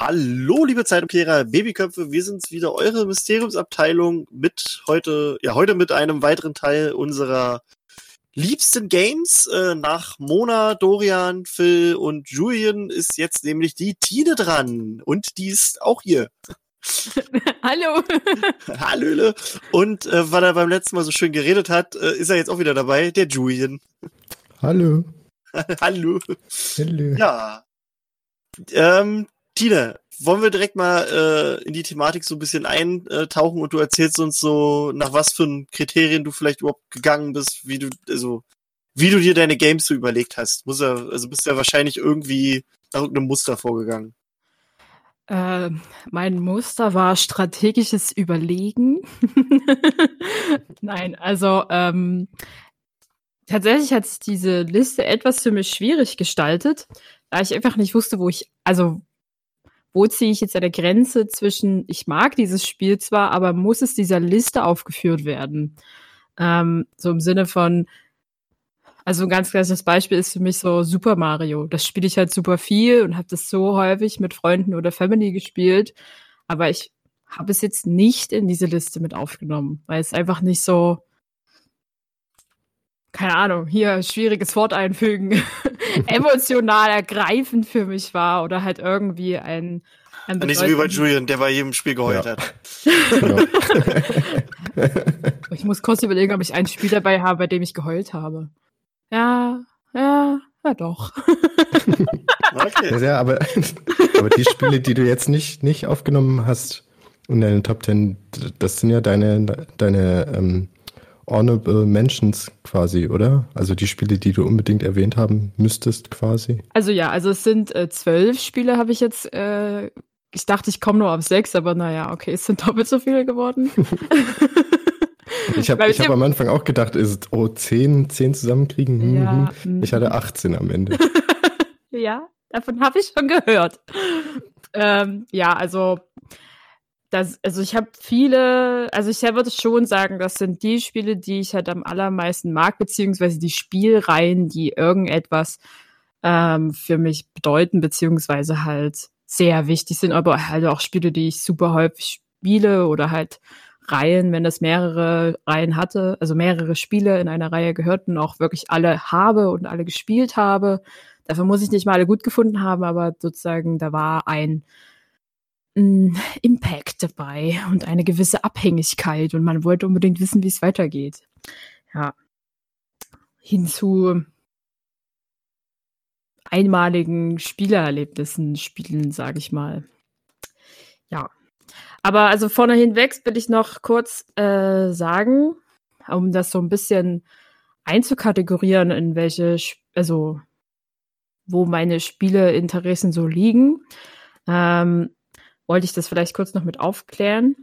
Hallo, liebe Zeitumkehrer, Babyköpfe, wir sind wieder eure Mysteriumsabteilung mit heute, ja, heute mit einem weiteren Teil unserer liebsten Games. Äh, nach Mona, Dorian, Phil und Julian ist jetzt nämlich die Tine dran und die ist auch hier. Hallo. Hallöle. Und äh, weil er beim letzten Mal so schön geredet hat, äh, ist er jetzt auch wieder dabei, der Julian. Hallo. Hallo. Hallo. Ja. Ähm, Tine, wollen wir direkt mal äh, in die Thematik so ein bisschen eintauchen und du erzählst uns so, nach was für Kriterien du vielleicht überhaupt gegangen bist, wie du, also, wie du dir deine Games so überlegt hast. Muss ja, also bist ja wahrscheinlich irgendwie nach irgendeinem Muster vorgegangen. Äh, mein Muster war strategisches Überlegen. Nein, also ähm, tatsächlich hat sich diese Liste etwas für mich schwierig gestaltet, da ich einfach nicht wusste, wo ich, also wo ziehe ich jetzt eine Grenze zwischen, ich mag dieses Spiel zwar, aber muss es dieser Liste aufgeführt werden? Ähm, so im Sinne von, also ein ganz klassisches Beispiel ist für mich so Super Mario. Das spiele ich halt super viel und habe das so häufig mit Freunden oder Family gespielt. Aber ich habe es jetzt nicht in diese Liste mit aufgenommen, weil es einfach nicht so, keine Ahnung, hier schwieriges Wort einfügen, emotional ergreifend für mich war oder halt irgendwie ein, ein Nicht so wie bei Julian, der bei jedem Spiel geheult ja. hat. ich muss kurz überlegen, ob ich ein Spiel dabei habe, bei dem ich geheult habe. Ja, ja, ja doch. okay. Ja, aber, aber die Spiele, die du jetzt nicht, nicht aufgenommen hast in deinen Top Ten, das sind ja deine, deine ähm, Honorable Mentions quasi, oder? Also die Spiele, die du unbedingt erwähnt haben müsstest quasi. Also ja, also es sind äh, zwölf Spiele, habe ich jetzt. Äh, ich dachte, ich komme nur auf sechs, aber naja, okay, es sind doppelt so viele geworden. Ich habe hab am Anfang auch gedacht, ist oh, 10, 10 zusammenkriegen? Hm, ja. Hm. Ich hatte 18 am Ende. ja, davon habe ich schon gehört. ähm, ja, also das, also ich habe viele, also ich würde schon sagen, das sind die Spiele, die ich halt am allermeisten mag, beziehungsweise die Spielreihen, die irgendetwas ähm, für mich bedeuten, beziehungsweise halt sehr wichtig sind, aber halt auch Spiele, die ich super häufig spiele oder halt Reihen, wenn das mehrere Reihen hatte, also mehrere Spiele in einer Reihe gehörten, auch wirklich alle habe und alle gespielt habe. Dafür muss ich nicht mal alle gut gefunden haben, aber sozusagen da war ein, ein Impact dabei und eine gewisse Abhängigkeit und man wollte unbedingt wissen, wie es weitergeht. Ja. Hinzu einmaligen Spielererlebnissen spielen, sage ich mal. Ja. Aber also vorne hinweg will ich noch kurz äh, sagen, um das so ein bisschen einzukategorieren, in welche, also wo meine Spieleinteressen so liegen, ähm, wollte ich das vielleicht kurz noch mit aufklären.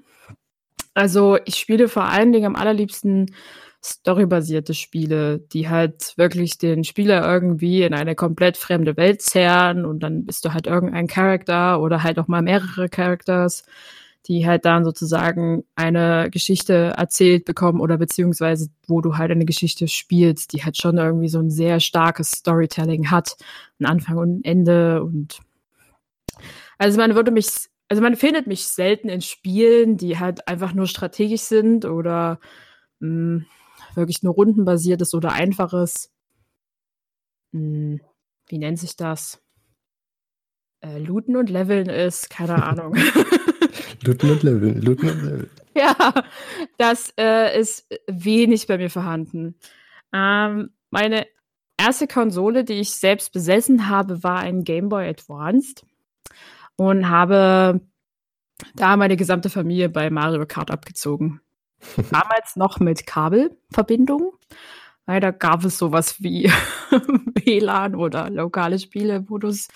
Also ich spiele vor allen Dingen am allerliebsten storybasierte Spiele, die halt wirklich den Spieler irgendwie in eine komplett fremde Welt zerren und dann bist du halt irgendein Charakter oder halt auch mal mehrere Characters die halt dann sozusagen eine Geschichte erzählt bekommen oder beziehungsweise wo du halt eine Geschichte spielst, die halt schon irgendwie so ein sehr starkes Storytelling hat, ein Anfang und ein Ende und also man würde mich, also man findet mich selten in Spielen, die halt einfach nur strategisch sind oder mh, hm, wirklich nur rundenbasiertes oder einfaches. Mh, hm, wie nennt sich das? Äh, Looten und Leveln ist, keine Ahnung. Looten und Leveln, Looten und Leveln. Ja, das äh, ist wenig bei mir vorhanden. Ähm, meine erste Konsole, die ich selbst besessen habe, war ein Game Boy Advanced und habe da meine gesamte Familie bei Mario Kart abgezogen. Damals noch mit Kabelverbindung. Leider gab es sowas wie WLAN oder lokale Spiele, wo du es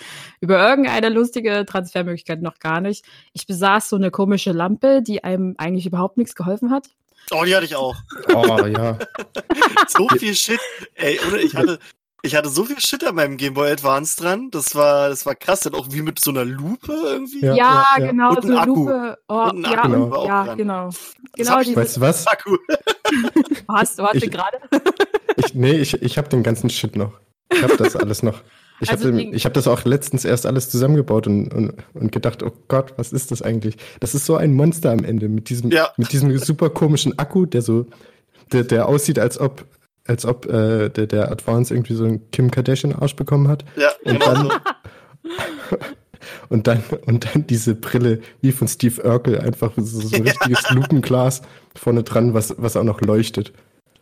über irgendeine lustige Transfermöglichkeit noch gar nicht. Ich besaß so eine komische Lampe, die einem eigentlich überhaupt nichts geholfen hat. Oh, die hatte ich auch. Oh, ja. so viel Shit. Ey, oder ich hatte, ich hatte so viel Shit an meinem Game Boy Advance dran. Das war, das war krass. Dann auch wie mit so einer Lupe irgendwie. Ja, ja, ja genau. Und so eine Lupe. Oh, und ein Akku genau. war auch ja, dran. genau. genau ich, weißt du was? Akku. hast du, hast gerade? ich, nee, ich, ich habe den ganzen Shit noch. Ich habe das alles noch. Ich also habe hab das auch letztens erst alles zusammengebaut und, und, und gedacht, oh Gott, was ist das eigentlich? Das ist so ein Monster am Ende mit diesem, ja. mit diesem super komischen Akku, der so, der, der aussieht, als ob, als ob äh, der, der Advance irgendwie so einen Kim Kardashian-Arsch bekommen hat. Ja, und genau dann, und dann, und dann diese Brille wie von Steve Urkel, einfach so, so ein richtiges ja. Lupenglas vorne dran, was, was auch noch leuchtet.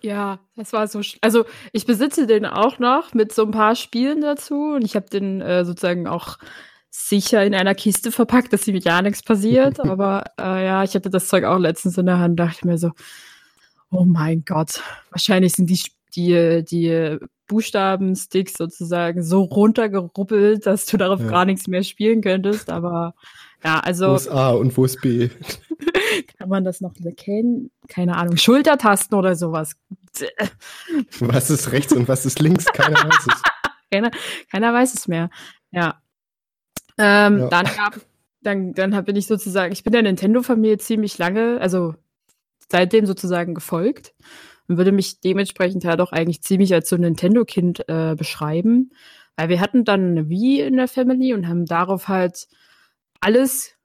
Ja, das war so. Also ich besitze den auch noch mit so ein paar Spielen dazu und ich habe den äh, sozusagen auch sicher in einer Kiste verpackt, dass ihm ja nichts passiert. Aber äh, ja, ich hatte das Zeug auch letztens in der Hand, dachte ich mir so, oh mein Gott, wahrscheinlich sind die die die Buchstabensticks sozusagen so runtergeruppelt, dass du darauf ja. gar nichts mehr spielen könntest. Aber ja, also. Wo ist A und wo ist B? kann man das noch erkennen? Keine Ahnung. Schultertasten oder sowas. Was ist rechts und was ist links? Keiner weiß es. keiner, keiner weiß es mehr. Ja. Ähm, ja. Dann gab, dann, dann bin ich sozusagen, ich bin der Nintendo-Familie ziemlich lange, also seitdem sozusagen gefolgt und würde mich dementsprechend halt auch eigentlich ziemlich als so ein Nintendo-Kind äh, beschreiben. Weil wir hatten dann eine Wii in der Family und haben darauf halt alles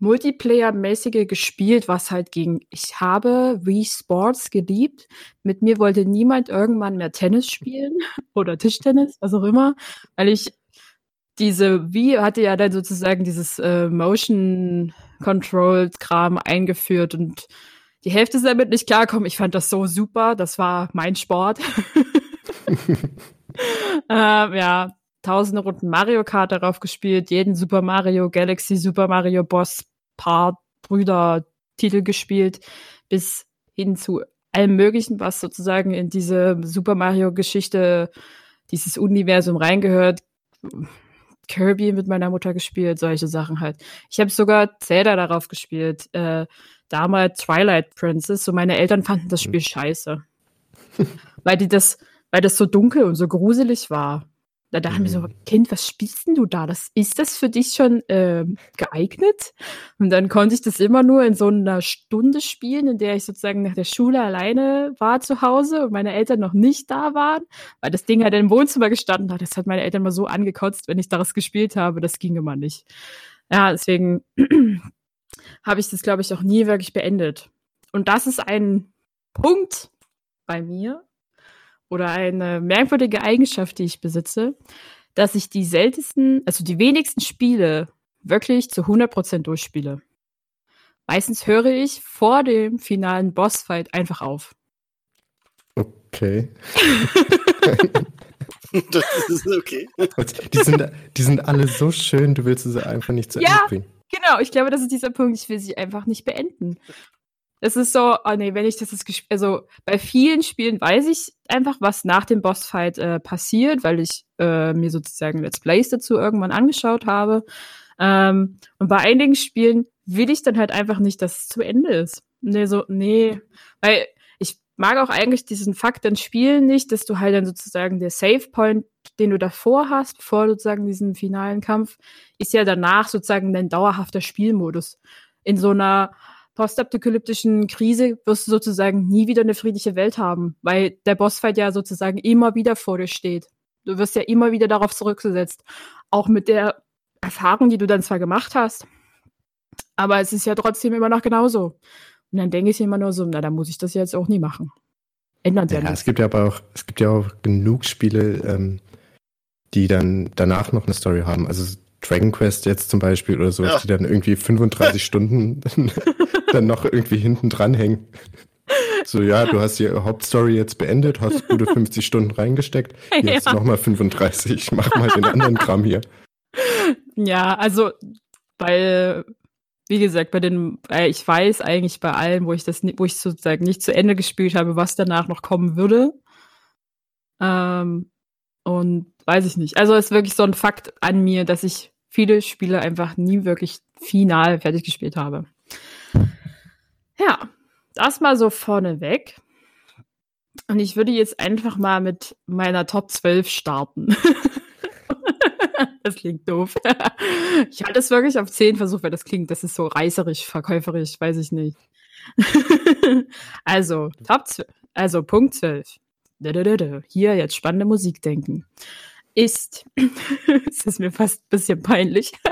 Multiplayer-mäßige gespielt, was halt ging. Ich habe Wii Sports geliebt. Mit mir wollte niemand irgendwann mehr Tennis spielen oder Tischtennis, was auch immer, weil ich diese Wii hatte ja dann sozusagen dieses äh, Motion Controlled Kram eingeführt und die Hälfte ist damit nicht klarkommen. Ich fand das so super. Das war mein Sport. ähm, ja, tausende Runden Mario Kart darauf gespielt, jeden Super Mario Galaxy, Super Mario Boss, Paar, Brüder, Titel gespielt, bis hin zu allem Möglichen, was sozusagen in diese Super Mario Geschichte, dieses Universum reingehört. Kirby mit meiner Mutter gespielt, solche Sachen halt. Ich habe sogar Zelda darauf gespielt. Äh, damals Twilight Princess. So meine Eltern fanden das Spiel scheiße. weil die das, weil das so dunkel und so gruselig war. Da dachten mhm. wir so, Kind, was spielst denn du da? Das, ist das für dich schon äh, geeignet? Und dann konnte ich das immer nur in so einer Stunde spielen, in der ich sozusagen nach der Schule alleine war zu Hause und meine Eltern noch nicht da waren, weil das Ding halt im Wohnzimmer gestanden hat. Das hat meine Eltern mal so angekotzt, wenn ich daraus gespielt habe. Das ging immer nicht. Ja, deswegen habe ich das, glaube ich, auch nie wirklich beendet. Und das ist ein Punkt bei mir, oder eine merkwürdige Eigenschaft, die ich besitze, dass ich die seltensten, also die wenigsten Spiele wirklich zu 100% durchspiele. Meistens höre ich vor dem finalen Bossfight einfach auf. Okay. das ist okay. Die sind, die sind alle so schön, du willst sie einfach nicht zu ja, Ende bringen. Genau, ich glaube, das ist dieser Punkt, ich will sie einfach nicht beenden. Es ist so, oh nee, wenn ich das jetzt also bei vielen Spielen weiß ich einfach, was nach dem Bossfight äh, passiert, weil ich äh, mir sozusagen Let's Plays dazu irgendwann angeschaut habe. Ähm, und bei einigen Spielen will ich dann halt einfach nicht, dass es zu Ende ist. Nee, so, nee. Weil ich mag auch eigentlich diesen Fakt in Spielen nicht, dass du halt dann sozusagen der Save Point, den du davor hast, vor sozusagen diesem finalen Kampf, ist ja danach sozusagen dein dauerhafter Spielmodus. In so einer postapokalyptischen Krise wirst du sozusagen nie wieder eine friedliche Welt haben, weil der Bossfight ja sozusagen immer wieder vor dir steht. Du wirst ja immer wieder darauf zurückgesetzt. Auch mit der Erfahrung, die du dann zwar gemacht hast, aber es ist ja trotzdem immer noch genauso. Und dann denke ich immer nur so, na, dann muss ich das jetzt auch nie machen. Ändert ja, ja nichts. Es gibt ja aber auch, es gibt ja auch genug Spiele, ähm, die dann danach noch eine Story haben. Also Dragon Quest jetzt zum Beispiel oder so, ja. die dann irgendwie 35 Stunden dann noch irgendwie hinten dran hängen. So, ja, du hast die Hauptstory jetzt beendet, hast gute 50 Stunden reingesteckt, jetzt ja. nochmal 35, mach mal den anderen Kram hier. Ja, also, weil, wie gesagt, bei den, ich weiß eigentlich bei allen, wo ich das, wo ich sozusagen nicht zu Ende gespielt habe, was danach noch kommen würde. Ähm, und weiß ich nicht. Also ist wirklich so ein Fakt an mir, dass ich viele Spiele einfach nie wirklich final fertig gespielt habe. Ja, das mal so vorneweg. Und ich würde jetzt einfach mal mit meiner Top 12 starten. das klingt doof. ich halte es wirklich auf 10 versucht, weil das klingt, das ist so reißerisch, verkäuferisch, weiß ich nicht. also, Top 12, also Punkt 12. Hier jetzt spannende Musik denken. ist, es ist mir fast ein bisschen peinlich.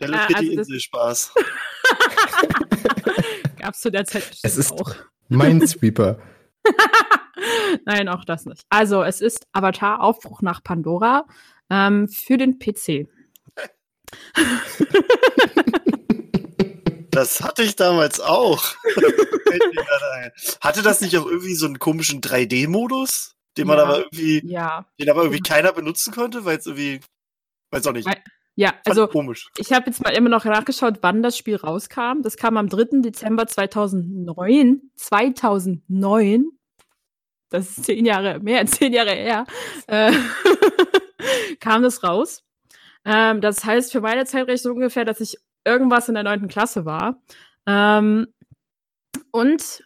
Der Look also Insel Spaß. Gab es zu der Zeit bestimmt es ist auch. Minesweeper. Nein, auch das nicht. Also, es ist Avatar Aufbruch nach Pandora ähm, für den PC. Das hatte ich damals auch. hatte das nicht auch irgendwie so einen komischen 3D-Modus, den man ja, aber irgendwie, ja. den aber irgendwie keiner benutzen konnte, weil es irgendwie, weiß auch nicht. Ja, also komisch. ich habe jetzt mal immer noch nachgeschaut, wann das Spiel rauskam. Das kam am 3. Dezember 2009. 2009. Das ist zehn Jahre, mehr als zehn Jahre her. Äh, kam das raus. Ähm, das heißt für meine Zeitrechnung ungefähr, dass ich irgendwas in der neunten Klasse war. Ähm, und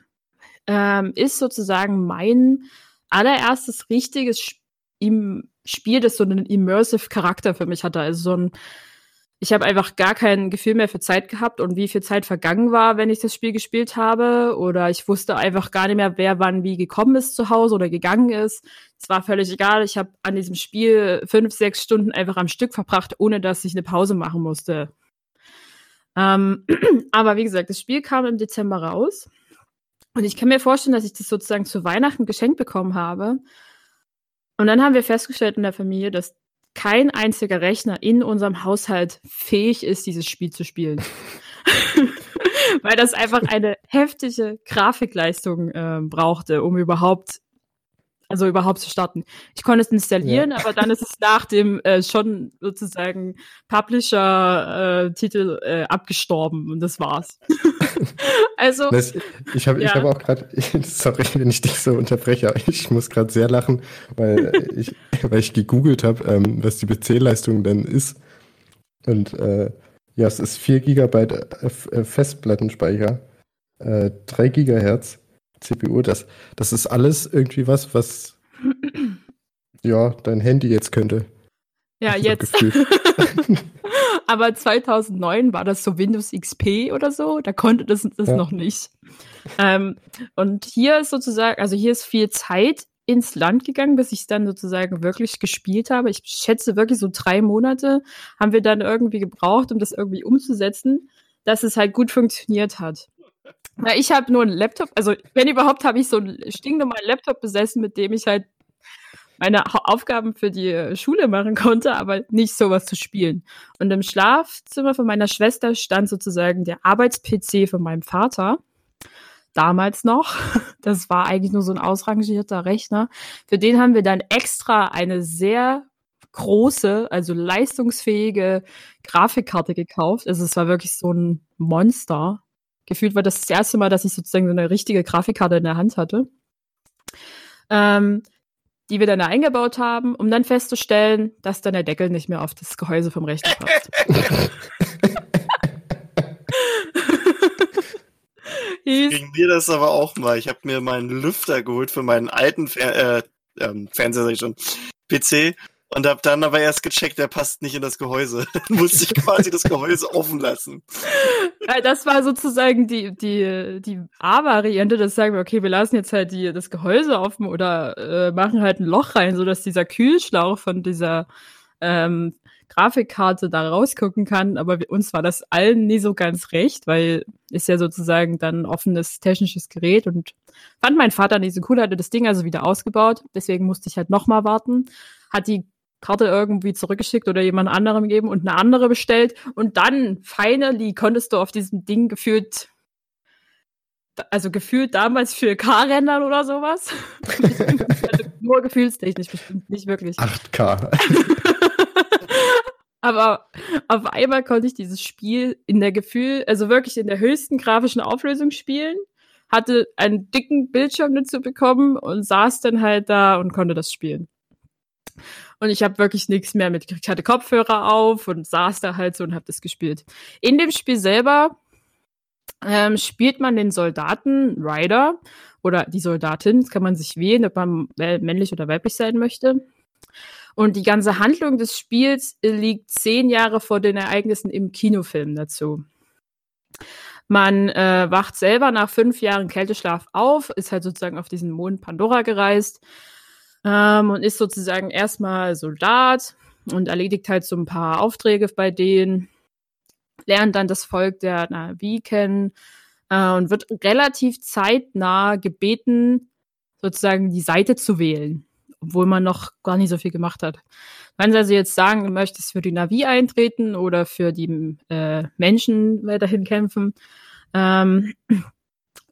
ähm, ist sozusagen mein allererstes richtiges Spiel, Spiel, das so einen immersive Charakter für mich hatte. Also so ein, ich habe einfach gar kein Gefühl mehr für Zeit gehabt und wie viel Zeit vergangen war, wenn ich das Spiel gespielt habe. Oder ich wusste einfach gar nicht mehr, wer wann wie gekommen ist zu Hause oder gegangen ist. Es war völlig egal. Ich habe an diesem Spiel fünf, sechs Stunden einfach am Stück verbracht, ohne dass ich eine Pause machen musste. Ähm, aber wie gesagt, das Spiel kam im Dezember raus. Und ich kann mir vorstellen, dass ich das sozusagen zu Weihnachten geschenkt bekommen habe. Und dann haben wir festgestellt in der Familie, dass kein einziger Rechner in unserem Haushalt fähig ist, dieses Spiel zu spielen. Weil das einfach eine heftige Grafikleistung äh, brauchte, um überhaupt also überhaupt zu starten. Ich konnte es installieren, ja. aber dann ist es nach dem äh, schon sozusagen Publisher-Titel äh, äh, abgestorben und das war's. also das, ich habe ja. ich habe auch gerade, sorry, wenn ich dich so unterbreche, ich muss gerade sehr lachen, weil ich weil ich gegoogelt habe, ähm, was die PC-Leistung denn ist und äh, ja, es ist 4 Gigabyte äh, äh, Festplattenspeicher, äh, 3 Gigahertz CPU, das, das ist alles irgendwie was, was ja, dein Handy jetzt könnte. Ja, jetzt. Aber 2009 war das so Windows XP oder so, da konnte das, das ja. noch nicht. Ähm, und hier ist sozusagen, also hier ist viel Zeit ins Land gegangen, bis ich es dann sozusagen wirklich gespielt habe. Ich schätze wirklich so drei Monate haben wir dann irgendwie gebraucht, um das irgendwie umzusetzen, dass es halt gut funktioniert hat. Na, ich habe nur einen Laptop, also wenn überhaupt, habe ich so einen stinknormalen Laptop besessen, mit dem ich halt meine Aufgaben für die Schule machen konnte, aber nicht sowas zu spielen. Und im Schlafzimmer von meiner Schwester stand sozusagen der Arbeits-PC von meinem Vater. Damals noch. Das war eigentlich nur so ein ausrangierter Rechner. Für den haben wir dann extra eine sehr große, also leistungsfähige Grafikkarte gekauft. Also es war wirklich so ein Monster gefühlt war das das erste Mal, dass ich sozusagen so eine richtige Grafikkarte in der Hand hatte. Ähm, die wir dann da eingebaut haben, um dann festzustellen, dass dann der Deckel nicht mehr auf das Gehäuse vom Rechner passt. Ging mir das aber auch mal. Ich habe mir meinen Lüfter geholt für meinen alten Fer äh, ähm, Fernseher, sag ich schon, PC und hab dann aber erst gecheckt, der passt nicht in das Gehäuse. Dann musste ich quasi das Gehäuse offen lassen. Das war sozusagen die, die, die A-Variante, dass sagen wir, okay, wir lassen jetzt halt die, das Gehäuse offen oder äh, machen halt ein Loch rein, sodass dieser Kühlschlauch von dieser ähm, Grafikkarte da rausgucken kann. Aber uns war das allen nie so ganz recht, weil ist ja sozusagen dann offenes technisches Gerät und fand mein Vater nicht so cool, hatte das Ding also wieder ausgebaut. Deswegen musste ich halt nochmal warten. Hat die Karte irgendwie zurückgeschickt oder jemand anderem gegeben und eine andere bestellt. Und dann, finally, konntest du auf diesem Ding gefühlt, also gefühlt damals für K-Rändern oder sowas. also nur gefühlstechnisch bestimmt, nicht wirklich. 8K. Aber auf einmal konnte ich dieses Spiel in der Gefühl, also wirklich in der höchsten grafischen Auflösung spielen, hatte einen dicken Bildschirm dazu bekommen und saß dann halt da und konnte das spielen. Und ich habe wirklich nichts mehr mitgekriegt. Ich hatte Kopfhörer auf und saß da halt so und habe das gespielt. In dem Spiel selber ähm, spielt man den Soldaten Ryder oder die Soldatin. Das kann man sich wählen, ob man männlich oder weiblich sein möchte. Und die ganze Handlung des Spiels liegt zehn Jahre vor den Ereignissen im Kinofilm dazu. Man äh, wacht selber nach fünf Jahren Kälteschlaf auf, ist halt sozusagen auf diesen Mond Pandora gereist ähm, und ist sozusagen erstmal Soldat und erledigt halt so ein paar Aufträge bei denen, lernt dann das Volk der Navi kennen äh, und wird relativ zeitnah gebeten, sozusagen die Seite zu wählen, obwohl man noch gar nicht so viel gemacht hat. Wenn sie also jetzt sagen, du möchtest für die Navi eintreten oder für die äh, Menschen weiterhin kämpfen ähm,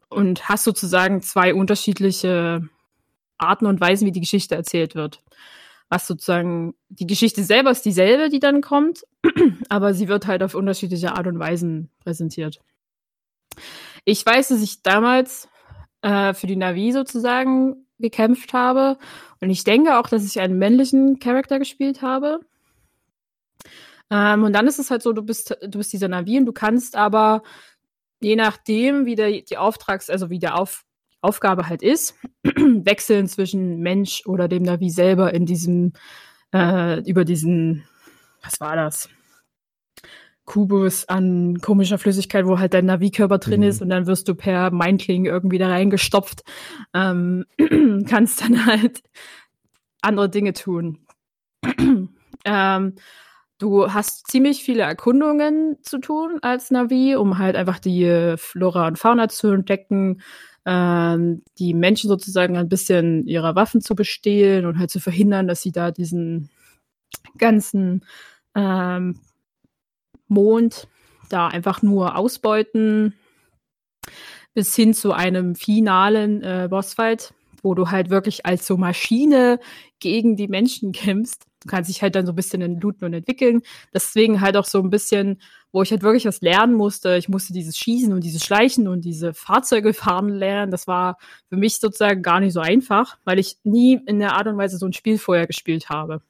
und hast sozusagen zwei unterschiedliche Arten und Weisen, wie die Geschichte erzählt wird. Was sozusagen, die Geschichte selber ist dieselbe, die dann kommt, aber sie wird halt auf unterschiedliche Art und Weisen präsentiert. Ich weiß, dass ich damals äh, für die Navi sozusagen gekämpft habe und ich denke auch, dass ich einen männlichen Charakter gespielt habe. Ähm, und dann ist es halt so, du bist, du bist dieser Navi und du kannst aber, je nachdem, wie der, die Auftrags-, also wie der Auf, Aufgabe halt ist, wechseln zwischen Mensch oder dem Navi selber in diesem, äh, über diesen, was war das? Kubus an komischer Flüssigkeit, wo halt dein Navi-Körper drin mhm. ist und dann wirst du per Mindling irgendwie da reingestopft. Ähm, kannst dann halt andere Dinge tun. ähm, du hast ziemlich viele Erkundungen zu tun als Navi, um halt einfach die Flora und Fauna zu entdecken, ähm, die Menschen sozusagen ein bisschen ihrer Waffen zu bestehlen und halt zu verhindern, dass sie da diesen ganzen ähm, Mond da einfach nur ausbeuten, bis hin zu einem finalen äh, Bossfight, wo du halt wirklich als so Maschine gegen die Menschen kämpfst. Du kannst dich halt dann so ein bisschen entlooten und entwickeln. Deswegen halt auch so ein bisschen, wo ich halt wirklich was lernen musste. Ich musste dieses Schießen und dieses Schleichen und diese Fahrzeuge fahren lernen. Das war für mich sozusagen gar nicht so einfach, weil ich nie in der Art und Weise so ein Spiel vorher gespielt habe.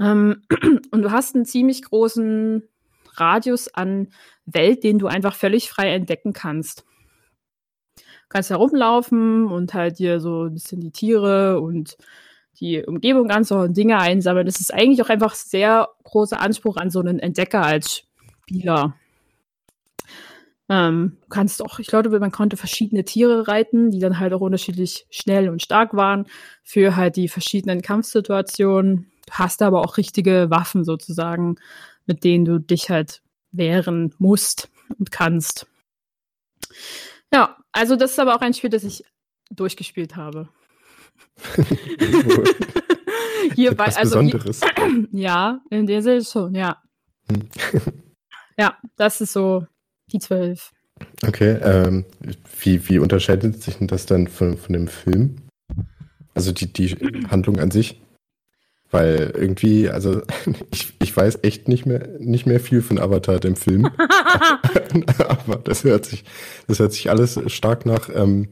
Ähm, und du hast einen ziemlich großen Radius an Welt, den du einfach völlig frei entdecken kannst kannst herumlaufen und halt dir so ein bisschen die Tiere und die Umgebung anschauen, Dinge einsammeln. Das ist eigentlich auch einfach sehr großer Anspruch an so einen Entdecker als Spieler. Ähm, du kannst auch, ich glaube, man konnte verschiedene Tiere reiten, die dann halt auch unterschiedlich schnell und stark waren für halt die verschiedenen Kampfsituationen. Du hast aber auch richtige Waffen sozusagen, mit denen du dich halt wehren musst und kannst. Ja, also das ist aber auch ein Spiel, das ich durchgespielt habe. hier bei, also Besonderes. Ja, in der Serie schon, ja. Hm. ja, das ist so die zwölf. Okay, ähm, wie, wie unterscheidet sich denn das dann von, von dem Film? Also die, die Handlung an sich? Weil irgendwie, also ich, ich weiß echt nicht mehr, nicht mehr viel von Avatar, dem Film. Aber das hört sich, das hört sich alles stark nach, ähm,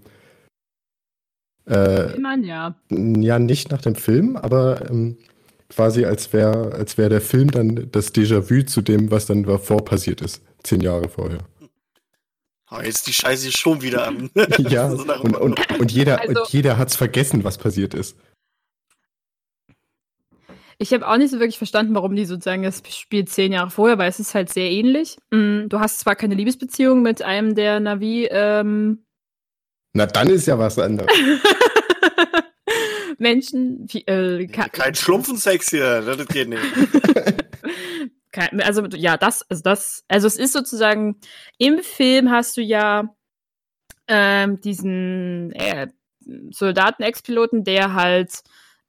äh, Mann, ja. Ja, nicht nach dem Film, aber ähm, quasi als wäre als wär der Film dann das Déjà-vu zu dem, was dann davor passiert ist, zehn Jahre vorher. Oh, jetzt die Scheiße schon wieder an. ja, und, und, und jeder, also, jeder hat es vergessen, was passiert ist. Ich habe auch nicht so wirklich verstanden, warum die sozusagen das Spiel zehn Jahre vorher, weil es ist halt sehr ähnlich. Mm, du hast zwar keine Liebesbeziehung mit einem der Navi. Ähm Na, dann ist ja was anderes. Menschen. Wie, äh, Kein Schlumpfensex hier, das geht nicht. also ja, das, also das, also es ist sozusagen im Film hast du ja ähm, diesen äh, Soldaten-Ex-Piloten, der halt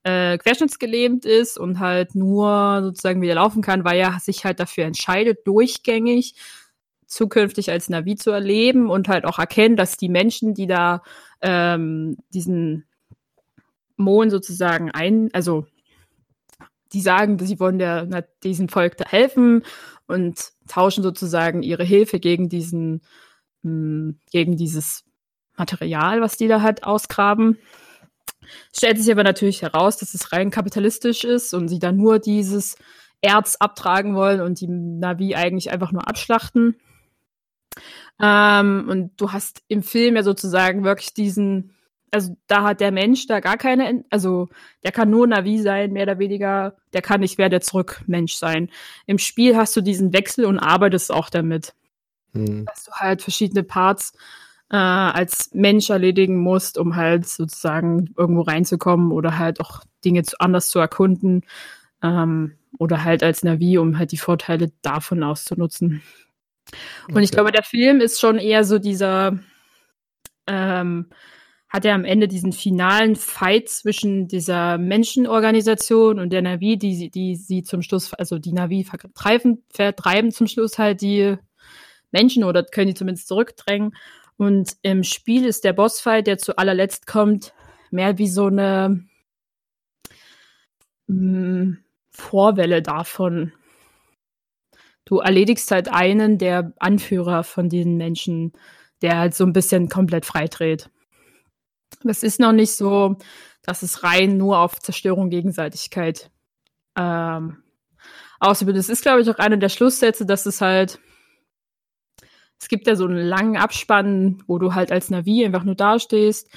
äh, querschnittsgelähmt ist und halt nur sozusagen wieder laufen kann, weil er sich halt dafür entscheidet, durchgängig zukünftig als Navi zu erleben und halt auch erkennt, dass die Menschen, die da ähm, diesen Mohn sozusagen ein, also die sagen, sie wollen der, diesem Volk da helfen und tauschen sozusagen ihre Hilfe gegen diesen, mh, hm, gegen dieses Material, was die da halt ausgraben. Stellt sich aber natürlich heraus, dass es rein kapitalistisch ist und sie dann nur dieses Erz abtragen wollen und die Navi eigentlich einfach nur abschlachten. Ähm, und du hast im Film ja sozusagen wirklich diesen, also da hat der Mensch da gar keine, also der kann nur Navi sein, mehr oder weniger, der kann nicht wer der zurück Mensch sein. Im Spiel hast du diesen Wechsel und arbeitest auch damit. Hm. Dass du halt verschiedene Parts äh, als Mensch erledigen musst, um halt sozusagen irgendwo reinzukommen oder halt auch Dinge zu, anders zu erkunden. Ähm, oder halt als Navi, um halt die Vorteile davon auszunutzen. Und okay. ich glaube, der Film ist schon eher so dieser, ähm, hat er am Ende diesen finalen Fight zwischen dieser Menschenorganisation und der Navi, die, die sie zum Schluss, also die Navi vertreiben, vertreiben zum Schluss halt die Menschen oder können die zumindest zurückdrängen. Und im Spiel ist der Bossfight, der zu allerletzt kommt, mehr wie so eine mh, mm, Vorwelle davon. Du erledigst halt einen der Anführer von diesen Menschen, der halt so ein bisschen komplett freidreht. Das ist noch nicht so, dass es rein nur auf Zerstörung Gegenseitigkeit ähm, ausübt. Das ist, glaube ich, auch einer der Schlusssätze, dass es halt es gibt ja so einen langen Abspann, wo du halt als Navi einfach nur dastehst.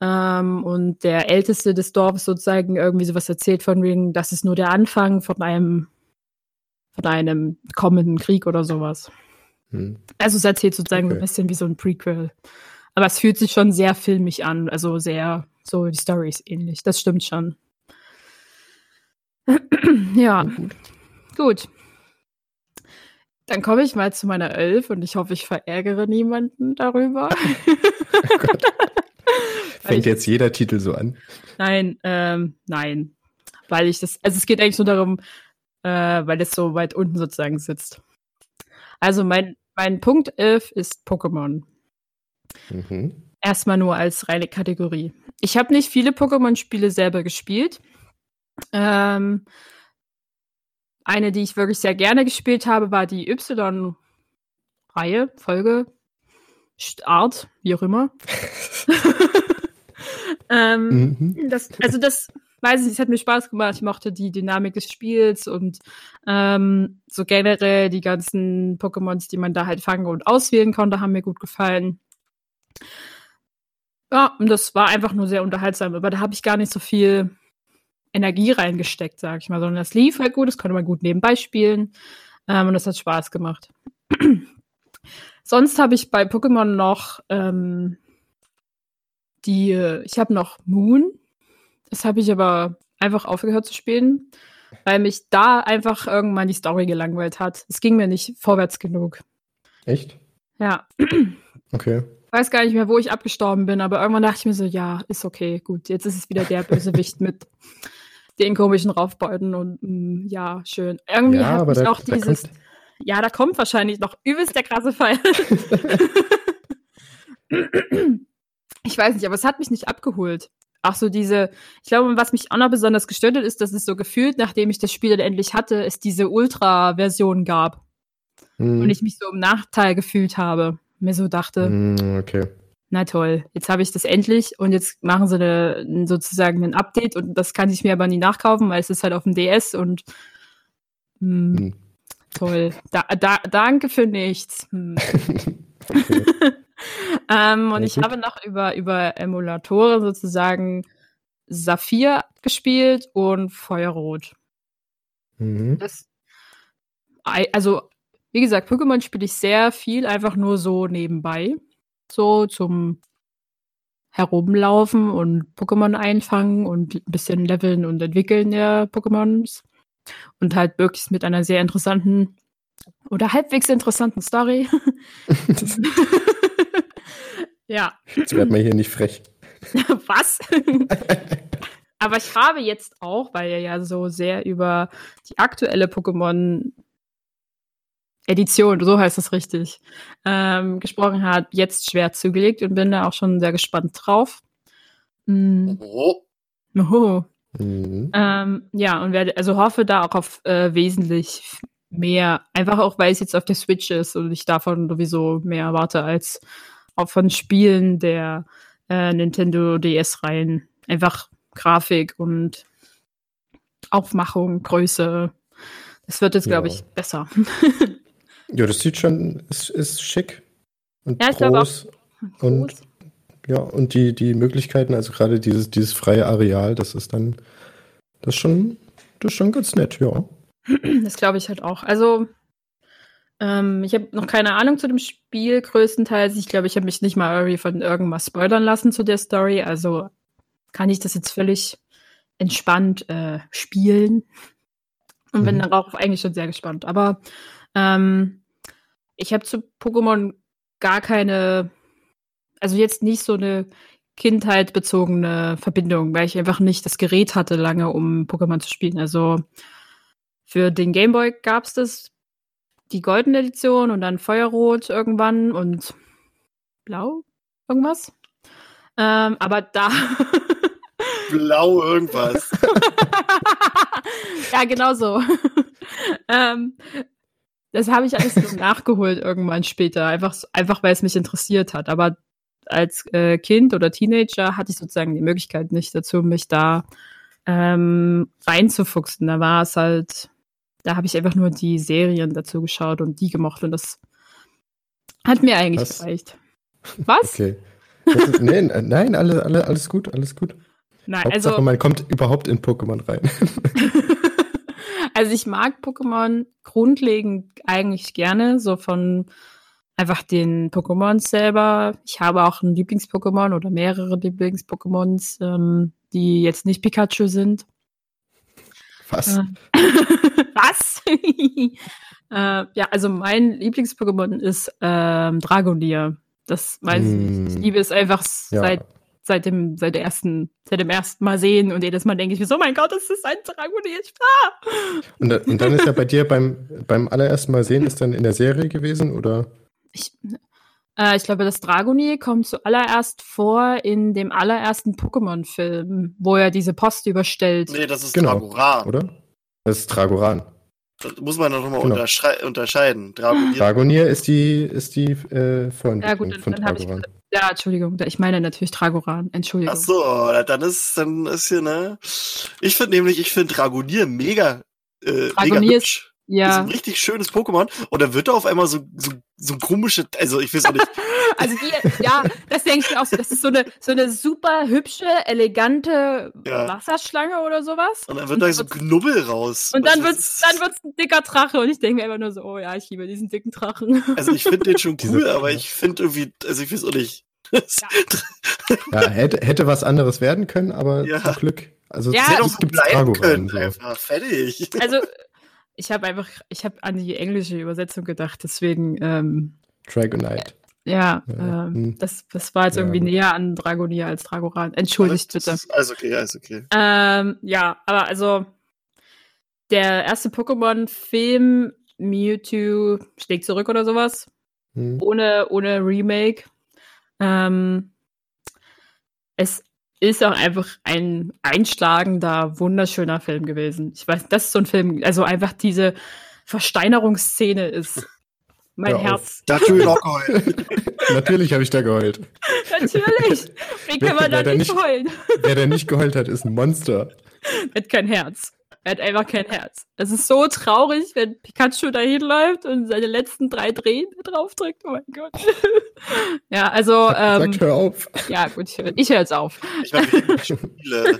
Ähm, und der Älteste des Dorfes sozusagen irgendwie sowas erzählt von wegen, das ist nur der Anfang von einem, von einem kommenden Krieg oder sowas. Hm. Also es erzählt sozusagen okay. ein bisschen wie so ein Prequel. Aber es fühlt sich schon sehr filmig an, also sehr, so die Story ist ähnlich. Das stimmt schon. ja, gut. gut. Dann komme ich mal zu meiner Elf und ich hoffe, ich verärgere niemanden darüber. oh Fängt ich, jetzt jeder Titel so an? Nein, ähm, nein. Weil ich das, also es geht eigentlich nur darum, äh, weil es so weit unten sozusagen sitzt. Also mein, mein Punkt 11 ist Pokémon. Mhm. Erstmal nur als reine Kategorie. Ich habe nicht viele Pokémon-Spiele selber gespielt. Ähm, eine, die ich wirklich sehr gerne gespielt habe, war die Y-Reihe, Folge, Art, wie auch immer. ähm, mhm. das, also das, weiß ich nicht, es hat mir Spaß gemacht. Ich mochte die Dynamik des Spiels und ähm, so generell die ganzen Pokémons, die man da halt fangen und auswählen konnte, haben mir gut gefallen. Ja, und das war einfach nur sehr unterhaltsam, aber da habe ich gar nicht so viel Energie reingesteckt, sag ich mal, sondern das lief halt gut, das konnte man gut nebenbei spielen ähm, und das hat Spaß gemacht. Sonst habe ich bei Pokémon noch ähm, die, ich habe noch Moon, das habe ich aber einfach aufgehört zu spielen, weil mich da einfach irgendwann die Story gelangweilt hat. Es ging mir nicht vorwärts genug. Echt? Ja. Okay. Ich weiß gar nicht mehr, wo ich abgestorben bin, aber irgendwann dachte ich mir so, ja, ist okay, gut, jetzt ist es wieder der Bösewicht mit den komischen Raufbeuten und mh, mm, ja, schön. Irgendwie ja, hat mich da, auch dieses. Da ja, da kommt wahrscheinlich noch übelst der krasse Fall. ich weiß nicht, aber es hat mich nicht abgeholt. Auch so diese, ich glaube, was mich auch noch besonders gestört hat, ist, dass es so gefühlt, nachdem ich das Spiel dann endlich hatte, es diese Ultra-Version gab. Hm. Und ich mich so im Nachteil gefühlt habe. Mir so dachte, hm, okay na toll, jetzt habe ich das endlich und jetzt machen sie eine, sozusagen ein Update und das kann ich mir aber nie nachkaufen, weil es ist halt auf dem DS und mh, hm, hm. toll. Da, da, danke für nichts. Hm. ähm, und ich habe noch über, über Emulatoren sozusagen Saphir gespielt und Feuerrot. Mhm. Das, also, wie gesagt, Pokémon spiele ich sehr viel, einfach nur so nebenbei so zum Herumlaufen und Pokémon einfangen und ein bisschen leveln und entwickeln der Pokémons. Und halt wirklich mit einer sehr interessanten oder halbwegs interessanten Story. ja. Jetzt wird man hier nicht frech. Was? Aber ich habe jetzt auch, weil er ja so sehr über die aktuelle Pokémon Edition, so heißt es richtig, ähm, gesprochen hat, jetzt schwer zugelegt und bin da auch schon sehr gespannt drauf. Mhm. Oh. Oh. Mhm. Ähm, ja, und werde, also hoffe da auch auf äh, wesentlich mehr, einfach auch, weil es jetzt auf der Switch ist und ich davon sowieso mehr erwarte als auch von Spielen der äh, Nintendo DS-Reihen. Einfach Grafik und Aufmachung, Größe. Das wird jetzt, glaube ich, besser. Ja, das sieht schon, ist, ist schick und ja, groß. Und ja, und die, die Möglichkeiten, also gerade dieses, dieses freie Areal, das ist dann, das ist schon, das ist schon ganz nett, ja. Das glaube ich halt auch. Also, Ähm, ich habe noch keine Ahnung zu dem Spiel größtenteils. Ich glaube, ich habe mich nicht mal irgendwie von irgendwas spoilern lassen zu der Story. Also kann ich das jetzt völlig entspannt äh, spielen. Und bin mhm. darauf eigentlich schon sehr gespannt. Aber ähm, ich habe zu Pokémon gar keine, also jetzt nicht so eine kindheitbezogene Verbindung, weil ich einfach nicht das Gerät hatte lange, um Pokémon zu spielen. Also für den Gameboy gab es das, die goldene Edition und dann Feuerrot irgendwann und blau irgendwas. Ähm, aber da. blau irgendwas. ja, genau so. ähm, das habe ich alles so nachgeholt irgendwann später, einfach, einfach weil es mich interessiert hat. Aber als äh, Kind oder Teenager hatte ich sozusagen die Möglichkeit nicht dazu, mich da ähm, reinzufuchsen. Da war es halt, da habe ich einfach nur die Serien dazu geschaut und die gemocht und das hat mir eigentlich Was? gereicht. Was? Okay. Ist, nee, nein, alle, alle, alles gut, alles gut. Nein, Hauptsache, also, man kommt überhaupt in Pokémon rein. also ich mag Pokémon grundlegend eigentlich gerne, so von einfach den Pokémon selber. Ich habe auch ein Lieblings-Pokémon oder mehrere Lieblings-Pokémons, ähm, die jetzt nicht Pikachu sind. Was? Was? äh, ja, also mein Lieblings-Pokémon ist ähm, Dragonier. Das weiß mm. ich. Ich liebe es einfach ja. seit seit dem, seit der ersten, seit dem ersten Mal sehen und jedes Mal denke ich mir so, oh mein Gott, das ist ein Dragonier. Ah! Und, und dann ist er bei dir beim, beim allerersten Mal sehen, ist dann in der Serie gewesen, oder? Ich, äh, ich glaube, das Dragonier kommt zuallererst vor in dem allerersten Pokémon-Film, wo er diese Post überstellt. Nee, das ist genau, Dragoran. Oder? Das ist Dragoran. Das muss man noch mal genau. unterscheiden. Dragonier. Dragonier ist die, ist die äh, Freundin ja, gut, von, dann, Dragoran. Ich, ja, Entschuldigung, ich meine natürlich Dragoran. Entschuldigung. Ach so, dann ist, dann ist hier, ne? Ich finde nämlich, ich finde Dragonier mega, äh, Dragonier mega hübsch. Ja. Das ist ein richtig schönes Pokémon. Und dann wird er auf einmal so, so, so komische, also ich weiß auch nicht. also die, ja, das denke ich mir auch so. Das ist so eine, so eine super hübsche, elegante ja. Wasserschlange oder sowas. Und dann wird da so Knubbel raus. Und dann wird's, dann wird's ein dicker Drache. Und ich denke mir immer nur so, oh ja, ich liebe diesen dicken Drachen. Also ich finde den schon cool, aber ich finde irgendwie, also ich weiß auch nicht. Ja. ja, hätte, hätte was anderes werden können, aber ja. zum Glück. Also ja, hätte auch bleiben können, so. einfach fertig. Also ich habe einfach, ich habe an die englische Übersetzung gedacht, deswegen. Ähm, Dragonite. Ja, ja. Ähm, hm. das, das war jetzt ja. irgendwie näher an Dragonier als Dragoran. Entschuldigt bitte. Ist alles okay, alles okay. Ähm, ja, aber also der erste Pokémon-Film, Mewtwo schlägt zurück oder sowas, hm. ohne, ohne Remake. Ähm, es ist auch einfach ein einschlagender, wunderschöner Film gewesen. Ich weiß, das ist so ein Film, also einfach diese Versteinerungsszene ist mein Hör Herz. Auch geheult. Natürlich habe ich da geheult. Natürlich. Wie kann man da nicht, nicht heulen? Wer da nicht geheult hat, ist ein Monster. Hat kein Herz. Er hat einfach kein Herz. Es ist so traurig, wenn Pikachu dahin läuft und seine letzten drei Drehen drauf drückt. Oh mein Gott. ja, also. Ähm, Sag, hör auf. Ja, gut, ich höre ich hör jetzt auf. Ich meine, Spiele.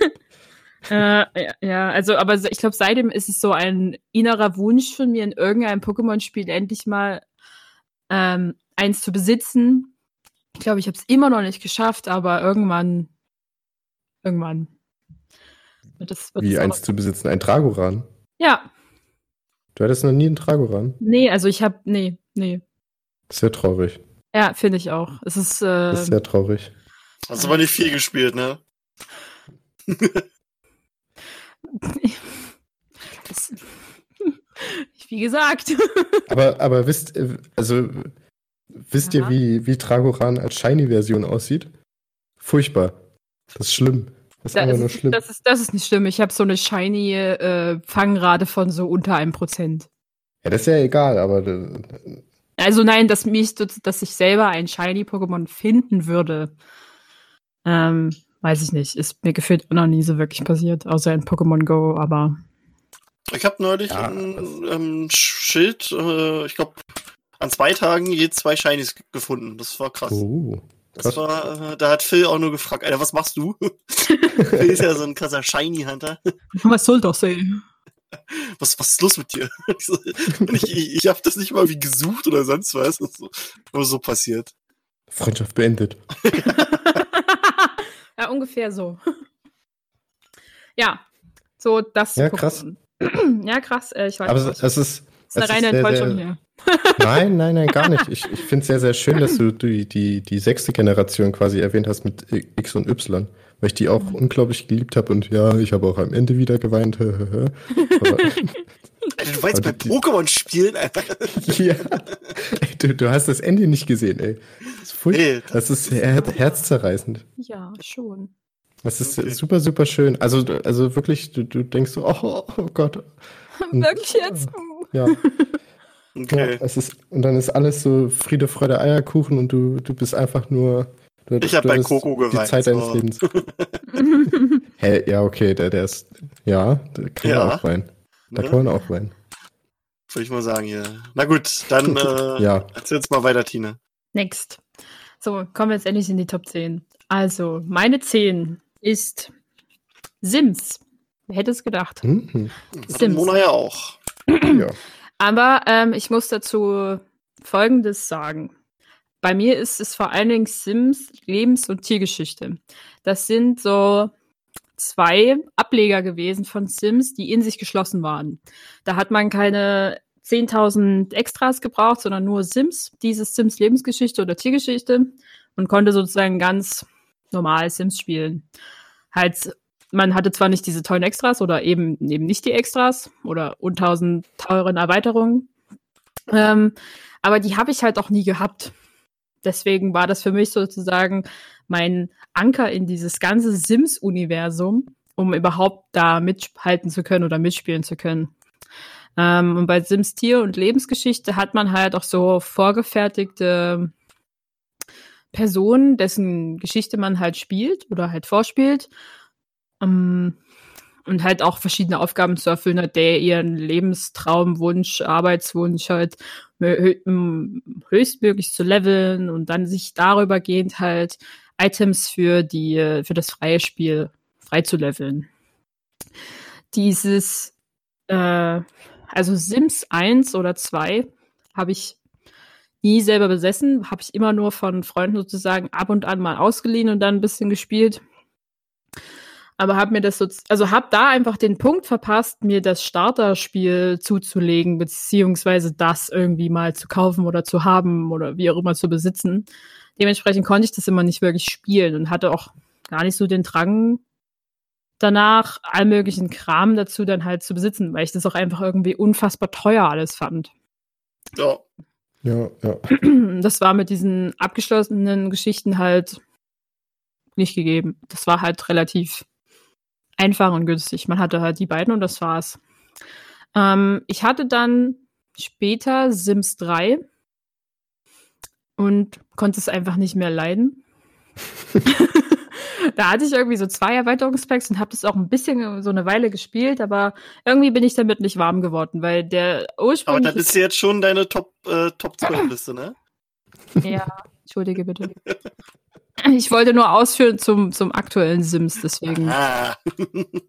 äh, ja, also, aber ich glaube, seitdem ist es so ein innerer Wunsch von mir, in irgendeinem Pokémon-Spiel endlich mal ähm, eins zu besitzen. Ich glaube, ich habe es immer noch nicht geschafft, aber irgendwann, irgendwann das Wie eins zu besitzen? Ein Tragoran? Ja. Du hattest noch nie einen Tragoran? Nee, also ich habe, nee, nee. Sehr traurig. Ja, finde ich auch. Es ist, äh, das ist sehr traurig. Hast aber nicht viel gespielt, ne? wie gesagt. aber, aber wisst, also, wisst ja. ihr, wie, wie Tragoran als Shiny-Version aussieht? Furchtbar. Das ist schlimm. Das ist da einfach nur schlimm. Das ist, das ist nicht schlimm. Ich habe so eine shiny äh, Fangrate von so unter einem Prozent. Ja, das ist ja egal, aber. Also nein, dass mich, dass ich selber ein shiny Pokémon finden würde, ähm, weiß ich nicht. Ist mir gefühlt noch nie so wirklich passiert, außer in Pokémon Go, aber. Ich habe neulich ja, ein ähm, Schild, äh, ich glaube, an zwei Tagen je zwei Shinies gefunden. Das war krass. Oh. Das war, äh, da hat Phil auch nur gefragt, Alter, was machst du? Phil ist ja so ein krasser Shiny Hunter. Was soll das, ey? was, was ist los mit dir? ich, ich, ich habe das nicht mal wie gesucht oder sonst was. Das ist so, nur so passiert. Freundschaft beendet. ja, ungefähr so. Ja, so das. Ja, krass. ja, krass. Äh, ich weiß Aber es, es ist. Das ist eine reine sehr, Enttäuschung sehr, hier. Nein, nein, nein, gar nicht. Ich, ich finde es sehr, sehr schön, dass du die, die, die sechste Generation quasi erwähnt hast mit X und Y, weil ich die auch unglaublich geliebt habe und ja, ich habe auch am Ende wieder geweint. Aber, du weißt bei Pokémon spielen, Alter. ja. Ey, du, du hast das Ende nicht gesehen, ey. Das ist, hey, das, das ist her herzzerreißend. Ja, schon. Das ist okay. super, super schön. Also, also wirklich, du, du denkst so, oh, oh Gott. Und, wirklich jetzt? Ja. Okay. Ja, es ist, und dann ist alles so Friede, Freude, Eierkuchen und du, du bist einfach nur. Du, ich habe bei Coco geweint. Die Zeit deines so. Lebens. Hä, ja, okay, der, der ist. Ja, da kann ja. man auch weinen. Da ja. kann man auch weinen. Würde ich mal sagen, ja. Na gut, dann äh, ja. erzähl uns mal weiter, Tine. Next. So, kommen wir jetzt endlich in die Top 10. Also, meine 10 ist Sims. Wer hätte es gedacht? Mhm. Sims. Mona ja auch. ja. Aber ähm, ich muss dazu Folgendes sagen. Bei mir ist es vor allen Dingen Sims Lebens- und Tiergeschichte. Das sind so zwei Ableger gewesen von Sims, die in sich geschlossen waren. Da hat man keine 10.000 Extras gebraucht, sondern nur Sims, dieses Sims Lebensgeschichte oder Tiergeschichte und konnte sozusagen ganz normal Sims spielen. Halt man hatte zwar nicht diese tollen Extras oder eben, eben nicht die Extras oder untausend teuren Erweiterungen, ähm, aber die habe ich halt auch nie gehabt. Deswegen war das für mich sozusagen mein Anker in dieses ganze Sims-Universum, um überhaupt da mithalten zu können oder mitspielen zu können. Ähm, und bei Sims Tier und Lebensgeschichte hat man halt auch so vorgefertigte Personen, dessen Geschichte man halt spielt oder halt vorspielt. Um, ähm, und halt auch verschiedene Aufgaben zu erfüllen hat, der ihren Lebenstraumwunsch, Arbeitswunsch halt höchstmöglich zu leveln und dann sich darüber gehend halt Items für die, für das freie Spiel frei zu leveln. Dieses, äh, also Sims 1 oder 2 habe ich nie selber besessen, habe ich immer nur von Freunden sozusagen ab und an mal ausgeliehen und dann ein bisschen gespielt aber habe mir das so, also habe da einfach den Punkt verpasst, mir das Starterspiel zuzulegen, beziehungsweise das irgendwie mal zu kaufen oder zu haben oder wie auch immer zu besitzen. Dementsprechend konnte ich das immer nicht wirklich spielen und hatte auch gar nicht so den Drang danach, all möglichen Kram dazu dann halt zu besitzen, weil ich das auch einfach irgendwie unfassbar teuer alles fand. Ja. Ja, ja. Das war mit diesen abgeschlossenen Geschichten halt nicht gegeben. Das war halt relativ einfach und günstig. Man hatte halt die beiden und das war's. Ähm, ich hatte dann später Sims 3 und konnte es einfach nicht mehr leiden. da hatte ich irgendwie so zwei Erweiterungspacks und habe das auch ein bisschen so eine Weile gespielt, aber irgendwie bin ich damit nicht warm geworden, weil der Ursprung. Aber das ist jetzt schon deine Top, äh, Top 12 Liste, ne? Ja, entschuldige bitte. Ich wollte nur ausführen zum, zum aktuellen Sims, deswegen ah.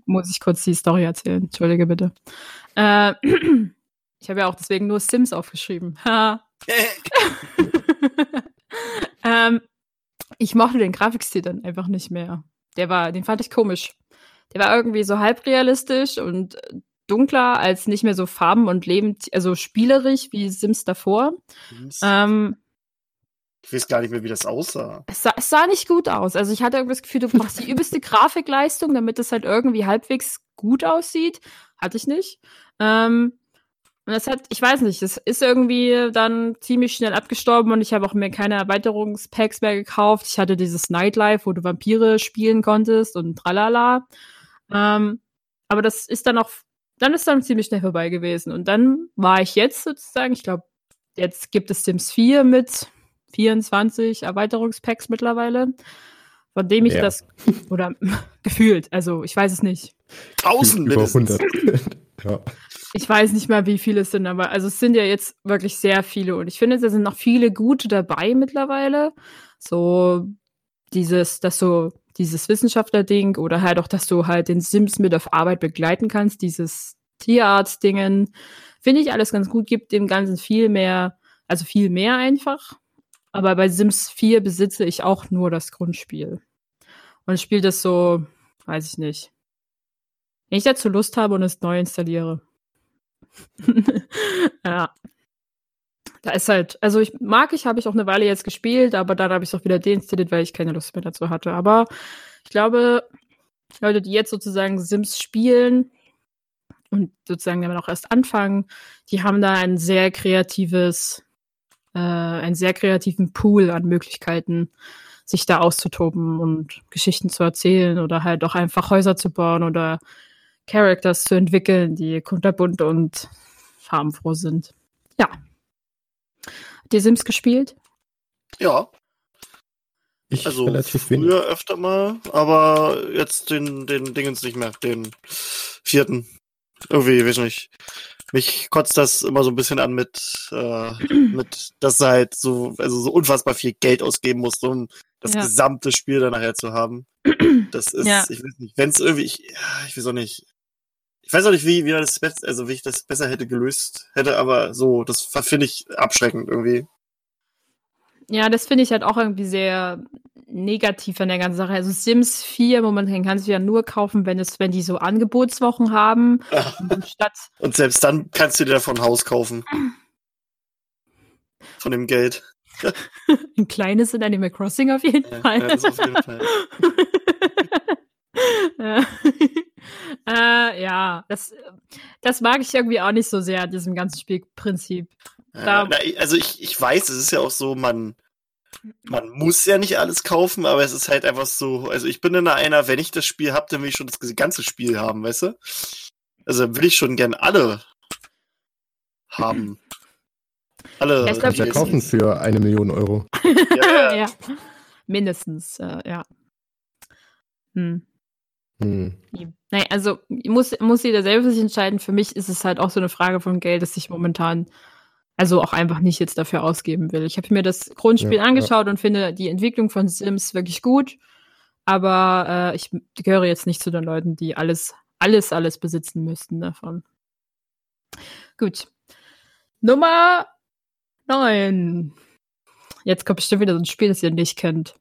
muss ich kurz die Story erzählen. Entschuldige bitte. Äh, ich habe ja auch deswegen nur Sims aufgeschrieben. ähm, ich mochte den Grafikstil dann einfach nicht mehr. Der war, den fand ich komisch. Der war irgendwie so halbrealistisch und dunkler als nicht mehr so farben und lebend, also spielerisch wie Sims davor. Ähm, ich weiß gar nicht mehr, wie das aussah. Es sah, es sah nicht gut aus. Also ich hatte irgendwie das Gefühl, du brauchst die übelste Grafikleistung, damit es halt irgendwie halbwegs gut aussieht. Hatte ich nicht. Ähm, und das hat, ich weiß nicht, es ist irgendwie dann ziemlich schnell abgestorben und ich habe auch mir keine Erweiterungspacks mehr gekauft. Ich hatte dieses Nightlife, wo du Vampire spielen konntest und tralala. Ähm, aber das ist dann auch, dann ist dann ziemlich schnell vorbei gewesen. Und dann war ich jetzt sozusagen, ich glaube, jetzt gibt es Sims 4 mit 24 Erweiterungspacks mittlerweile, von dem ich ja. das, oder gefühlt, also ich weiß es nicht. Tausend Über 100. ja. Ich weiß nicht mehr, wie viele es sind, aber also es sind ja jetzt wirklich sehr viele und ich finde, da sind noch viele gute dabei mittlerweile. So dieses, dass so dieses Wissenschaftler-Ding oder halt auch, dass du halt den Sims mit auf Arbeit begleiten kannst, dieses Tierarzt-Dingen. Finde ich alles ganz gut, gibt dem Ganzen viel mehr, also viel mehr einfach. Aber bei Sims 4 besitze ich auch nur das Grundspiel. Und spiele das so, weiß ich nicht. Wenn ich dazu Lust habe und es neu installiere. ja. Da ist halt, also ich mag ich, habe ich auch eine Weile jetzt gespielt, aber dann habe ich es auch wieder deinstalliert, weil ich keine Lust mehr dazu hatte. Aber ich glaube, Leute, die jetzt sozusagen Sims spielen und sozusagen damit auch erst anfangen, die haben da ein sehr kreatives, äh, einen sehr kreativen Pool an Möglichkeiten, sich da auszutoben und Geschichten zu erzählen oder halt auch einfach Häuser zu bauen oder Characters zu entwickeln, die kunterbunt und farbenfroh sind. Ja. Habt ihr Sims gespielt? Ja. Ich Also relativ früher wenig. öfter mal, aber jetzt den, den Dingens nicht mehr, den vierten. Irgendwie, weiß nicht. Mich kotzt das immer so ein bisschen an mit, äh, mit, dass du halt so, also so unfassbar viel Geld ausgeben musst, um das Ja. gesamte Spiel dann nachher zu haben. Das ist, Ja. ich weiß nicht, wenn es irgendwie, ich, ich weiß auch nicht. Ich weiß auch nicht, wie, wie das also wie ich das besser hätte gelöst hätte, aber so, das finde ich abschreckend irgendwie. Ja, das finde ich halt auch irgendwie sehr negativ an der ganzen Sache. Also Sims 4 momentan kannst du ja nur kaufen, wenn es, wenn die so Angebotswochen haben. Und statt, Und selbst dann kannst du dir davon Haus kaufen. Von dem Geld. ein kleines in Animal Crossing auf jeden Ja, Fall. ja, das auf jeden Fall. Äh, ja, das, das mag ich irgendwie auch nicht so sehr an diesem ganzen Spielprinzip. Ja, Da- na, also ich, ich weiß, es ist ja auch so, man, man muss ja nicht alles kaufen, aber es ist halt einfach so, also ich bin in einer, wenn ich das Spiel habe, dann will ich schon das ganze Spiel haben, weißt du? Also dann will ich schon gern alle haben. Alle. Ja, ich glaub, kaufen für eine Million Euro. Ja, ja. ja. Mindestens, äh, ja. Hm. Hm. Naja, also muss, muss jeder selber sich entscheiden. Für mich ist es halt auch so eine Frage von Geld, dass ich momentan also auch einfach nicht jetzt dafür ausgeben will. Ich habe mir das Grundspiel Ja, angeschaut und finde die Entwicklung von Sims wirklich gut. Aber äh, ich gehöre jetzt nicht zu den Leuten, die alles, alles, alles besitzen müssten davon. Gut. Nummer 9. Jetzt kommt bestimmt wieder so ein Spiel, das ihr nicht kennt.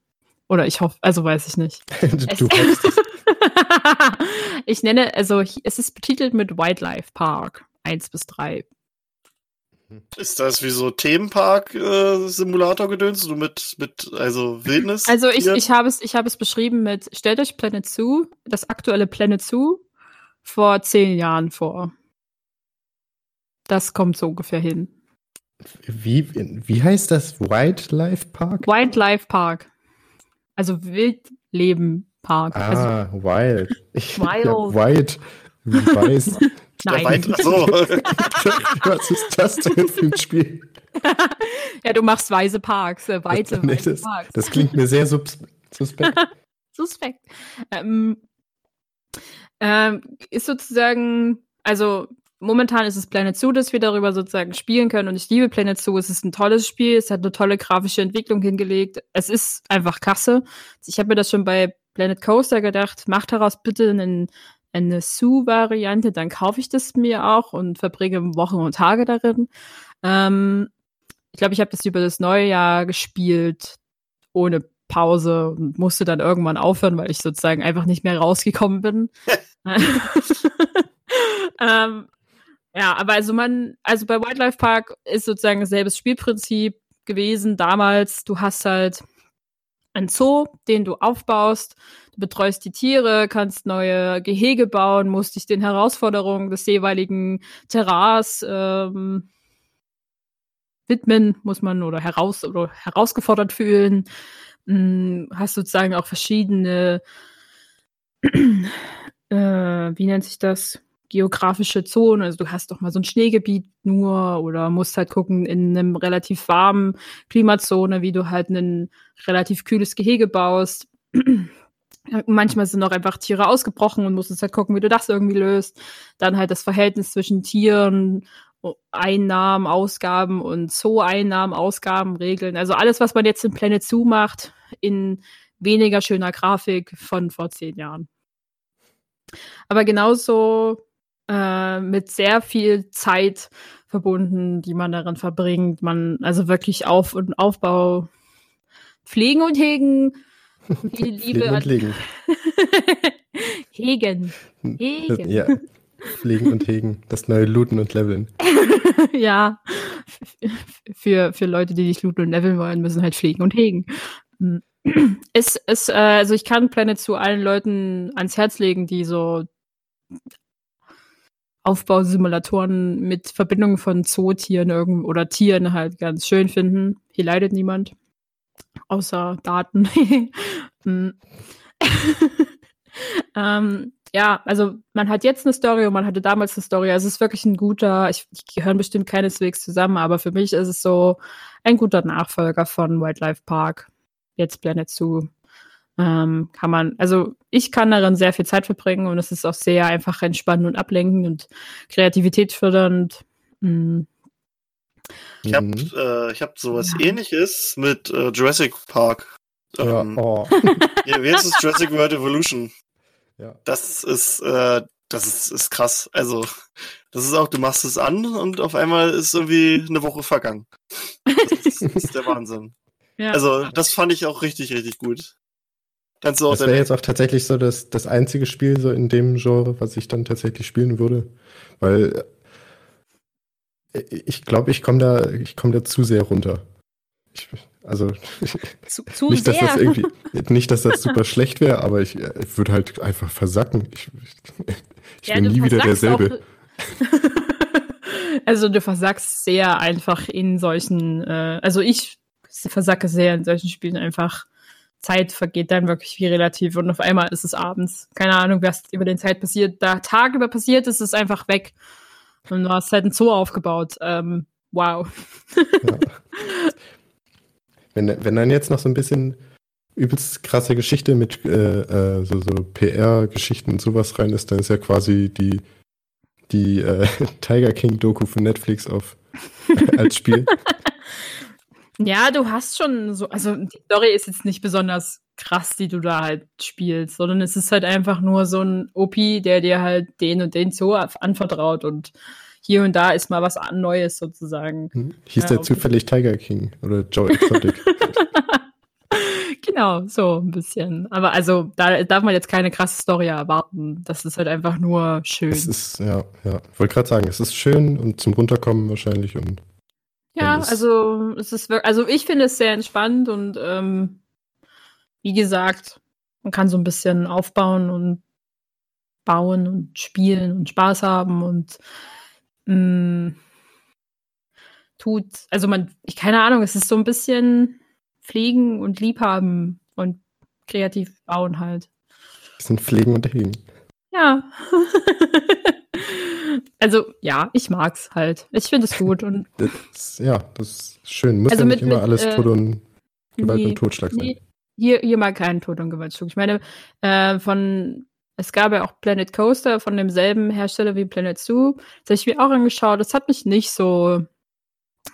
Oder ich hoffe, also weiß ich nicht. du hoffst es. ich nenne, also es ist betitelt mit Wildlife Park 1 bis 3. Ist das wie so Themenpark-Simulator-Gedöns? Du mit, mit, also Wildnis? Also ich, ich habe es, ich habe es beschrieben mit, stellt euch Planet Zoo, das aktuelle Planet Zoo, vor zehn Jahren vor. Das kommt so ungefähr hin. Wie, wie heißt das? Wildlife Park? Wildlife Park. Also Wildleben Park. Also, Ah, wild. Ich, Wild. Ja, wild. Wie weiß. Ja, nein. so. Was ist das denn für ein Spiel? ja, du machst weise Parks, äh, weite, Nee, das, Parks. das klingt mir sehr sus suspekt. Suspekt. Ähm, ähm, ist sozusagen, also momentan ist es Planet Zoo, dass wir darüber sozusagen spielen können und ich liebe Planet Zoo. Es ist ein tolles Spiel, es hat eine tolle grafische Entwicklung hingelegt. Es ist einfach klasse. Ich habe mir das schon bei Planet Coaster gedacht, macht daraus bitte einen, eine Zoo-Variante, dann kaufe ich das mir auch und verbringe Wochen und Tage darin. Ähm, ich glaube, ich habe das über das neue Jahr gespielt, ohne Pause und musste dann irgendwann aufhören, weil ich sozusagen einfach nicht mehr rausgekommen bin. ähm, ja, aber also man, also bei Wildlife Park ist sozusagen dasselbe Spielprinzip gewesen damals. Du hast halt einen Zoo, den du aufbaust, betreust die Tiere, kannst neue Gehege bauen, musst dich den Herausforderungen des jeweiligen Terrains ähm, widmen, muss man oder heraus oder herausgefordert fühlen. Hm, hast sozusagen auch verschiedene, äh, wie nennt sich das? Geografische Zonen. Also du hast doch mal so ein Schneegebiet nur oder musst halt gucken in einem relativ warmen Klimazone, wie du halt ein relativ kühles Gehege baust. Manchmal sind auch einfach Tiere ausgebrochen und musst halt gucken, wie du das irgendwie löst. Dann halt das Verhältnis zwischen Tieren, Einnahmen, Ausgaben und Zoo-Einnahmen, Ausgaben, Regeln. Also alles, was man jetzt in Planet Zoo macht, in weniger schöner Grafik von vor zehn Jahren. Aber genauso äh, mit sehr viel Zeit verbunden, die man darin verbringt. Man, also wirklich Auf- und Aufbau, Pflegen und Hegen, viel Liebe. Und. Hegen. Hegen. Ja. Pflegen und Hegen. Das neue Looten und Leveln. ja. Für, für Leute, die nicht looten und leveln wollen, müssen halt pflegen und hegen. Es, es, äh, also ich kann Planet zu allen Leuten ans Herz legen, die so Aufbausimulatoren mit Verbindung von Zootieren irgend oder Tieren halt ganz schön finden. Hier leidet niemand. Außer Daten. Hm. ähm, ja, also man hat jetzt eine Story und man hatte damals eine Story. Also es ist wirklich ein guter, ich, die gehören bestimmt keineswegs zusammen, aber für mich ist es so ein guter Nachfolger von Wildlife Park. Jetzt Planet Zoo. Ähm, kann man, also ich kann darin sehr viel Zeit verbringen und es ist auch sehr einfach entspannend und ablenkend und Kreativität fördernd. Mhm. Ich habe äh, ich hab sowas ja. ähnliches mit äh, Jurassic Park. Ja, ähm, oh. Wie heißt es? Jurassic World Evolution. Ja. Das ist, äh, das ist, ist krass. Also, das ist auch, du machst es an und auf einmal ist irgendwie eine Woche vergangen. Das ist, das ist der Wahnsinn. Ja. Also, das fand ich auch richtig, richtig gut. Kannst du auch das wäre jetzt auch tatsächlich so das, das einzige Spiel so in dem Genre, was ich dann tatsächlich spielen würde. Weil äh, ich glaube, ich komme da, ich komme da zu sehr runter. Ich, also zu, zu nicht, dass das irgendwie, nicht, dass das super schlecht wäre, aber ich, ich würde halt einfach versacken. Ich, ich ja, bin nie wieder derselbe. also du versackst sehr einfach in solchen, äh, also ich versacke sehr in solchen Spielen einfach. Zeit vergeht dann wirklich wie relativ und auf einmal ist es abends. Keine Ahnung, was über den Zeit passiert. Da Tag über passiert ist, ist einfach weg. Und du hast halt ein Zoo aufgebaut. Ähm, wow. Ja. Wenn, wenn dann jetzt noch so ein bisschen übelst krasse Geschichte mit äh, äh, so, so PR-Geschichten und sowas rein ist, dann ist ja quasi die, die äh, Tiger King-Doku von Netflix auf als Spiel. Ja, du hast schon so, also die Story ist jetzt nicht besonders krass, die du da halt spielst, sondern es ist halt einfach nur so ein OP, der dir halt den und den Zoo anvertraut und hier und da ist mal was Neues sozusagen. Hm. Hieß ja, der zufällig Tiger King oder Joe Exotic? genau, so ein bisschen. Aber also, da darf man jetzt keine krasse Story erwarten. Das ist halt einfach nur schön. Es ist, ja, ja. Ich wollte gerade sagen, es ist schön und zum Runterkommen wahrscheinlich und. Ja, also es ist also ich finde es sehr entspannt und ähm, wie gesagt, man kann so ein bisschen aufbauen und bauen und spielen und Spaß haben und mh, mm, tut, also man, ich keine Ahnung, es ist so ein bisschen Pflegen und Liebhaben und kreativ bauen halt. Das sind Pflegen und Hegen. Ja. also ja, ich mag's halt. Ich finde es gut und das, ja, das ist schön. Muss also ja nicht mit, immer alles äh, Tod und Gewalt nee, und Totschlag sein. Nee, hier, hier mal keinen Tod und Gewaltschlag. Ich meine, äh, von es gab ja auch Planet Coaster von demselben Hersteller wie Planet Zoo. Das habe ich mir auch angeschaut. Das hat mich nicht so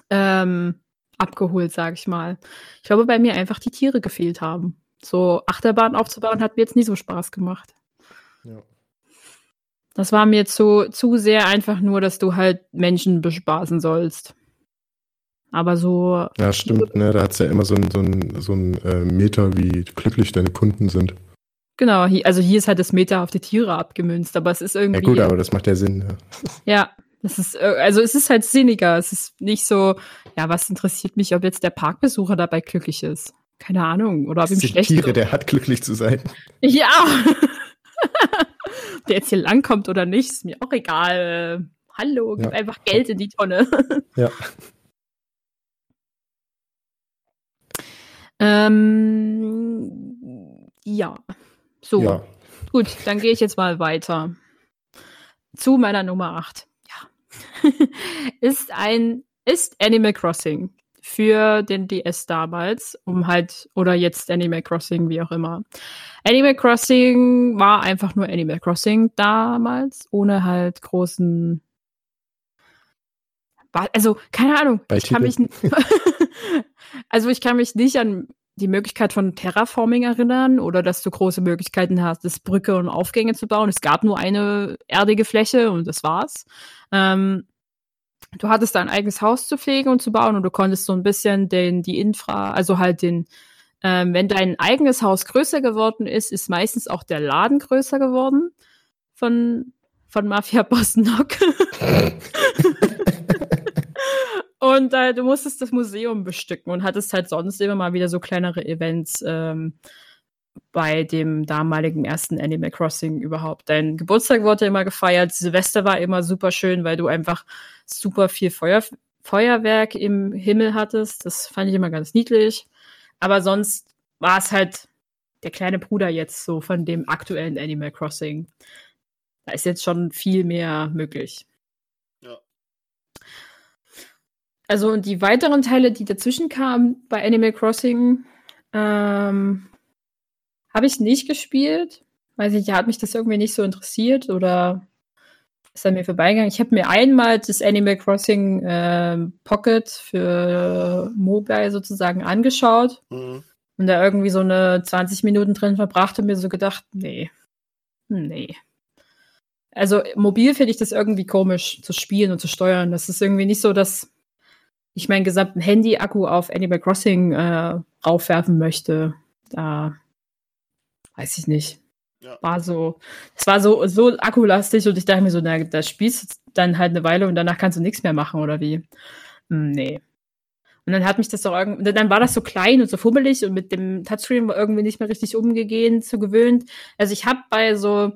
ähm, abgeholt, sage ich mal. Ich glaube, bei mir einfach die Tiere gefehlt haben. So Achterbahn aufzubauen hat mir jetzt nie so Spaß gemacht. Ja. Das war mir zu, zu sehr einfach nur, dass du halt Menschen bespaßen sollst. Aber so. Ja, stimmt, ne? Da hat es ja immer so ein, so ein, so ein äh, Meter, wie glücklich deine Kunden sind. Genau, hier, also hier ist halt das Meta auf die Tiere abgemünzt, aber es ist irgendwie. Ja gut, aber das macht ja Sinn. Ja, ja das ist, äh, also es ist halt sinniger. Es ist nicht so, ja, was interessiert mich, ob jetzt der Parkbesucher dabei glücklich ist. Keine Ahnung. Oder ob ihm schlecht Tiere, ist. der hat glücklich zu sein. Ja. der jetzt hier langkommt oder nicht, ist mir auch egal. Hallo, gib ja. einfach Geld in die Tonne. ja. Ähm, ja. So, ja. gut, dann gehe ich jetzt mal weiter zu meiner Nummer 8. Ja. ist ein, ist Animal Crossing für den DS damals, um halt, oder jetzt Animal Crossing, wie auch immer. Animal Crossing war einfach nur Animal Crossing damals, ohne halt großen also keine Ahnung, Bei ich kann mich also ich kann mich nicht an die Möglichkeit von Terraforming erinnern oder dass du große Möglichkeiten hast, das Brücke und Aufgänge zu bauen. Es gab nur eine erdige Fläche und das war's. Ähm, du hattest dein eigenes Haus zu pflegen und zu bauen und du konntest so ein bisschen den, die Infra, also halt den, ähm, wenn dein eigenes Haus größer geworden ist, ist meistens auch der Laden größer geworden von, von Mafia Boss Nock. Und äh, du musstest das Museum bestücken und hattest halt sonst immer mal wieder so kleinere Events ähm, bei dem damaligen ersten Animal Crossing überhaupt. Dein Geburtstag wurde immer gefeiert, Silvester war immer super schön, weil du einfach super viel Feuer Feuerwerk im Himmel hattest. Das fand ich immer ganz niedlich. Aber sonst war es halt der kleine Bruder jetzt so von dem aktuellen Animal Crossing. Da ist jetzt schon viel mehr möglich. Also und die weiteren Teile, die dazwischen kamen bei Animal Crossing, ähm, habe ich nicht gespielt. Weiß ich, hat mich das irgendwie nicht so interessiert oder ist an mir vorbeigegangen. Ich habe mir einmal das Animal Crossing äh, Pocket für Mobile sozusagen angeschaut mhm. und da irgendwie so eine 20 Minuten drin verbracht und mir so gedacht, nee, nee. Also mobil finde ich das irgendwie komisch zu spielen und zu steuern. Das ist irgendwie nicht so, dass ich meinen gesamten Handy-Akku auf Animal Crossing äh, raufwerfen möchte, da weiß ich nicht. Ja. War so, es war so, so akkulastig und ich dachte mir so, na, da spielst du dann halt eine Weile und danach kannst du nichts mehr machen oder wie? Hm, nee. Und dann hat mich das doch irgendwie, dann war das so klein und so fummelig und mit dem Touchscreen war irgendwie nicht mehr richtig umgegeben, zu gewöhnt. Also ich habe bei so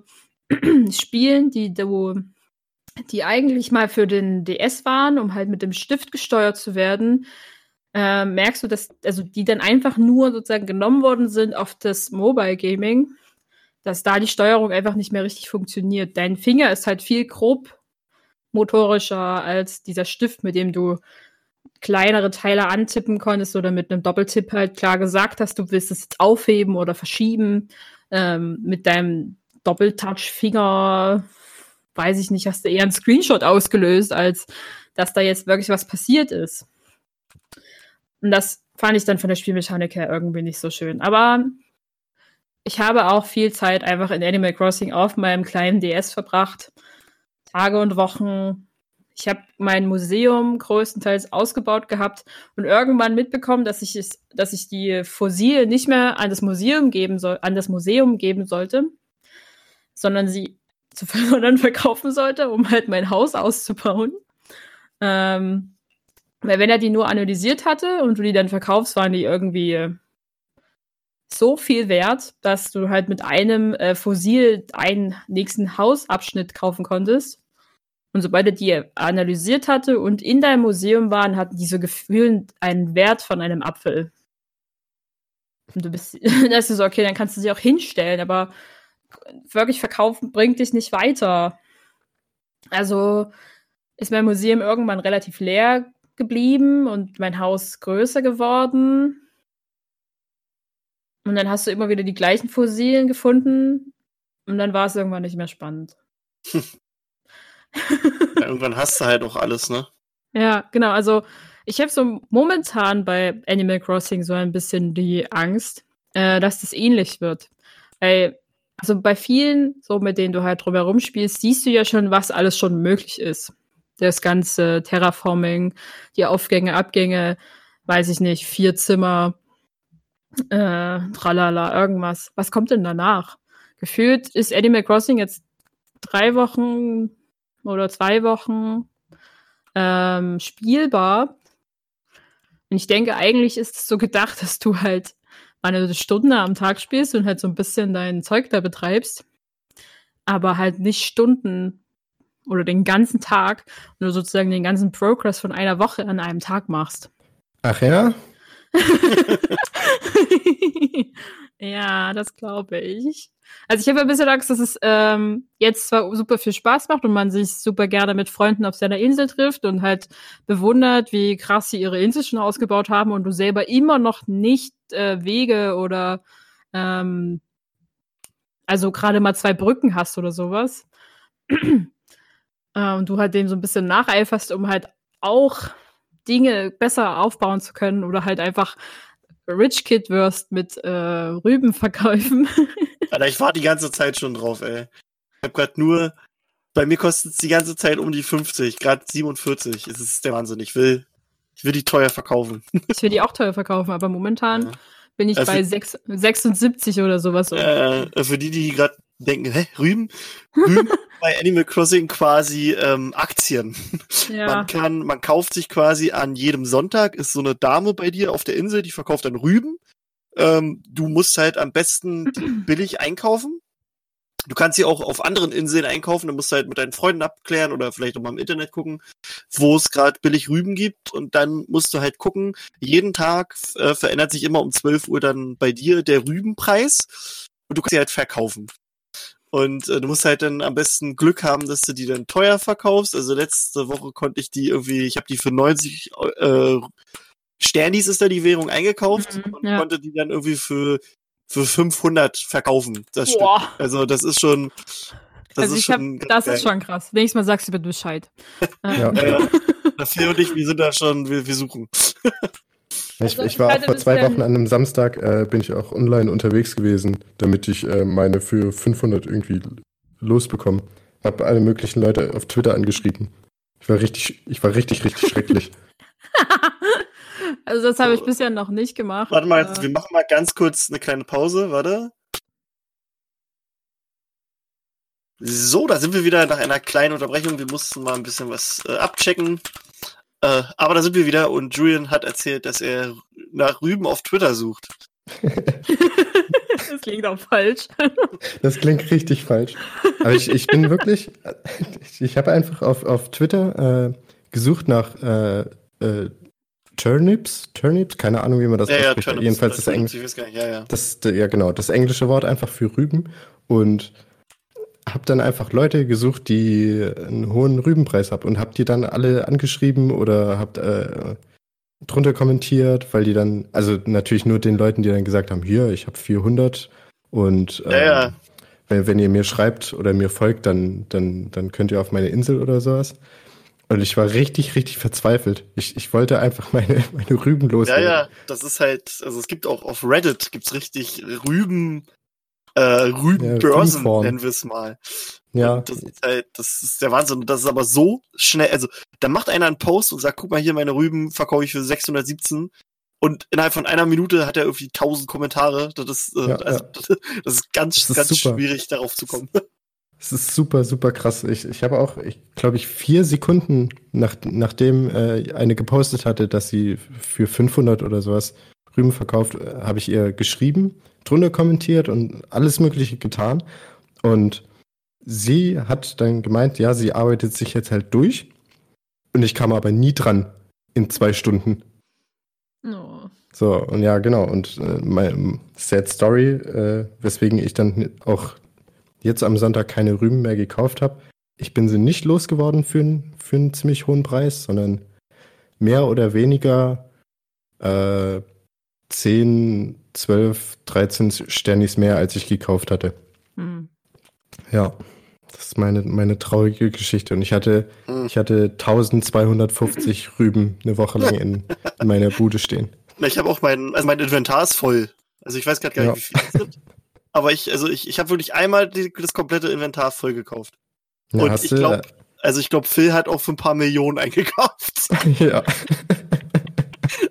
Spielen, die du die eigentlich mal für den DS waren, um halt mit dem Stift gesteuert zu werden, äh, merkst du, dass, also die dann einfach nur sozusagen genommen worden sind auf das Mobile Gaming, dass da die Steuerung einfach nicht mehr richtig funktioniert. Dein Finger ist halt viel grob motorischer als dieser Stift, mit dem du kleinere Teile antippen konntest oder mit einem Doppeltipp halt klar gesagt hast, du willst es jetzt aufheben oder verschieben. Ähm, mit deinem Doppeltouch-Finger weiß ich nicht, hast du eher einen Screenshot ausgelöst, als dass da jetzt wirklich was passiert ist. Und das fand ich dann von der Spielmechanik her irgendwie nicht so schön. Aber ich habe auch viel Zeit einfach in Animal Crossing auf meinem kleinen DS verbracht. Tage und Wochen. Ich habe mein Museum größtenteils ausgebaut gehabt und irgendwann mitbekommen, dass ich es, dass ich die Fossilien nicht mehr an das Museum geben soll, an das Museum geben sollte, sondern sie zu dann verkaufen sollte, um halt mein Haus auszubauen. Ähm, weil wenn er die nur analysiert hatte und du die dann verkaufst, waren die irgendwie so viel wert, dass du halt mit einem äh, Fossil einen nächsten Hausabschnitt kaufen konntest. Und sobald er die analysiert hatte und in deinem Museum waren, hatten diese Gefühle einen Wert von einem Apfel. Und du bist, da ist so, okay, dann kannst du sie auch hinstellen, aber wirklich verkaufen bringt dich nicht weiter. Also ist mein Museum irgendwann relativ leer geblieben und mein Haus größer geworden. Und dann hast du immer wieder die gleichen Fossilien gefunden und dann war es irgendwann nicht mehr spannend. ja, irgendwann hast du halt auch alles, ne? Ja, genau. Also ich habe so momentan bei Animal Crossing so ein bisschen die Angst, äh, dass das ähnlich wird. Weil also bei vielen, so mit denen du halt drumherum spielst, siehst du ja schon, was alles schon möglich ist. Das ganze Terraforming, die Aufgänge, Abgänge, weiß ich nicht, vier Zimmer, äh, tralala, irgendwas. Was kommt denn danach? Gefühlt ist Animal Crossing jetzt drei Wochen oder zwei Wochen ähm, spielbar. Und ich denke, eigentlich ist es so gedacht, dass du halt eine Stunde am Tag spielst und halt so ein bisschen dein Zeug da betreibst, aber halt nicht Stunden oder den ganzen Tag nur sozusagen den ganzen Progress von einer Woche an einem Tag machst. Ach ja? ja, das glaube ich. Also ich habe ein bisschen Angst, dass es ähm, jetzt zwar super viel Spaß macht und man sich super gerne mit Freunden auf seiner Insel trifft und halt bewundert, wie krass sie ihre Insel schon ausgebaut haben und du selber immer noch nicht äh, Wege oder ähm, also gerade mal zwei Brücken hast oder sowas. äh, und du halt dem so ein bisschen nacheiferst, um halt auch Dinge besser aufbauen zu können oder halt einfach Rich Kid wirst mit äh, Rübenverkäufen. Alter, ich war die ganze Zeit schon drauf, ey. Ich hab grad nur, bei mir kostet es die ganze Zeit um die 50, gerade 47. Es ist der Wahnsinn. Ich will, ich will die teuer verkaufen. Ich will die auch teuer verkaufen, aber momentan ja. bin ich äh, bei 6, 76 oder sowas. Äh, für die, die gerade denken, hä, Rüben? Rüben bei Animal Crossing quasi ähm, Aktien. Ja. Man kann, man kauft sich quasi an jedem Sonntag, ist so eine Dame bei dir auf der Insel, die verkauft dann Rüben. Ähm, du musst halt am besten billig einkaufen. Du kannst sie auch auf anderen Inseln einkaufen, du musst halt mit deinen Freunden abklären oder vielleicht auch mal im Internet gucken, wo es gerade billig Rüben gibt und dann musst du halt gucken, jeden Tag äh, verändert sich immer um 12 Uhr dann bei dir der Rübenpreis und du kannst sie halt verkaufen. Und äh, du musst halt dann am besten Glück haben, dass du die dann teuer verkaufst. Also letzte Woche konnte ich die irgendwie, ich habe die für 90 äh, Sternis ist da die Währung eingekauft mhm, und ja. konnte die dann irgendwie für für 500 verkaufen. Das Boah. Stück. Also das ist schon. Das also ist schon hab, das geil. ist schon krass. Nächstes Mal sagst du bitte Bescheid. ja. ja. Dafür und ich, wir sind da schon, wir, wir suchen. Ich, ich war auch vor zwei Wochen an einem Samstag, äh, bin ich auch online unterwegs gewesen, damit ich äh, meine für 500 irgendwie losbekomme. Hab alle möglichen Leute auf Twitter angeschrieben. Ich war richtig, ich war richtig, richtig schrecklich. also das habe ich bisher noch nicht gemacht. Warte mal, jetzt, wir machen mal ganz kurz eine kleine Pause, warte. So, da sind wir wieder nach einer kleinen Unterbrechung. Wir mussten mal ein bisschen was äh, abchecken. Äh, aber da sind wir wieder und Julian hat erzählt, dass er nach Rüben auf Twitter sucht. das klingt auch falsch. Das klingt richtig falsch. Aber ich, ich bin wirklich, ich, ich habe einfach auf, auf Twitter äh, gesucht nach äh, äh, Turnips, Turnips, keine Ahnung, wie man das ja, ausspricht. Ja, Jedenfalls das, das Englische. Ja, ja. Das, ja, genau, das englische Wort einfach für Rüben. Und habe dann einfach Leute gesucht, die einen hohen Rübenpreis haben und habe die dann alle angeschrieben oder habt äh, drunter kommentiert, weil die dann, also natürlich nur den Leuten, die dann gesagt haben, hier, ich habe 400 und ähm, ja, ja. Wenn, wenn ihr mir schreibt oder mir folgt, dann, dann, dann könnt ihr auf meine Insel oder sowas. Und ich war richtig, richtig verzweifelt. Ich, ich wollte einfach meine, meine Rüben loswerden. Ja, ja, das ist halt, also es gibt auch auf Reddit gibt's richtig Rüben, äh, Rübenbörsen, ja, nennen wir es mal. Ja. Und das ist halt, das ist der Wahnsinn. Und das ist aber so schnell, also da macht einer einen Post und sagt, guck mal hier, meine Rüben verkaufe ich für 617. Und innerhalb von einer Minute hat er irgendwie 1000 Kommentare. Das ist, äh, ja, also, ja. Das, ist ganz, das ist ganz super. schwierig, darauf zu kommen. Es ist super, super krass. Ich, ich habe auch, ich glaube ich, vier Sekunden nach, nachdem äh, eine gepostet hatte, dass sie für 500 oder sowas Rüben verkauft, äh, habe ich ihr geschrieben, drunter kommentiert und alles Mögliche getan. Und sie hat dann gemeint, ja, sie arbeitet sich jetzt halt durch. Und ich kam aber nie dran in zwei Stunden. Oh. So, und ja, genau. Und äh, meine Sad Story, äh, weswegen ich dann auch jetzt am Sonntag keine Rüben mehr gekauft habe. Ich bin sie nicht losgeworden für, für einen ziemlich hohen Preis, sondern mehr oder weniger äh, 10, 12, 13 Sternis mehr, als ich gekauft hatte. Hm. Ja, das ist meine, meine traurige Geschichte. Und ich hatte, hm. ich hatte 1250 Rüben eine Woche lang in, in meiner Bude stehen. Ich habe auch mein, also mein Inventar ist voll. Also ich weiß gerade gar nicht, ja. wie viel es sind. Aber ich, also ich, ich habe wirklich einmal die, das komplette Inventar voll gekauft. Ja, Und ich glaube, also ich glaube, Phil hat auch für ein paar Millionen eingekauft. Ja.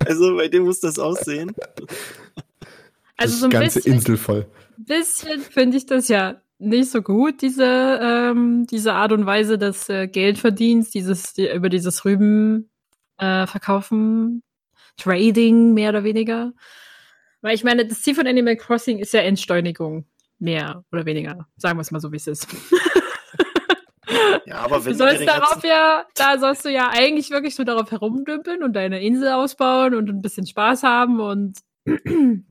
Also bei dem muss das aussehen. Also das so ein ganze bisschen, Insel voll. Bisschen finde ich das ja nicht so gut, diese, ähm, diese Art und Weise des äh, Geldverdienst, dieses, die, über dieses Rüben äh, verkaufen, Trading mehr oder weniger. Weil ich meine, das Ziel von Animal Crossing ist ja Entschleunigung. Mehr oder weniger. Sagen wir es mal so, wie es ist. Ja, aber wenn du sollst darauf ja, da sollst du ja eigentlich wirklich nur darauf herumdümpeln und deine Insel ausbauen und ein bisschen Spaß haben und und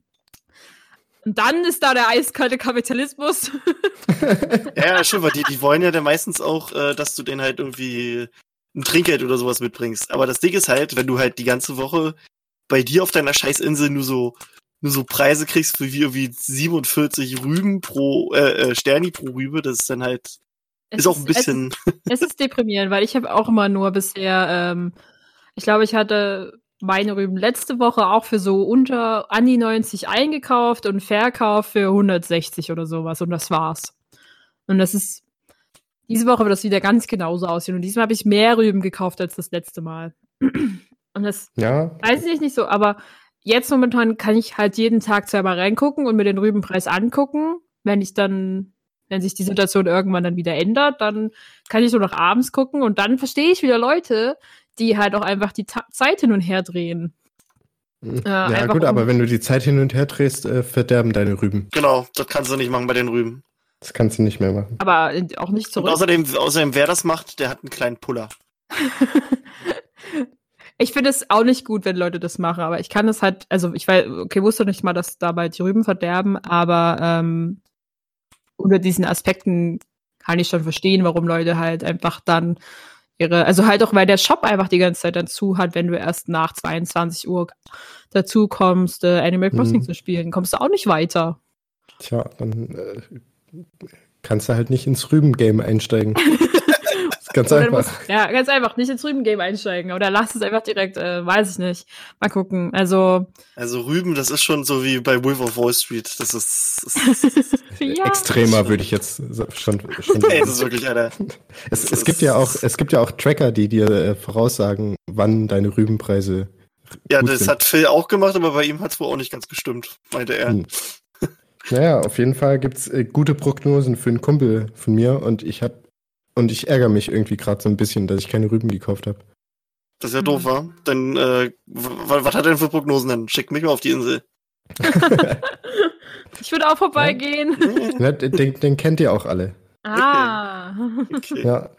dann ist da der eiskalte Kapitalismus. ja, stimmt, weil die, die wollen ja dann meistens auch, äh, dass du den halt irgendwie ein Trinkgeld oder sowas mitbringst. Aber das Ding ist halt, wenn du halt die ganze Woche bei dir auf deiner Scheißinsel nur so nur so Preise kriegst für wie irgendwie 47 Rüben pro äh, äh, Sterni pro Rübe, das ist dann halt es ist auch ein bisschen. Es ist, es ist deprimierend, weil ich habe auch immer nur bisher, ähm, ich glaube, ich hatte meine Rüben letzte Woche auch für so unter an die 90 eingekauft und verkauft für 160 oder sowas und das war's. Und das ist diese Woche wird das wieder ganz genauso aussehen und diesmal habe ich mehr Rüben gekauft als das letzte Mal. Und das ja. weiß ich nicht so, aber jetzt momentan kann ich halt jeden Tag zweimal reingucken und mir den Rübenpreis angucken. Wenn ich dann, wenn sich die Situation irgendwann dann wieder ändert, dann kann ich so noch abends gucken und dann verstehe ich wieder Leute, die halt auch einfach die Ta Zeit hin und her drehen. Äh, ja, gut, um aber wenn du die Zeit hin und her drehst, äh, verderben deine Rüben. Genau, das kannst du nicht machen bei den Rüben. Das kannst du nicht mehr machen. Aber auch nicht zurück. Und außerdem, außerdem, wer das macht, der hat einen kleinen Puller. ich finde es auch nicht gut, wenn Leute das machen, aber ich kann es halt, also ich weiß, okay, wusste nicht mal, dass dabei die Rüben verderben, aber ähm, unter diesen Aspekten kann ich schon verstehen, warum Leute halt einfach dann ihre, also halt auch, weil der Shop einfach die ganze Zeit dann zu hat, wenn du erst nach 22 Uhr dazu kommst, äh, Animal Crossing hm. zu spielen, kommst du auch nicht weiter. Tja, dann äh, kannst du halt nicht ins Rüben-Game einsteigen. ganz einfach. Musst, ja, ganz einfach. Nicht ins Rüben-Game einsteigen. Oder lass es einfach direkt, äh, weiß ich nicht. Mal gucken. Also. Also Rüben, das ist schon so wie bei Wolf of Wall Street. Das ist. Das ist ja. Extremer würde ich jetzt schon. schon Ey, das ist wirklich einer. Es, es gibt ja auch, es gibt ja auch Tracker, die dir äh, voraussagen, wann deine Rübenpreise. Ja, das sind. hat Phil auch gemacht, aber bei ihm hat es wohl auch nicht ganz gestimmt, meinte er. Hm. Naja, auf jeden Fall gibt's äh, gute Prognosen für einen Kumpel von mir und ich hab und ich ärgere mich irgendwie gerade so ein bisschen, dass ich keine Rüben gekauft habe. Das ist ja doof, wa? Dann, äh, was hat er denn für Prognosen denn? Schickt mich mal auf die Insel. ich würde auch vorbeigehen. Ja, den, den, kennt ihr auch alle. Ah. Okay. Ja.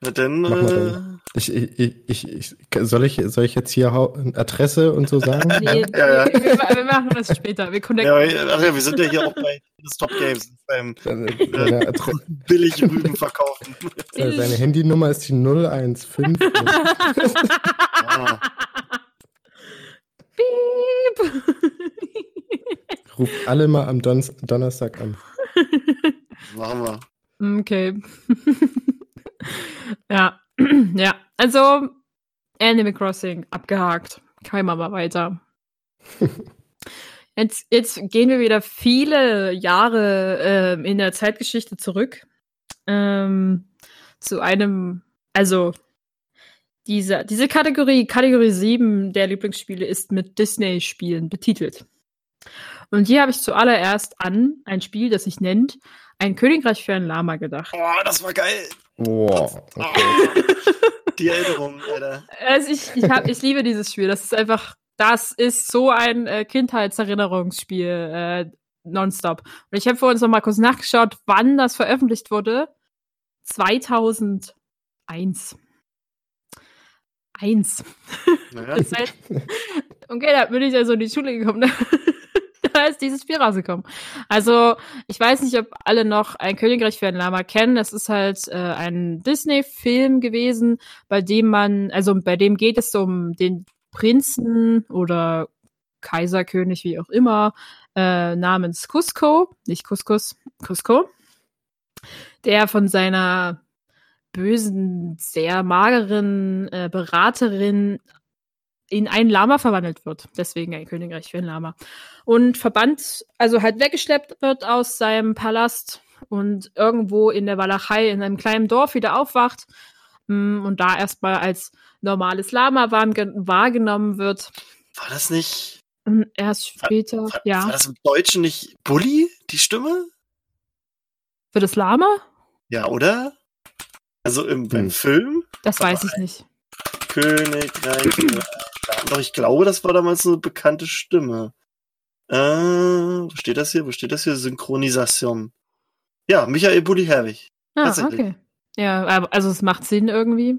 Na dann, äh, ich, ich, ich, ich, soll, ich, soll ich jetzt hier Adresse und so sagen? Nee, ja, ja. Wir, wir, machen das später. Wir connecten. Ja, ach ja, wir sind ja hier auch bei Stop Games beim äh, billig Rüben verkaufen. Seine Handynummer ist die 015. ah. Piep. Ruf alle mal am Don Donnerstag an. Machen wir. Okay. ja. ja, also Animal Crossing abgehakt. Kein mal weiter. Jetzt, jetzt gehen wir wieder viele Jahre äh, in der Zeitgeschichte zurück. Ähm, zu einem, also diese, diese Kategorie, Kategorie 7 der Lieblingsspiele ist mit Disney-Spielen betitelt. Und hier habe ich zuallererst an ein Spiel, das sich nennt Ein Königreich für ein Lama gedacht. Oh, das war geil. Boah, okay. Die Erinnerung, Alter. Also ich, ich, hab, ich liebe dieses Spiel. Das ist einfach, das ist so ein äh, Kindheitserinnerungsspiel, äh, nonstop. Und ich habe vorhin noch mal kurz nachgeschaut, wann das veröffentlicht wurde. 2001. Eins. Naja. Heißt, okay, da bin ich also in die Schule gekommen. Da ist dieses Spiel rausgekommen. Also, ich weiß nicht, ob alle noch ein Königreich für ein Lama kennen. Es ist halt äh, ein Disney-Film gewesen, bei dem man, also bei dem geht es um den Prinzen oder Kaiserkönig, wie auch immer, äh, namens Cusco, nicht Couscous, Cusco, der von seiner bösen, sehr mageren äh, Beraterin in ein Lama verwandelt wird. Deswegen ein Königreich für ein Lama. Und verbannt, also halt weggeschleppt wird aus seinem Palast und irgendwo in der Walachei in einem kleinen Dorf wieder aufwacht mm, und da erstmal als normales Lama wahrgenommen wird. War das nicht? Erst später, war, war, ja. War das im Deutschen nicht Bully, die Stimme? Für das Lama? Ja, oder? Also im, im hm. Film? Das weiß ich nicht. Königreich doch, ich glaube, das war damals eine bekannte Stimme. Äh, wo steht das hier? Wo steht das hier? Synchronisation. Ja, Michael Bulli-Herwig. Ah, okay. Ja, also es macht Sinn irgendwie.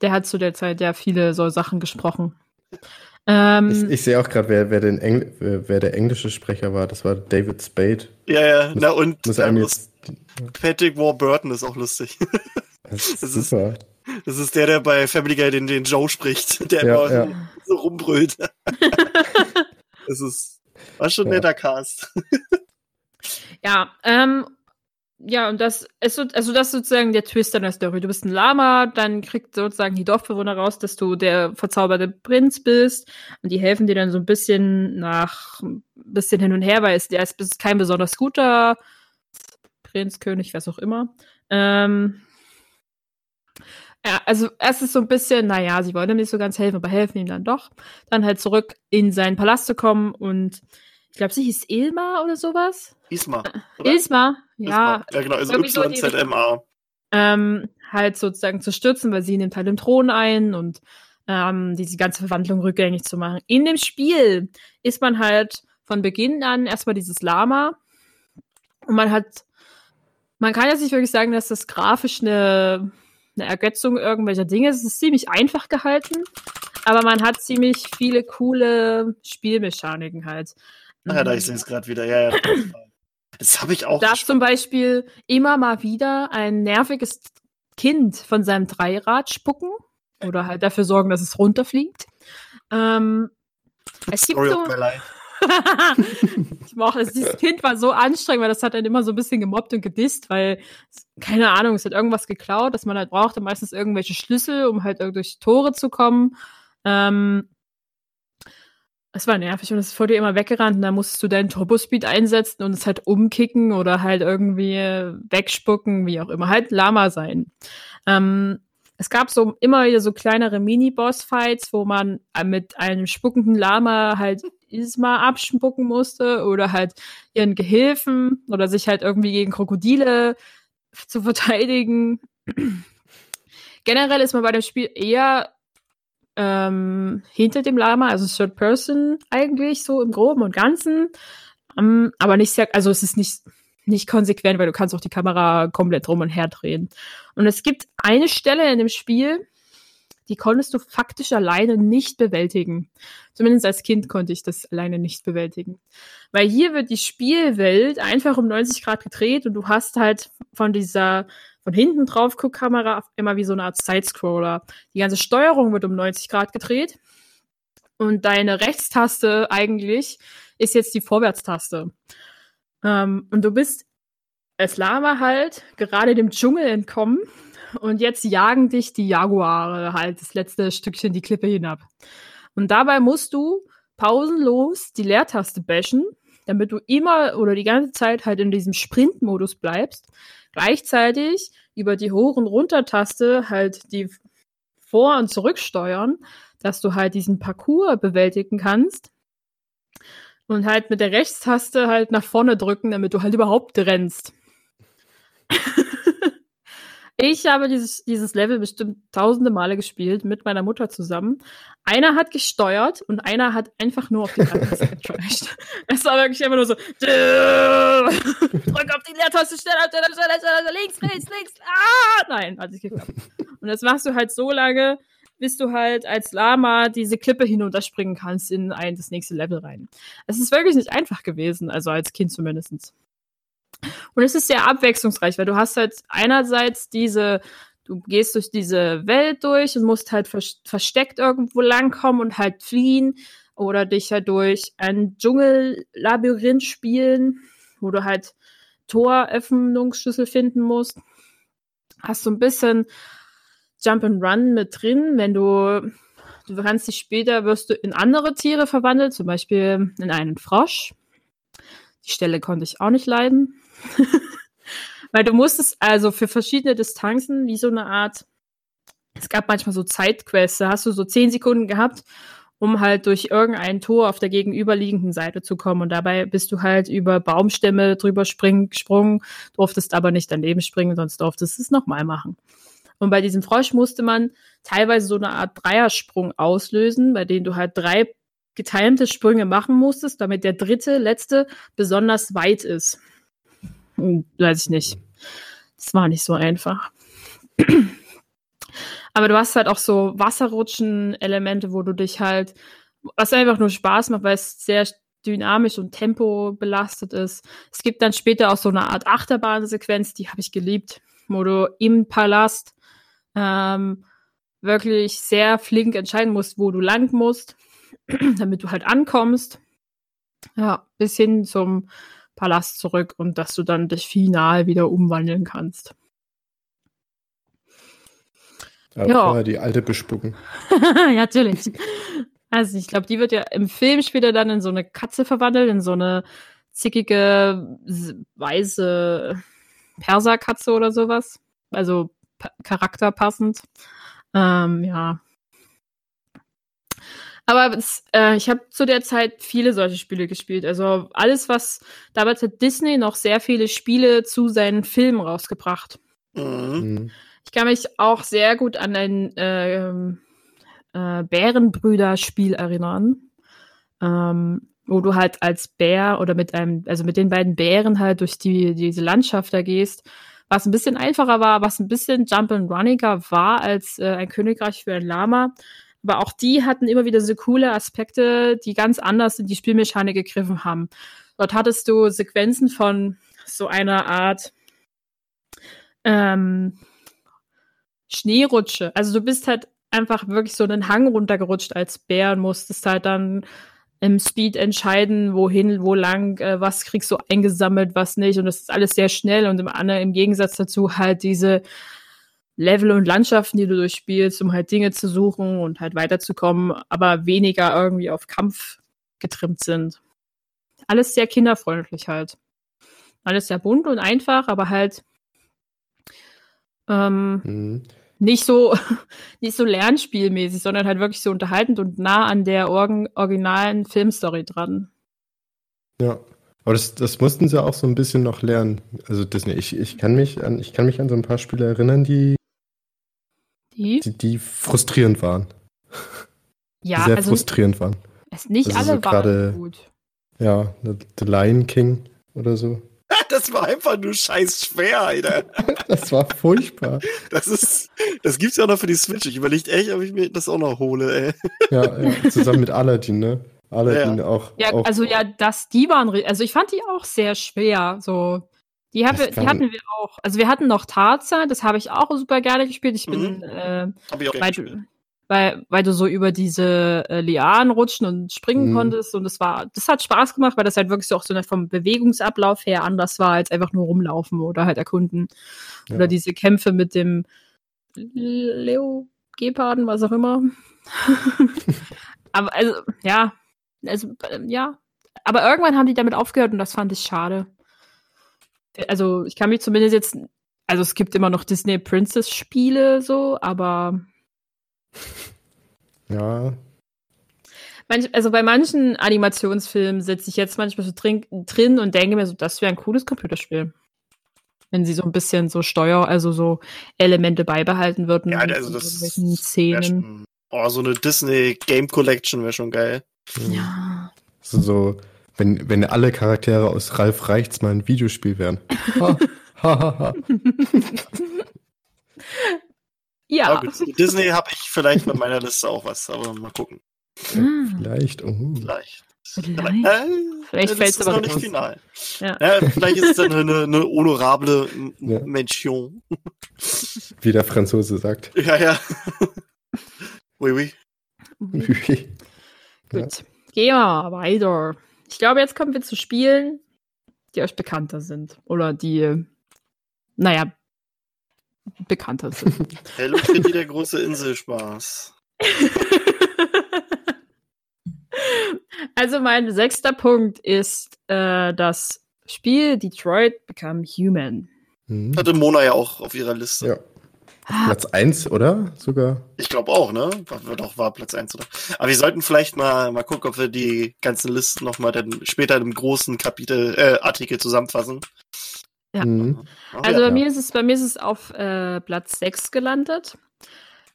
Der hat zu der Zeit ja viele so Sachen gesprochen. Ähm, ich, ich sehe auch gerade, wer, wer, wer, wer, der englische Sprecher war. Das war David Spade. Ja, ja. Muss, Na und muss einem jetzt... Patrick Warburton ist auch lustig. Das ist das super. Ist, das ist der, der bei Family Guy den, den Joe spricht, der ja, immer ja. so rumbrüllt. das ist, war schon ein ja. netter Cast. ja, ähm, ja, und das ist so, also das ist sozusagen der Twist an der Story. Du bist ein Lama, dann kriegt sozusagen die Dorfbewohner raus, dass du der verzauberte Prinz bist und die helfen dir dann so ein bisschen nach ein bisschen hin und her, weil es der ist kein besonders guter Prinz, König, was auch immer. Ähm, ja, also es ist so ein bisschen, naja, sie wollen ihm nicht so ganz helfen, aber helfen ihm dann doch. Dann halt zurück in seinen Palast zu kommen und ich glaube, sie hieß Ilma oder sowas. Isma. Oder? Isma, ja. Ja, genau, also YZMA. Ähm, halt sozusagen zu stürzen, weil sie nimmt halt den Thron ein und ähm, diese ganze Verwandlung rückgängig zu machen. In dem Spiel ist man halt von Beginn an erstmal dieses Lama und man hat, man kann jetzt nicht wirklich sagen, dass das grafisch eine, eine Ergötzung irgendwelcher Dinge. Es ist ziemlich einfach gehalten, aber man hat ziemlich viele coole Spielmechaniken halt. Ah, ja, da ich sehe es gerade wieder. Ja, ja. Das habe ich auch. Da zum Beispiel immer mal wieder ein nerviges Kind von seinem Dreirad spucken oder halt dafür sorgen, dass es runterfliegt. Ähm, es gibt Story so, of my life. ich mochte es. Dieses Kind war so anstrengend, weil das hat dann immer so ein bisschen gemobbt und gedisst, weil, keine Ahnung, es hat irgendwas geklaut, das man halt brauchte, meistens irgendwelche Schlüssel, um halt durch Tore zu kommen. Ähm, es war nervig und es ist vor dir immer weggerannt und dann musstest du deinen Turbospeed einsetzen und es halt umkicken oder halt irgendwie wegspucken, wie auch immer. Halt Lama sein. Ähm, es gab so immer wieder so kleinere Mini-Boss-Fights, wo man mit einem spuckenden Lama halt Isma abspucken musste oder halt ihren Gehilfen oder sich halt irgendwie gegen Krokodile zu verteidigen. Generell ist man bei dem Spiel eher ähm, hinter dem Lama, also Third Person eigentlich so im Groben und Ganzen. Ähm, aber nicht sehr, also es ist nicht, nicht konsequent, weil du kannst auch die Kamera komplett drum und her drehen. Und es gibt eine Stelle in dem Spiel, die konntest du faktisch alleine nicht bewältigen. Zumindest als Kind konnte ich das alleine nicht bewältigen. Weil hier wird die Spielwelt einfach um 90 Grad gedreht und du hast halt von dieser von hinten drauf Guckkamera immer wie so eine Art Sidescroller. Die ganze Steuerung wird um 90 Grad gedreht und deine Rechtstaste eigentlich ist jetzt die Vorwärtstaste. Ähm, und du bist als Lama halt gerade dem Dschungel entkommen und jetzt jagen dich die Jaguare halt das letzte Stückchen die Klippe hinab. Und dabei musst du pausenlos die Leertaste bashen, damit du immer oder die ganze Zeit halt in diesem Sprint-Modus bleibst gleichzeitig über die Hoch- und Runter-Taste halt die Vor- und Zurücksteuern, dass du halt diesen Parcours bewältigen kannst. Und halt mit der Rechtstaste halt nach vorne drücken, damit du halt überhaupt rennst. Ich habe dieses, dieses Level bestimmt tausende Male gespielt mit meiner Mutter zusammen. Einer hat gesteuert und einer hat einfach nur auf die Leertaste getrashed. Es war wirklich immer nur so, drück auf die Leertaste, schneller, schneller, schneller, schneller, links, rechts, links, ah! Nein, hat nicht geklappt. Und das machst du halt so lange, bis du halt als Lama diese Klippe hinunterspringen kannst in ein, das nächste Level rein. Es ist wirklich nicht einfach gewesen, also als Kind zumindestens. Und es ist sehr abwechslungsreich, weil du hast halt einerseits diese, du gehst durch diese Welt durch und musst halt versteckt irgendwo langkommen und halt fliehen oder dich halt durch ein Dschungellabyrinth spielen, wo du halt Toröffnungsschlüssel finden musst. Hast so ein bisschen Jump and Run mit drin, wenn du du kannst dich später wirst du in andere Tiere verwandelt, zum Beispiel in einen Frosch. Die Stelle konnte ich auch nicht leiden. Weil du musstest also für verschiedene Distanzen wie so eine Art, es gab manchmal so Zeitquests, da hast du so zehn Sekunden gehabt, um halt durch irgendein Tor auf der gegenüberliegenden Seite zu kommen. Und dabei bist du halt über Baumstämme drüber springen, gesprungen, durftest aber nicht daneben springen, sonst durftest du es nochmal machen. Und bei diesem Frosch musste man teilweise so eine Art Dreiersprung auslösen, bei dem du halt drei geteilte Sprünge machen musstest, damit der dritte, letzte besonders weit ist. Hm, weiß ich nicht. Das war nicht so einfach. Aber du hast halt auch so Wasserrutschen-Elemente, wo du dich halt, was einfach nur Spaß macht, weil es sehr dynamisch und tempo belastet ist. Es gibt dann später auch so eine Art Achterbahnsequenz, die habe ich geliebt, wo du im Palast ähm, wirklich sehr flink entscheiden musst, wo du lang musst, damit du halt ankommst. Ja, bis hin zum Palast zurück und dass du dann dich final wieder umwandeln kannst. Aber ja. die alte bespucken. ja, natürlich. Also ich glaube, die wird ja im Film später dann in so eine Katze verwandelt, in so eine zickige, weiße Perserkatze oder sowas. Also charakterpassend. Ähm, ja. Aber es, äh, ich habe zu der Zeit viele solche Spiele gespielt. Also alles, was damals hat Disney noch sehr viele Spiele zu seinen Filmen rausgebracht. Mhm. mhm. Ich kann mich auch sehr gut an ein äh, äh, Bärenbrüder-Spiel erinnern, ähm, wo du halt als Bär oder mit einem, also mit den beiden Bären halt durch die, diese Landschaft da gehst, was ein bisschen einfacher war, was ein bisschen Jump and Runninger war als äh, ein Königreich für ein Lama. Aber auch die hatten immer wieder so coole Aspekte, die ganz anders in die Spielmechanik gegriffen haben. Dort hattest du Sequenzen von so einer Art ähm, Schneerutsche. Also du bist halt einfach wirklich so einen Hang runtergerutscht als Bär und musstest halt dann im Speed entscheiden, wohin, wo lang, äh, was kriegst du eingesammelt, was nicht. Und das ist alles sehr schnell und im, im Gegensatz dazu halt diese Level und Landschaften, die du durchspielst, um halt Dinge zu suchen und halt weiterzukommen, aber weniger irgendwie auf Kampf getrimmt sind. Alles sehr kinderfreundlich halt. Alles sehr bunt und einfach, aber halt ähm, mhm nicht so, nicht so lernspielmäßig, sondern halt wirklich so unterhaltend und nah an der orgen, originalen Filmstory dran. Ja. Aber das, das mussten sie auch so ein bisschen noch lernen. Also Disney, ich, ich kann mich an, ich kann mich an so ein paar Spiele erinnern, die, die, die, die frustrierend waren. Ja, die sehr also, frustrierend waren. Es nicht also alle so waren grade, gut. Ja, The Lion King oder so. Das war einfach nur scheiß schwer, Alter. Das war furchtbar. Das ist, das gibt's ja auch noch für die Switch. Ich überlege echt, ob ich mir das auch noch hole, ey. Ja, ja zusammen mit Aladdin, ne? Aladdin ja. auch. Ja, auch. also ja, das, die waren, also ich fand die auch sehr schwer, so. Die, hab, die hatten wir auch. Also wir hatten noch Tarzan, das habe ich auch super gerne gespielt. Ich bin, mhm. äh, Hab ich auch bei, weil, weil du so über diese äh, Lianen rutschen und springen mhm. konntest und das war, das hat Spaß gemacht, weil das halt wirklich so auch so vom Bewegungsablauf her anders war, als einfach nur rumlaufen oder halt erkunden. Ja. Oder diese Kämpfe mit dem Leo Geparden, was auch immer. aber also, ja, also, ja. Aber irgendwann haben die damit aufgehört und das fand ich schade. Also, ich kann mich zumindest jetzt, also es gibt immer noch Disney Princess Spiele so, aber ja. Manch, also bei manchen Animationsfilmen sitze ich jetzt manchmal so drin, drin und denke mir so, das wäre ein cooles Computerspiel. Wenn sie so ein bisschen so Steuer, also so Elemente beibehalten würden. Ja, also das Szenen. Schon, oh, so eine Disney Game Collection wäre schon geil. Ja. So, so, wenn, wenn alle Charaktere aus Ralf Reichts mal ein Videospiel wären. Ha, ha, ha, ha. Ja. Disney habe ich vielleicht bei meiner Liste auch was, aber mal gucken. Hm. Vielleicht, oh. Vielleicht. Vielleicht, äh, vielleicht fällt es aber noch nicht final. Ja. ja. vielleicht ist es dann eine, eine honorable ja. Mention. Wie der Franzose sagt. Ja, ja. oui, oui. oui. Gut. Gehen wir weiter. Ich glaube, jetzt kommen wir zu Spielen, die euch bekannter sind. Oder die, naja, bekannter sind. Hello Kitty, der große Inselspaß. also mein sechster Punkt ist äh, das Spiel Detroit Become Human. Mhm. Hatte Mona ja auch auf ihrer Liste. Ja. Ah. Platz 1, oder? Sogar? Ich glaube auch, ne? War, doch, war Platz 1, oder? Aber wir sollten vielleicht mal, mal gucken, ob wir die ganzen Listen nochmal dann später im großen Kapitel, äh, Artikel zusammenfassen. Ja. Mhm. Also ja, bei mir ist es, bei mir ist es auf äh, Platz 6 gelandet.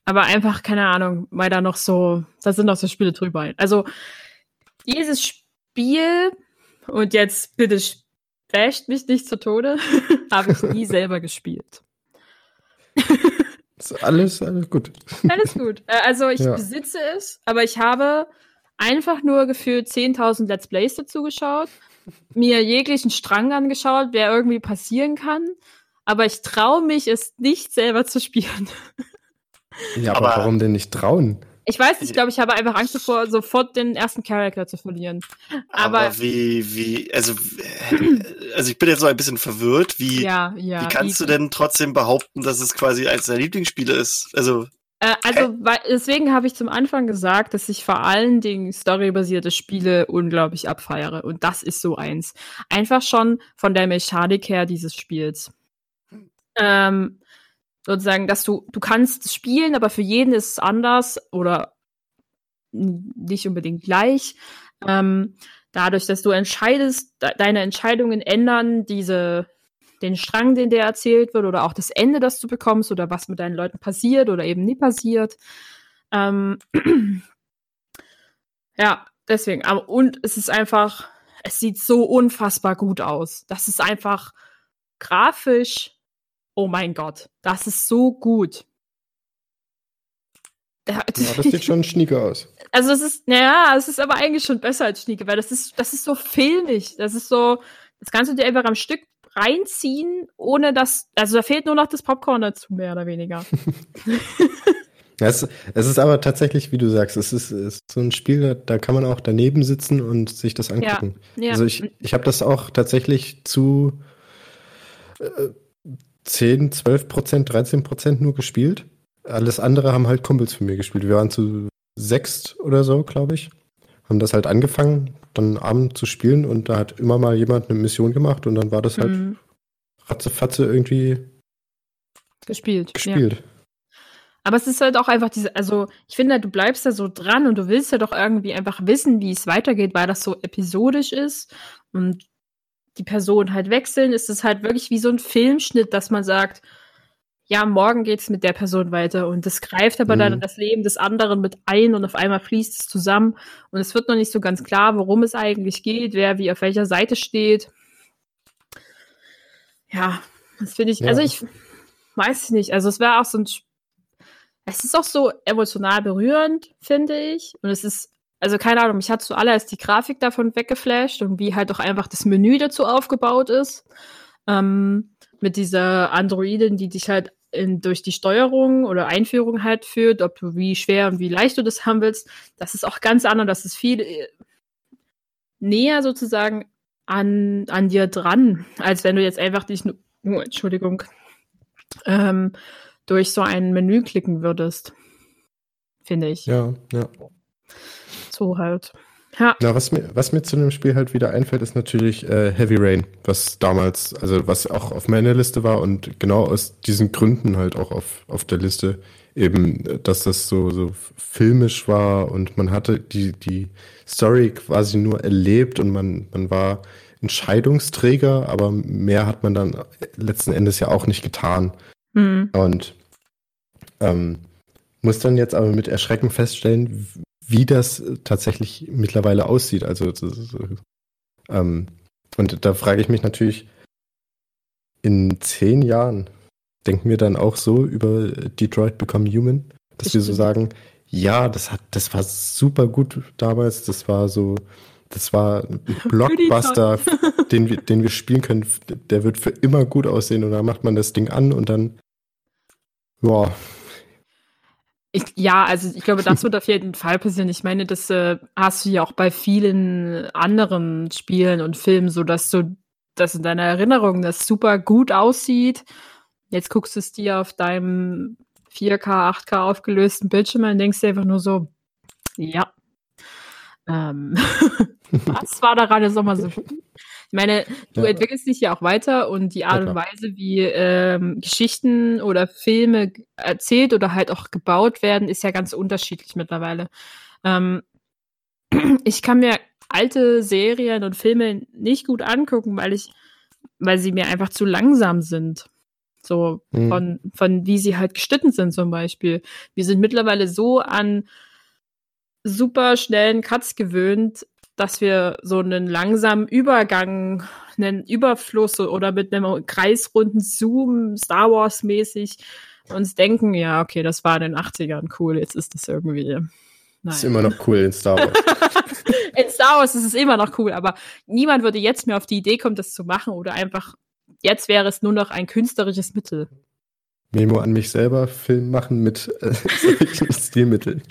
Aber einfach, keine Ahnung, weil da noch so, da sind noch so Spiele drüber. Also, dieses Spiel, und jetzt bitte basht mich nicht zu Tode, habe ich nie selber gespielt. Ist alles, alles gut. Alles gut. Äh, also, ich ja. besitze es, aber ich habe einfach nur gefühlt 10.000 Let's Plays dazu geschaut mir jeglichen Strang angeschaut, wer irgendwie passieren kann. Aber ich traue mich, es nicht selber zu spielen. Ja, aber, aber, warum denn nicht trauen? Ich weiß nicht, ich glaube, ich habe einfach Angst davor, sofort den ersten Charakter zu verlieren. Aber, Aber wie, wie, also, also ich bin jetzt so ein bisschen verwirrt. Wie, ja, ja, wie kannst wie, du denn trotzdem behaupten, dass es quasi eines deiner Lieblingsspiele ist? Also, äh, also weil, deswegen habe ich zum Anfang gesagt, dass ich vor allen Dingen storybasierte Spiele unglaublich abfeiere. Und das ist so eins. Einfach schon von der Mechanik her dieses Spiels. Ähm, sozusagen, dass du, du kannst spielen, aber für jeden ist es anders oder nicht unbedingt gleich. Ähm, dadurch, dass du entscheidest, deine Entscheidungen ändern diese den Strang, den dir erzählt wird, oder auch das Ende, das du bekommst, oder was mit deinen Leuten passiert oder eben nie passiert. Ähm, ja, deswegen. Aber, und es ist einfach, es sieht so unfassbar gut aus. Das ist einfach grafisch, oh mein Gott, das ist so gut. Ja, das sieht schon schnieke aus. Also es ist, naja, es ist aber eigentlich schon besser als schnieke, weil das ist, das ist so filmig. Das ist so, das kannst du dir einfach am Stück reinziehen, ohne dass, also da fehlt nur noch das Popcorn dazu, mehr oder weniger. es, es, ist aber tatsächlich, wie du sagst, es ist, ist, so ein Spiel, da, da kann man auch daneben sitzen und sich das angucken. Ja, ja. Also ich, ich habe das auch tatsächlich zu äh, 10, 12 Prozent, 13 Prozent nur gespielt. Alles andere haben halt Kumpels für mir gespielt. Wir waren zu sechst oder so, glaube ich. Haben das halt angefangen, dann Abend zu spielen und da hat immer mal jemand eine Mission gemacht und dann war das halt mhm. ratzefatze irgendwie gespielt. Gespielt. Ja. Aber es ist halt auch einfach diese, also ich finde, du bleibst da so dran und du willst ja doch irgendwie einfach wissen, wie es weitergeht, weil das so episodisch ist und die Personen halt wechseln, ist es halt wirklich wie so ein Filmschnitt, dass man sagt, ja, morgen geht's mit der Person weiter und das greift aber mhm. dann das Leben des anderen mit ein und auf einmal fließt es zusammen und es wird noch nicht so ganz klar, worum es eigentlich geht, wer wie auf welcher Seite steht. Ja, das finde ich, ja. also ich weiß nicht, also es wäre auch so ein, es ist auch so emotional berührend, finde ich und es ist also keine Ahnung, mich hat zuallererst die Grafik davon weggeflasht und wie halt auch einfach das Menü dazu aufgebaut ist. Ähm, mit dieser Androidin, die dich halt in, durch die Steuerung oder Einführung halt führt, ob du wie schwer und wie leicht du das haben willst, das ist auch ganz anders, das ist viel äh, näher sozusagen an, an dir dran, als wenn du jetzt einfach dich, oh, Entschuldigung, ähm, durch so ein Menü klicken würdest. Finde ich. Ja, ja. So halt. Ja. Na, was mir, was mir zu dem Spiel halt wieder einfällt, ist natürlich äh, Heavy Rain, was damals, also was auch auf meiner Liste war und genau aus diesen Gründen halt auch auf, auf der Liste, eben, dass das so, so filmisch war und man hatte die, die Story quasi nur erlebt und man, man war Entscheidungsträger, aber mehr hat man dann letzten Endes ja auch nicht getan. Mhm. Und ähm, muss dann jetzt aber mit Erschrecken feststellen, wie das tatsächlich mittlerweile aussieht. Also ist, ähm, und da frage ich mich natürlich, in zehn Jahren denken wir dann auch so über Detroit Become Human, dass das wir so sagen, ja, das hat, das war super gut damals, das war so, das war ein Blockbuster, den wir, den wir spielen können, der wird für immer gut aussehen und dann macht man das Ding an und dann, ja, ich, ja, also ich glaube, das wird auf jeden Fall passieren. Ich meine, das äh, hast du ja auch bei vielen anderen Spielen und Filmen, so dass du das in deiner Erinnerung das super gut aussieht. Jetzt guckst du es dir auf deinem 4K, 8K aufgelösten Bildschirm und denkst dir einfach nur so, ja. Ähm, was war daran jetzt nochmal so ich meine, du ja. entwickelst dich ja auch weiter und die Art ja, und Weise, wie ähm, Geschichten oder Filme erzählt oder halt auch gebaut werden, ist ja ganz unterschiedlich mittlerweile. Ähm, ich kann mir alte Serien und Filme nicht gut angucken, weil ich, weil sie mir einfach zu langsam sind. So mhm. von, von wie sie halt geschnitten sind zum Beispiel. Wir sind mittlerweile so an super schnellen Cuts gewöhnt, dass wir so einen langsamen Übergang, einen Überfluss oder mit einem kreisrunden Zoom, Star Wars mäßig, uns denken, ja, okay, das war in den 80ern cool, jetzt ist das irgendwie. Nein. Ist immer noch cool in Star Wars. in Star Wars ist es immer noch cool, aber niemand würde jetzt mehr auf die Idee kommen, das zu machen oder einfach, jetzt wäre es nur noch ein künstlerisches Mittel. Memo an mich selber Film machen mit äh, solchen Stilmitteln.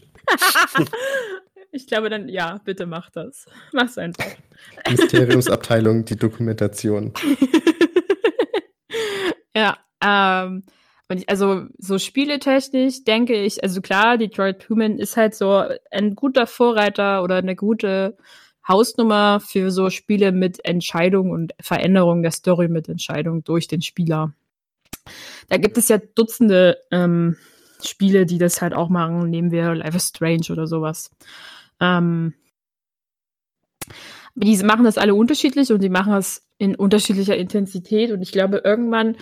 Ich glaube dann, ja, bitte mach das. Mach's einfach. Mysteriumsabteilung, die Dokumentation. ja, ähm, und ich, also so spieletechnisch denke ich, also klar, Detroit Human ist halt so ein guter Vorreiter oder eine gute Hausnummer für so Spiele mit Entscheidung und Veränderung der Story mit Entscheidung durch den Spieler. Da gibt es ja Dutzende ähm, Spiele, die das halt auch machen. Nehmen wir Life is Strange oder sowas. Ähm, die machen das alle unterschiedlich und die machen das in unterschiedlicher Intensität. Und ich glaube, irgendwann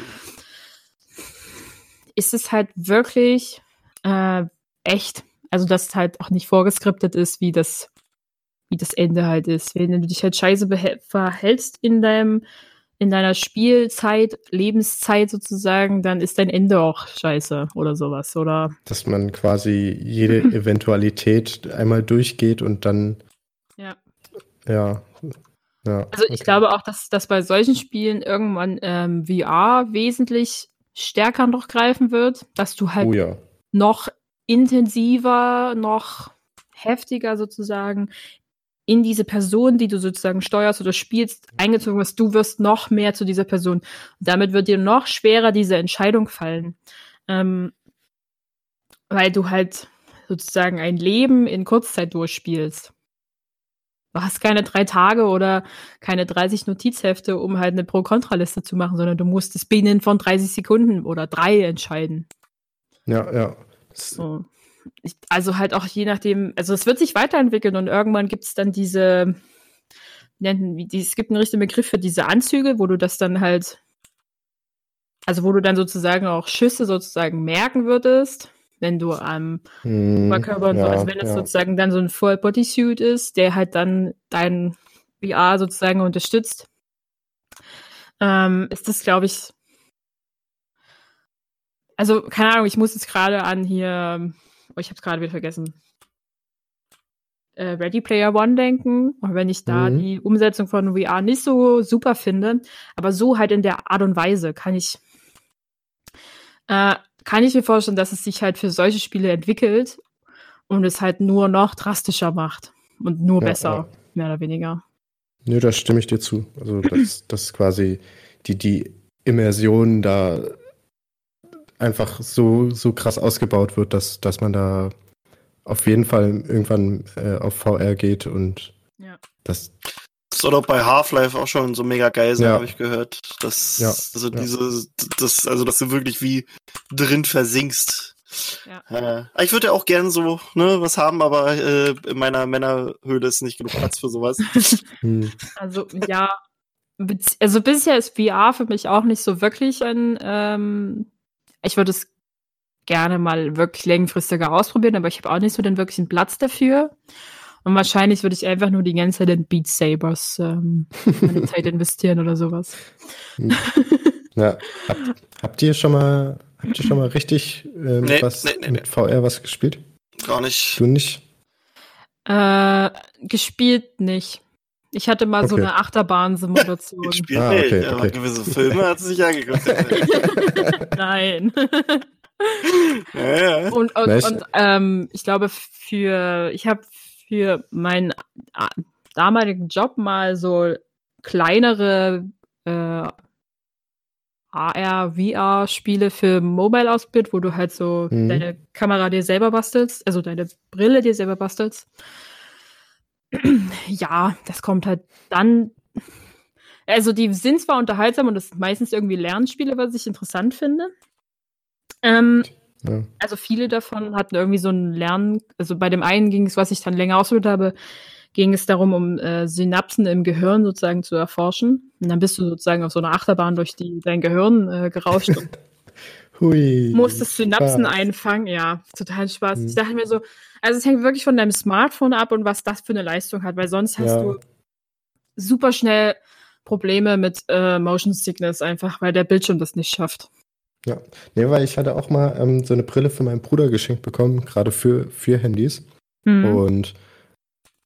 ist es halt wirklich äh, echt. Also, dass es halt auch nicht vorgeskriptet ist, wie das, wie das Ende halt ist. Wenn du dich halt scheiße verhältst in deinem, in deiner Spielzeit, Lebenszeit sozusagen, dann ist dein Ende auch scheiße oder sowas, oder? Dass man quasi jede Eventualität einmal durchgeht und dann. Ja. Ja. Ja, also ich glaube auch, dass, dass bei solchen Spielen irgendwann ähm, VR wesentlich stärker noch greifen wird, dass du halt oh ja. noch intensiver, noch heftiger sozusagen in diese Person, die du sozusagen steuerst oder spielst, eingezogen wirst. Du wirst noch mehr zu dieser Person. Und damit wird dir noch schwerer diese Entscheidung fallen. Ähm, weil du halt sozusagen ein Leben in Kurzzeit durchspielst du hast keine drei Tage oder keine 30 Notizhefte, um halt eine Pro-Kontra-Liste zu machen, sondern du musst es binnen von 30 Sekunden oder drei entscheiden. Ja, ja. So. Ich, also halt auch je nachdem, also es wird sich weiterentwickeln und irgendwann gibt es dann diese, nennen, die, es gibt einen richtigen Begriff für diese Anzüge, wo du das dann halt, also wo du dann sozusagen auch Schüsse sozusagen merken würdest wenn du am hm, Oberkörper und ja, so, also wenn es ja. sozusagen dann so ein Full Bodysuit ist, der halt dann dein VR sozusagen unterstützt, ähm, ist das, glaube ich, also keine Ahnung, ich muss jetzt gerade an hier, oh, ich habe es gerade wieder vergessen, äh, Ready Player One denken, auch wenn ich da mhm. die Umsetzung von VR nicht so super finde, aber so halt in der Art und Weise kann ich äh, kann ich mir vorstellen, dass es sich halt für solche Spiele entwickelt und es halt nur noch drastischer macht und nur ja, besser, ja. mehr oder weniger. Nö, da stimme ich dir zu. Also, dass, dass quasi die, die Immersion da einfach so, so krass ausgebaut wird, dass, dass man da auf jeden Fall irgendwann äh, auf VR geht und ja. das, soll doch bei Half-Life auch schon so mega geil sein, ja. habe ich gehört. Das, ja. also ja. diese, das, also dass du wirklich wie drin versinkst. Ja. Äh, ich würde ja auch gern so ne, was haben, aber äh, in meiner Männerhöhle ist nicht genug Platz für sowas. Hm. also ja, also bisher ist VR für mich auch nicht so wirklich ein. Ähm, ich würde es gerne mal wirklich längerfristiger ausprobieren, aber ich habe auch nicht so den wirklichen Platz dafür. Und wahrscheinlich würde ich einfach nur die ganze Zeit in Beat Sabers ähm, meine Zeit investieren oder sowas. Ja, habt, habt ihr schon mal, habt ihr schon mal richtig ähm, nee, was nee, nee, mit VR was gespielt? Gar nicht. Du nicht? Äh, gespielt nicht. Ich hatte mal okay. so eine Achterbahn-Simulation. gespielt ah, okay, nicht, aber gewisse Filme hat sie sich angeguckt. Nein. ja, ja. Und, und, und ähm, ich glaube, für, ich habe für meinen damaligen Job mal so kleinere äh, AR, VR-Spiele für Mobile ausprobiert, wo du halt so mhm. deine Kamera dir selber bastelst, also deine Brille dir selber bastelst. Ja, das kommt halt dann. Also, die sind zwar unterhaltsam und das sind meistens irgendwie Lernspiele, was ich interessant finde. Ähm, ja. Also viele davon hatten irgendwie so ein Lernen, also bei dem einen ging es, was ich dann länger ausprobiert habe, ging es darum, um äh, Synapsen im Gehirn sozusagen zu erforschen. Und dann bist du sozusagen auf so einer Achterbahn durch die, dein Gehirn äh, gerauscht und Hui, musstest Synapsen Spaß. einfangen. Ja, total Spaß. Hm. Ich dachte mir so, also es hängt wirklich von deinem Smartphone ab und was das für eine Leistung hat, weil sonst hast ja. du super schnell Probleme mit äh, Motion Sickness einfach, weil der Bildschirm das nicht schafft. Ja, nee, weil ich hatte auch mal ähm, so eine Brille für meinen Bruder geschenkt bekommen, gerade für, für Handys. Mhm. Und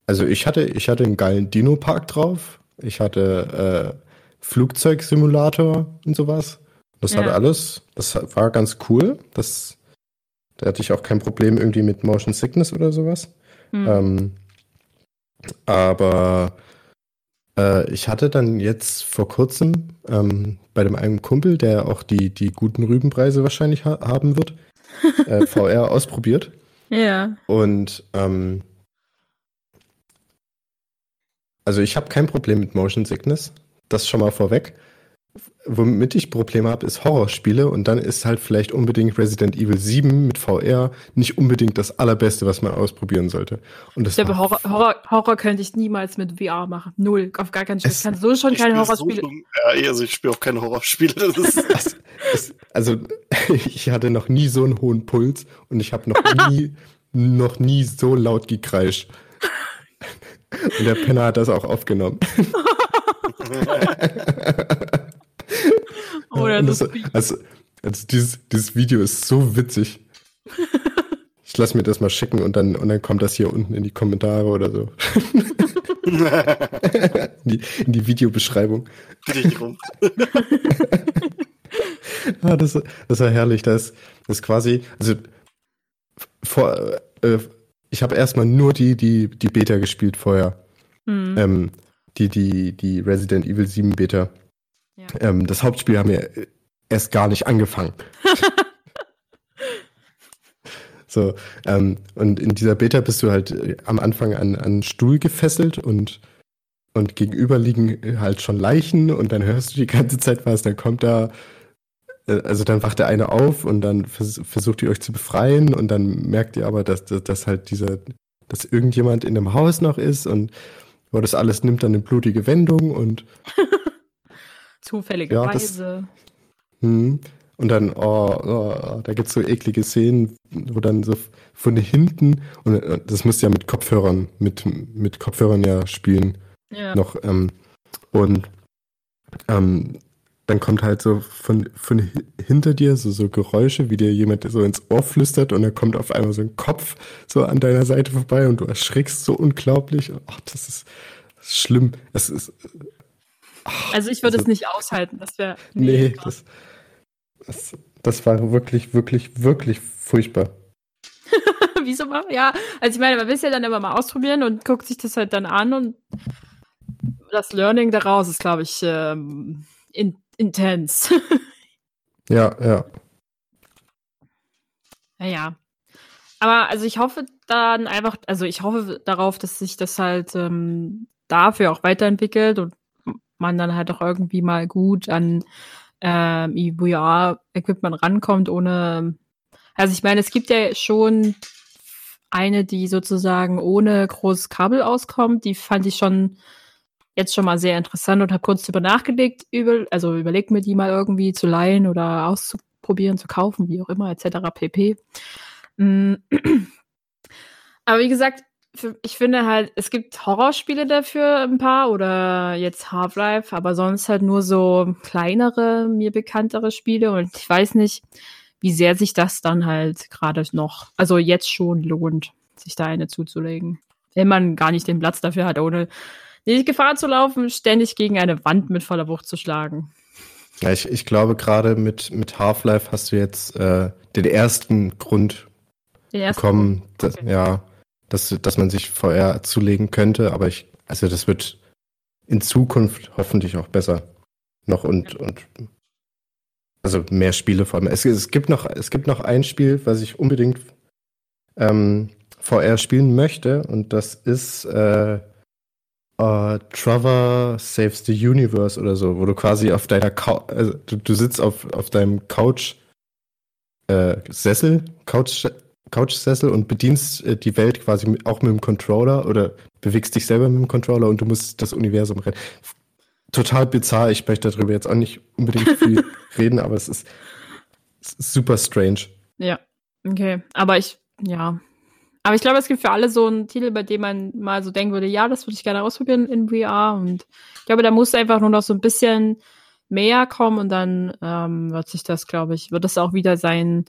also ich hatte, ich hatte einen geilen Dino-Park drauf. Ich hatte äh, Flugzeugsimulator und sowas. Das ja. hat alles, das war ganz cool. Das, da hatte ich auch kein Problem irgendwie mit Motion Sickness oder sowas. Mhm. Ähm, aber äh, ich hatte dann jetzt vor kurzem ähm, bei dem einen Kumpel, der auch die, die guten Rübenpreise wahrscheinlich ha haben wird, äh, VR ausprobiert. Ja. Und ähm, also ich habe kein Problem mit Motion Sickness. Das schon mal vorweg. Womit ich Probleme habe, ist Horrorspiele und dann ist halt vielleicht unbedingt Resident Evil 7 mit VR nicht unbedingt das allerbeste, was man ausprobieren sollte. Und das ich glaube, Horror, Horror, Horror, könnte ich niemals mit VR machen. Null, auf gar keinen Fall. Ich kann so schon keine Horrorspiele. So ja, also ich spiele auch keine Horrorspiele. Das ist also, ich hatte noch nie so einen hohen Puls und ich habe noch nie, noch nie so laut gekreischt. Und der Penner hat das auch aufgenommen. Oh, das das, also, also dieses, dieses Video ist so witzig. Ich lasse mir das mal schicken und dann, und dann kommt das hier unten in die Kommentare oder so. in, die, in die Videobeschreibung. rum. ah, das, das war herrlich. Das, das ist quasi, also vor, äh, ich habe erstmal nur die, die, die Beta gespielt vorher. Mhm. Ähm, die, die, die Resident Evil 7 Beta. Ja. Ähm, das Hauptspiel haben wir erst gar nicht angefangen. so, ähm, und in dieser Beta bist du halt äh, am Anfang an, einen Stuhl gefesselt und, und gegenüber liegen halt schon Leichen und dann hörst du die ganze Zeit was, dann kommt da äh, also dann wacht der eine auf und dann vers versucht ihr euch zu befreien und dann merkt ihr aber, dass, dass, dass halt dieser, dass irgendjemand in dem Haus noch ist und aber das alles nimmt dann eine blutige Wendung und zufälligerweise. Ja, hm. Und dann, oh, oh, da gibt es so eklige Szenen, wo dann so von hinten, und äh, das müsst ihr ja mit Kopfhörern, mit, mit Kopfhörern ja spielen. Ja. Noch, ähm, und ähm, dann kommt halt so von, von hinter dir so, so Geräusche, wie dir jemand so ins Ohr flüstert und dann kommt auf einmal so ein Kopf so an deiner Seite vorbei und du erschrickst so unglaublich. Ach, das ist, das ist schlimm. Es ist. Ach, also ich würde also, es nicht aushalten. Das wäre. Nee, das, das, das war wirklich, wirklich, wirklich furchtbar. Wieso mal? Ja, also ich meine, man will es ja dann immer mal ausprobieren und guckt sich das halt dann an und das Learning daraus ist, glaube ich, ähm, in, intens. ja, ja. Naja. Aber also ich hoffe dann einfach, also ich hoffe darauf, dass sich das halt ähm, dafür auch weiterentwickelt und man dann halt auch irgendwie mal gut an ähm, VR-Equipment rankommt, ohne. Also ich meine, es gibt ja schon eine, die sozusagen ohne großes Kabel auskommt. Die fand ich schon jetzt schon mal sehr interessant und habe kurz darüber nachgelegt, über, also überlegt mir die mal irgendwie zu leihen oder auszuprobieren, zu kaufen, wie auch immer, etc. pp. Mm. Aber wie gesagt, ich finde halt, es gibt Horrorspiele dafür ein paar oder jetzt Half-Life, aber sonst halt nur so kleinere, mir bekanntere Spiele und ich weiß nicht, wie sehr sich das dann halt gerade noch, also jetzt schon lohnt, sich da eine zuzulegen. Wenn man gar nicht den Platz dafür hat, ohne die Gefahr zu laufen, ständig gegen eine Wand mit voller Wucht zu schlagen. Ja, ich, ich glaube, gerade mit, mit Half-Life hast du jetzt äh, den ersten Grund den ersten bekommen? Okay. Dass, ja, dass, dass man sich VR zulegen könnte, aber ich, also das wird in Zukunft hoffentlich auch besser. Noch und, und also mehr Spiele vor allem. Es, es, gibt noch, es gibt noch ein Spiel, was ich unbedingt ähm, VR spielen möchte, und das ist äh, uh, Trevor Saves the Universe oder so, wo du quasi auf deiner Couch, also du, du, sitzt auf, auf deinem Couch äh, Sessel, Couch, Couch-Sessel und bedienst äh, die Welt quasi mit, auch mit dem Controller oder bewegst dich selber mit dem Controller und du musst das Universum rennen. Total bizarr, ich möchte darüber jetzt auch nicht unbedingt viel reden, aber es ist, es ist super strange. Ja, okay. Aber ich, ja, aber ich glaube, es gibt für alle so einen Titel, bei dem man mal so denken würde, ja, das würde ich gerne ausprobieren in VR. Und ich glaube, da muss einfach nur noch so ein bisschen mehr kommen und dann ähm, wird sich das, glaube ich, wird es auch wieder sein.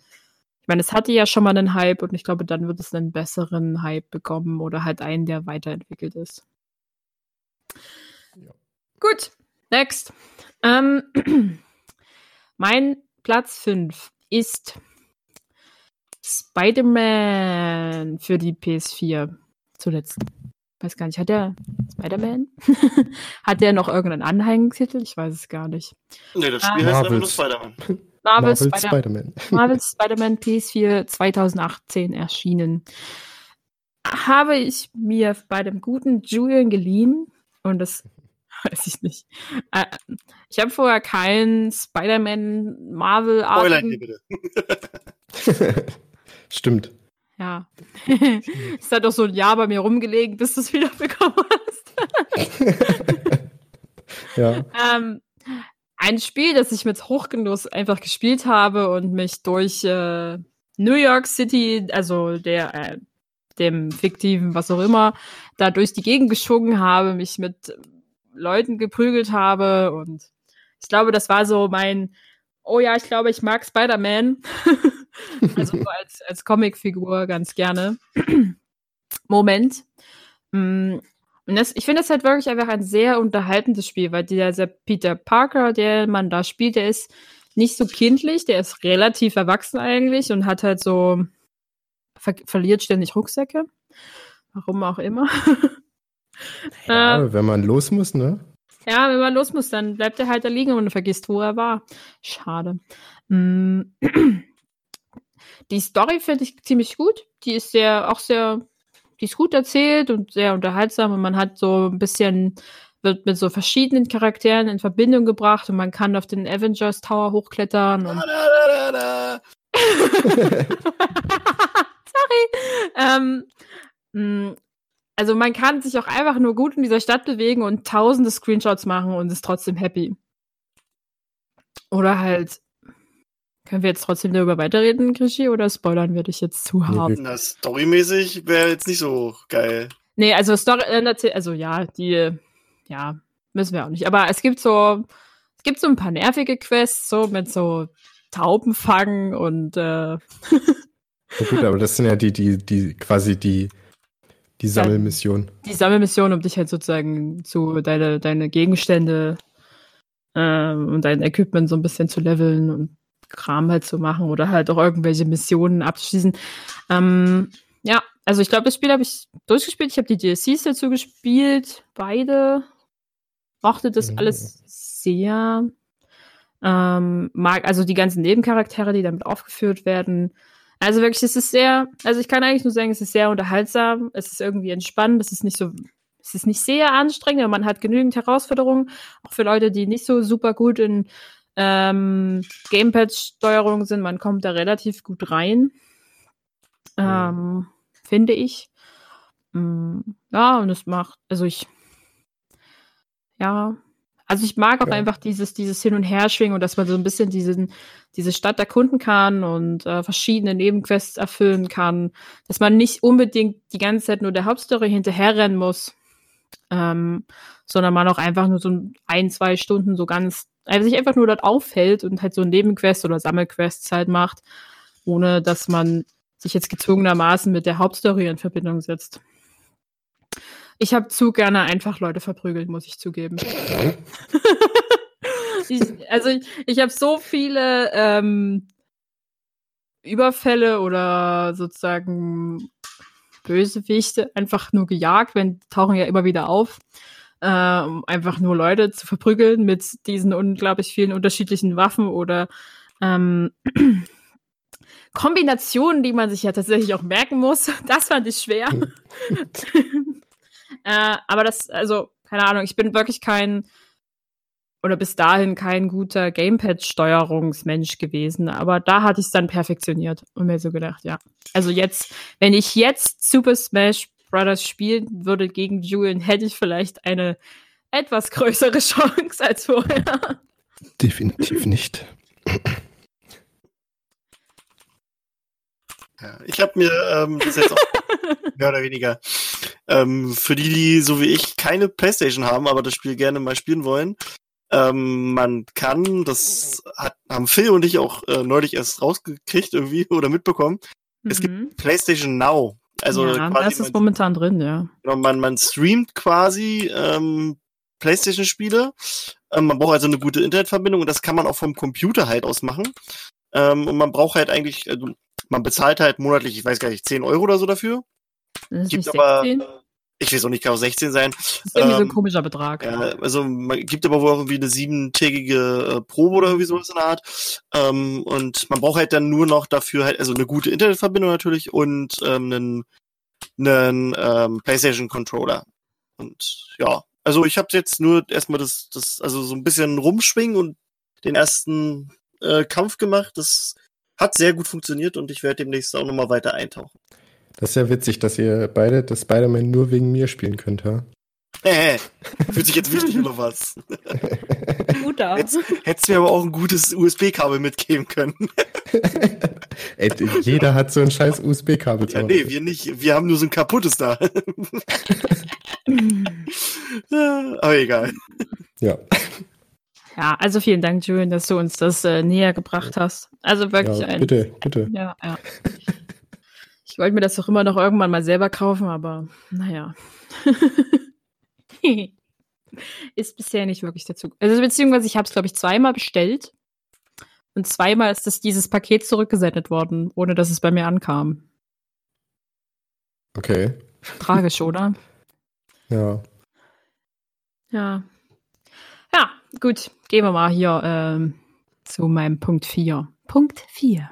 Ich meine, es hatte ja schon mal einen Hype und ich glaube, dann wird es einen besseren Hype bekommen oder halt einen, der weiterentwickelt ist. Ja. Gut, next. Ähm, Mein Platz 5 ist Spider-Man für die PS4 zuletzt. Weiß gar nicht, hat der Spider-Man? hat der noch irgendeinen Anhängtitel? Ich weiß es gar nicht. Nee, das Spiel ah, heißt einfach nur Spider-Man. Marvel, Marvel Spider-Man. Marvel Spider-Man PS4 2018 erschienen. Habe ich mir bei dem guten Julian geliehen und das weiß ich nicht. Äh, ich habe vorher keinen Spider-Man Marvel Spoiler bitte. Stimmt. Ja. es hat doch so ein Jahr bei mir rumgelegen, bis du es wieder bekommen hast. ja. Ähm, ein Spiel, das ich mit Hochgenuss einfach gespielt habe und mich durch äh, New York City, also der äh, dem fiktiven, was auch immer, da durch die Gegend geschwungen habe, mich mit Leuten geprügelt habe und ich glaube, das war so mein, oh ja, ich glaube, ich mag Spider-Man. also so als, als Comicfigur ganz gerne. Moment. Und das, ich finde es halt wirklich einfach ein sehr unterhaltendes Spiel, weil dieser Peter Parker, der man da spielt, der ist nicht so kindlich, der ist relativ erwachsen eigentlich und hat halt so, ver verliert ständig Rucksäcke. Warum auch immer. ja, äh, wenn man los muss, ne? Ja, wenn man los muss, dann bleibt er halt da liegen und vergisst, wo er war. Schade. Mm. Die Story finde ich ziemlich gut. Die ist sehr, auch sehr die ist gut erzählt und sehr unterhaltsam und man hat so ein bisschen, wird mit so verschiedenen Charakteren in Verbindung gebracht und man kann auf den Avengers Tower hochklettern und. Sorry. Ähm, mm, also man kann sich auch einfach nur gut in dieser Stadt bewegen und tausende Screenshots machen und ist trotzdem happy. Oder halt können wir jetzt trotzdem darüber weiterreden, Krischi, oder spoilern wir dich jetzt zu hart? Na, storymäßig wäre jetzt nicht so geil. Nee, also Story, äh, also ja, die, ja, müssen wir auch nicht. Aber es gibt so, es gibt so ein paar nervige Quests, so mit so Tauben fangen und äh ja, gut, aber das sind ja die, die, die quasi die, die Sammelmission. Die Sammelmission, um dich halt sozusagen zu deine, deine Gegenstände ähm, und dein Equipment so ein bisschen zu leveln und Kram halt zu machen oder halt auch irgendwelche Missionen abzuschließen. Ähm, ja, also ich glaube, das Spiel habe ich durchgespielt. Ich habe die DLCs dazu gespielt, beide. Mochte das mhm. alles sehr. Ähm, mag also die ganzen Nebencharaktere, die damit aufgeführt werden. Also wirklich, es ist sehr, also ich kann eigentlich nur sagen, es ist sehr unterhaltsam, es ist irgendwie entspannend, es ist nicht so, es ist nicht sehr anstrengend, aber man hat genügend Herausforderungen, auch für Leute, die nicht so super gut in ähm, Gamepad-Steuerung sind. Man kommt da relativ gut rein, ähm, finde ich. Ähm, ja, und es macht, also ich, ja, also ich mag auch ja. einfach dieses, dieses Hin- und Herschwingen und dass man so ein bisschen diesen, diese Stadt erkunden kann und äh, verschiedene Nebenquests erfüllen kann. Dass man nicht unbedingt die ganze Zeit nur der Hauptstory hinterherrennen muss, ähm, sondern man auch einfach nur so ein, zwei Stunden so ganz also sich einfach nur dort auffällt und halt so Nebenquests oder Sammelquests halt macht, ohne dass man sich jetzt gezwungenermaßen mit der Hauptstory in Verbindung setzt. Ich habe zu gerne einfach Leute verprügelt, muss ich zugeben. ich, also ich, ich habe so viele ähm, Überfälle oder sozusagen Bösewichte einfach nur gejagt, wenn tauchen ja immer wieder auf äh, um einfach nur Leute zu verprügeln mit diesen unglaublich vielen unterschiedlichen Waffen oder ähm, Kombinationen, die man sich ja tatsächlich auch merken muss. Das fand ich schwer. äh, aber das, also, keine Ahnung, ich bin wirklich kein oder bis dahin kein guter Gamepad-Steuerungsmensch gewesen, aber da hatte ich es dann perfektioniert und mir so gedacht, ja. Also jetzt, wenn ich jetzt Super Smash Brothers spielen würde gegen Julian, hätte ich vielleicht eine etwas größere Chance als vorher. Definitiv nicht. Ja, ich habe mir ähm, das jetzt auch mehr oder weniger ähm, für die, die so wie ich keine Playstation haben, aber das Spiel gerne mal spielen wollen. Ähm, man kann, das hat, haben Phil und ich auch äh, neulich erst rausgekriegt irgendwie oder mitbekommen. Mhm. Es gibt mhm. PlayStation Now. Also ja, das ist man, momentan drin, ja. Genau, man, man streamt quasi ähm, PlayStation-Spiele. Ähm, man braucht also eine gute Internetverbindung und das kann man auch vom Computer halt aus machen. Ähm, und man braucht halt eigentlich, also man bezahlt halt monatlich, ich weiß gar nicht, 10 Euro oder so dafür. Das ist Gibt aber, 16? Ich weiß auch nicht, kann auch 16 sein. Das ist irgendwie so ein ähm, komischer Betrag. Ja, also man gibt aber wohl auch irgendwie eine siebentägige äh, Probe oder irgendwie sowas in der Art. Ähm, und man braucht halt dann nur noch dafür halt, also eine gute Internetverbindung natürlich und ähm, einen, einen ähm, PlayStation Controller. Und ja, also ich habe jetzt nur erstmal das, das, also so ein bisschen rumschwingen und den ersten äh, Kampf gemacht. Das hat sehr gut funktioniert und ich werde demnächst auch nochmal weiter eintauchen. Das ist ja witzig, dass ihr beide das Spider-Man nur wegen mir spielen könnt, ha? Äh, fühlt sich jetzt wichtig oder was? Guter. Hättest du mir aber auch ein gutes USB-Kabel mitgeben können. Ey, jeder hat so ein scheiß USB-Kabel zu Ja, nee, wir nicht. Wir haben nur so ein kaputtes da. Aber egal. Ja, Ja, also vielen Dank, Julian, dass du uns das äh, näher gebracht hast. Also wirklich ja ein. bitte, bitte. Ja, ja. Ich wollte mir das doch immer noch irgendwann mal selber kaufen, aber naja. ist bisher nicht wirklich dazu. Also beziehungsweise ich habe es, glaube ich, zweimal bestellt. Und zweimal ist das, dieses Paket zurückgesendet worden, ohne dass es bei mir ankam. Okay. Tragisch, oder? Ja. Ja. Ja, gut. Gehen wir mal hier ähm, zu meinem Punkt 4. Punkt 4.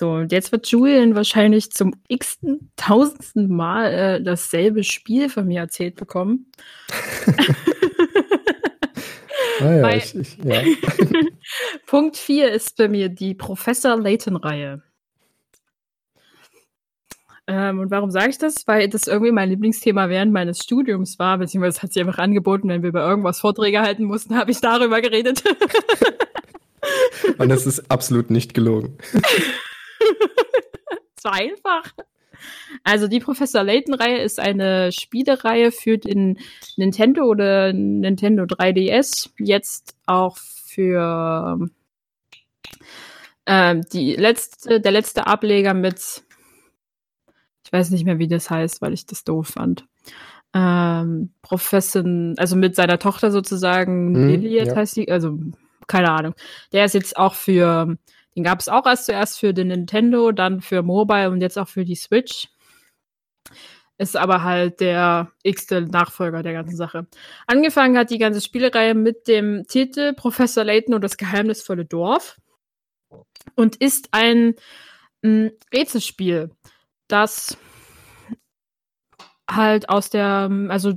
So, und jetzt wird Julian wahrscheinlich zum x-ten, tausendsten Mal äh, dasselbe Spiel von mir erzählt bekommen. Ah ja, Weil- ich, ich, ja. Punkt 4 ist bei mir die Professor Layton-Reihe. Ähm, und warum sage ich das? Weil das irgendwie mein Lieblingsthema während meines Studiums war, beziehungsweise hat sie einfach angeboten, wenn wir über irgendwas Vorträge halten mussten, habe ich darüber geredet. Und das ist absolut nicht gelogen. War einfach. Also die Professor Layton-Reihe ist eine Spielereihe für den Nintendo oder Nintendo 3DS. Jetzt auch für ähm, die letzte, der letzte Ableger mit, ich weiß nicht mehr, wie das heißt, weil ich das doof fand. Ähm, Professor, also mit seiner Tochter sozusagen, Mhm, Lilith ja. heißt sie, also keine Ahnung. Der ist jetzt auch für den gab es auch erst zuerst für den Nintendo, dann für Mobile und jetzt auch für die Switch. Ist aber halt der x-te Nachfolger der ganzen Sache. Angefangen hat die ganze Spielereihe mit dem Titel Professor Layton und das geheimnisvolle Dorf und ist ein mh, Rätselspiel, das halt aus der, also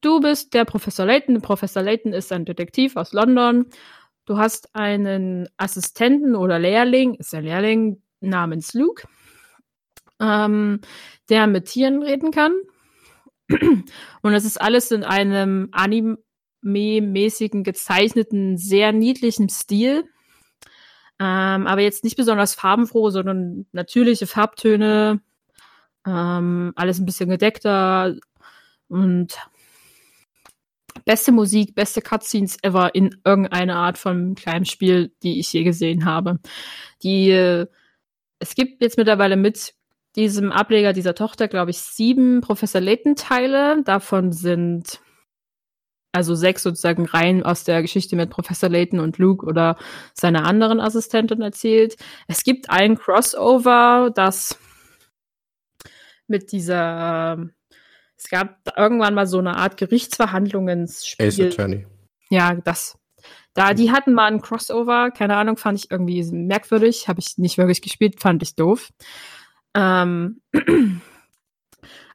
du bist der Professor Layton. Professor Layton ist ein Detektiv aus London Du hast einen Assistenten oder Lehrling, ist ein Lehrling namens Luke, ähm, der mit Tieren reden kann. Und das ist alles in einem anime-mäßigen, gezeichneten, sehr niedlichen Stil. Ähm, aber jetzt nicht besonders farbenfroh, sondern natürliche Farbtöne. Ähm, alles ein bisschen gedeckter und beste Musik, beste Cutscenes ever in irgendeiner Art von kleinem Spiel, die ich je gesehen habe. Die, äh, es gibt jetzt mittlerweile mit diesem Ableger dieser Tochter, glaube ich, sieben Professor Layton-Teile. Davon sind also sechs sozusagen rein aus der Geschichte mit Professor Layton und Luke oder seiner anderen Assistentin erzählt. Es gibt ein Crossover, das mit dieser es gab irgendwann mal so eine Art Ace Gerichtsverhandlungsspiel. Attorney. Ja, das. Da, die hatten mal ein Crossover, keine Ahnung, fand ich irgendwie merkwürdig, habe ich nicht wirklich gespielt, fand ich doof. Ähm,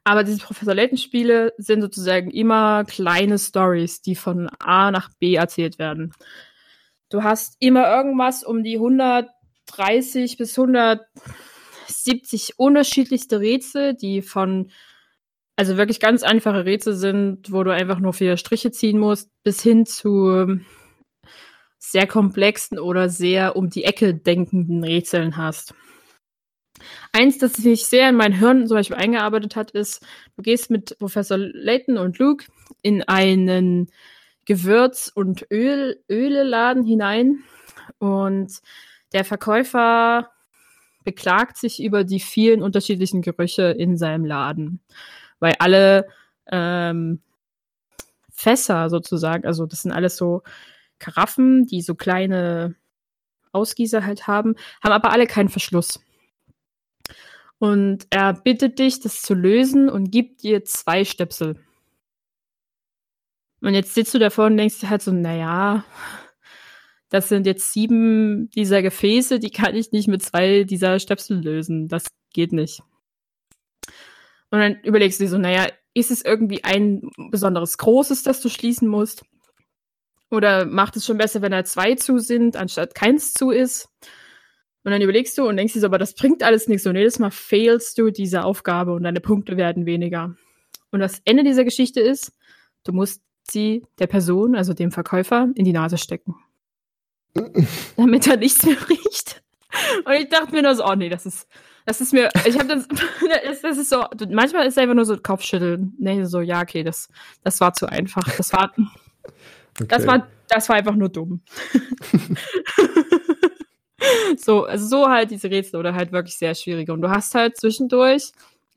aber diese Professor Layton-Spiele sind sozusagen immer kleine Stories, die von A nach B erzählt werden. Du hast immer irgendwas um die 130 bis 170 unterschiedlichste Rätsel, die von also wirklich ganz einfache Rätsel sind, wo du einfach nur vier Striche ziehen musst, bis hin zu sehr komplexen oder sehr um die Ecke denkenden Rätseln hast. Eins, das sich sehr in mein Hirn zum Beispiel eingearbeitet hat, ist, du gehst mit Professor Layton und Luke in einen Gewürz- und Öl Öleladen hinein und der Verkäufer beklagt sich über die vielen unterschiedlichen Gerüche in seinem Laden weil alle ähm, Fässer sozusagen. Also das sind alles so Karaffen, die so kleine Ausgießer halt haben, haben aber alle keinen Verschluss. Und er bittet dich, das zu lösen und gibt dir zwei Stöpsel. Und jetzt sitzt du davor und denkst halt so, naja, das sind jetzt sieben dieser Gefäße, die kann ich nicht mit zwei dieser Stöpsel lösen. Das geht nicht. Und dann überlegst du dir so, naja, ist es irgendwie ein besonderes Großes, das du schließen musst? Oder macht es schon besser, wenn da zwei zu sind, anstatt keins zu ist? Und dann überlegst du und denkst dir so, aber das bringt alles nichts. Und jedes Mal failst du diese Aufgabe und deine Punkte werden weniger. Und das Ende dieser Geschichte ist, du musst sie der Person, also dem Verkäufer, in die Nase stecken. damit er nichts mehr riecht. Und ich dachte mir nur so, oh nee, das ist, das ist mir, ich habe das, das, ist so, manchmal ist es einfach nur so Kopfschütteln. Nee, so, ja, okay, das, das war zu einfach. Das war, okay. das war, das war einfach nur dumm. so, also so halt diese Rätsel oder halt wirklich sehr schwierige. Und du hast halt zwischendurch,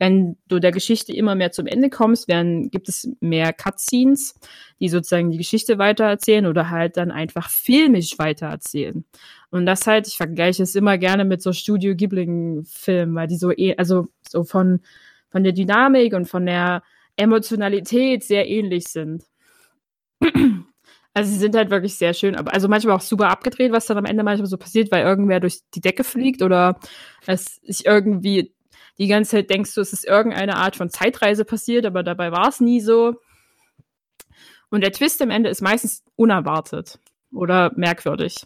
wenn du der Geschichte immer mehr zum Ende kommst, werden, gibt es mehr Cutscenes, die sozusagen die Geschichte weitererzählen oder halt dann einfach filmisch weitererzählen. Und das halt, ich vergleiche es immer gerne mit so Studio Ghibli-Filmen, weil die so, eh, also so von, von der Dynamik und von der Emotionalität sehr ähnlich sind. Also sie sind halt wirklich sehr schön, aber also manchmal auch super abgedreht, was dann am Ende manchmal so passiert, weil irgendwer durch die Decke fliegt oder es sich irgendwie die ganze Zeit denkst du, es ist irgendeine Art von Zeitreise passiert, aber dabei war es nie so. Und der Twist am Ende ist meistens unerwartet oder merkwürdig.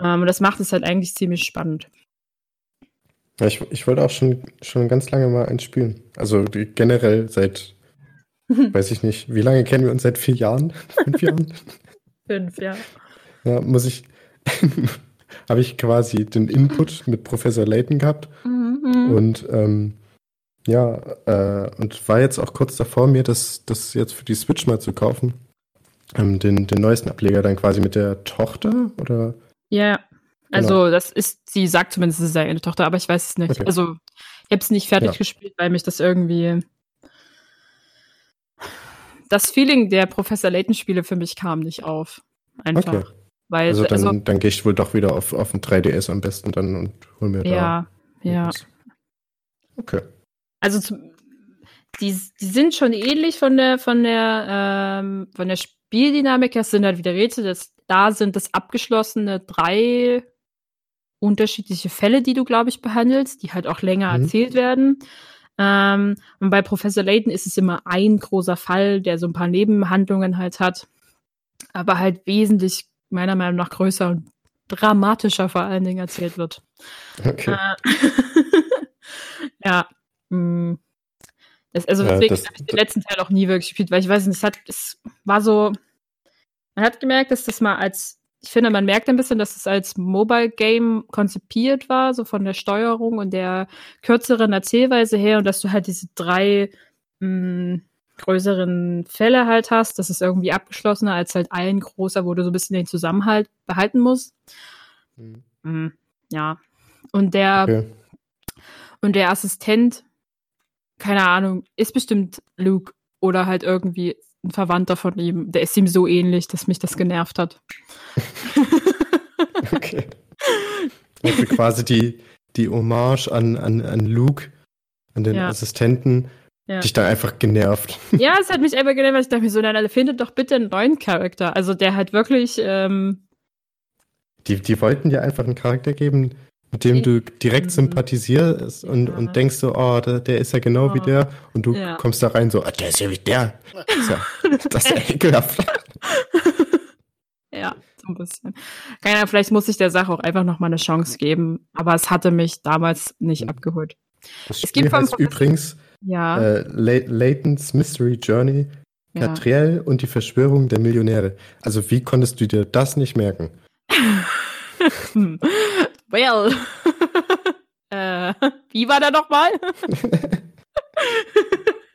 Ähm, und das macht es halt eigentlich ziemlich spannend. Ja, ich, ich wollte auch schon, schon ganz lange mal eins spielen. Also generell seit, weiß ich nicht, wie lange kennen wir uns? Seit vier Jahren? Fünf Jahren? Fünf, ja. Ja, muss ich, habe ich quasi den Input mit Professor Layton gehabt. Mhm. Und ähm, ja, äh, und war jetzt auch kurz davor, mir das, das jetzt für die Switch mal zu kaufen. Ähm, den, den neuesten Ableger dann quasi mit der Tochter oder ja, also genau. das ist, sie sagt zumindest, es sei eine Tochter, aber ich weiß es nicht. Okay. Also ich habe es nicht fertig ja. gespielt, weil mich das irgendwie das Feeling der Professor Layton-Spiele für mich kam nicht auf. Einfach. Okay. Weil, also dann, also, dann gehe ich wohl doch wieder auf, auf ein 3DS am besten dann und hol mir ja, da. Ja, ja. Okay. Also zu, die, die sind schon ähnlich von der von der ähm, von der Spieldynamik. Es sind halt wieder Rätsel. Das da sind es abgeschlossene drei unterschiedliche Fälle, die du, glaube ich, behandelst, die halt auch länger mhm. erzählt werden. Ähm, und bei Professor Layton ist es immer ein großer Fall, der so ein paar Nebenhandlungen halt hat, aber halt wesentlich meiner Meinung nach größer und dramatischer vor allen Dingen erzählt wird. Okay. Äh, ja. Mh. Mm. Das, also deswegen ja, habe ich den letzten Teil auch nie wirklich gespielt, weil ich weiß nicht, es hat, es war so, man hat gemerkt, dass das mal als, ich finde, man merkt ein bisschen, dass es als Mobile Game konzipiert war, so von der Steuerung und der kürzeren Erzählweise her und dass du halt diese drei mh, hm, größeren Fälle halt hast. Das ist irgendwie abgeschlossener als halt ein großer, wo du so ein bisschen den Zusammenhalt behalten musst. Mhm. Mhm, ja. Und der, okay. Und der Assistent, keine Ahnung, ist bestimmt Luke oder halt irgendwie ein Verwandter von ihm, der ist ihm so ähnlich, dass mich das genervt hat. okay. Also quasi die, die Hommage an, an, an Luke, an den ja. Assistenten, ja. dich da einfach genervt. Ja, es hat mich einfach genervt, weil ich dachte mir so, nein, findet doch bitte einen neuen Charakter. Also der halt wirklich. Ähm, die, die wollten dir einfach einen Charakter geben, mit dem du direkt sympathisierst und, ja. und denkst so, oh, der, der ist ja genau oh. wie der. Und du ja. kommst da rein so, oh, der ist ja wie der. Das ist ja, das ist ja ekelhaft. ja, so ein bisschen. Keine Ahnung, vielleicht muss ich der Sache auch einfach noch mal eine Chance geben. Aber es hatte mich damals nicht mhm. abgeholt. Das Spiel es gibt heißt übrigens ja. äh, Layton's Mystery Journey, Catriel ja. und die Verschwörung der Millionäre. Also wie konntest du dir das nicht merken? Well. äh, wie war da nochmal?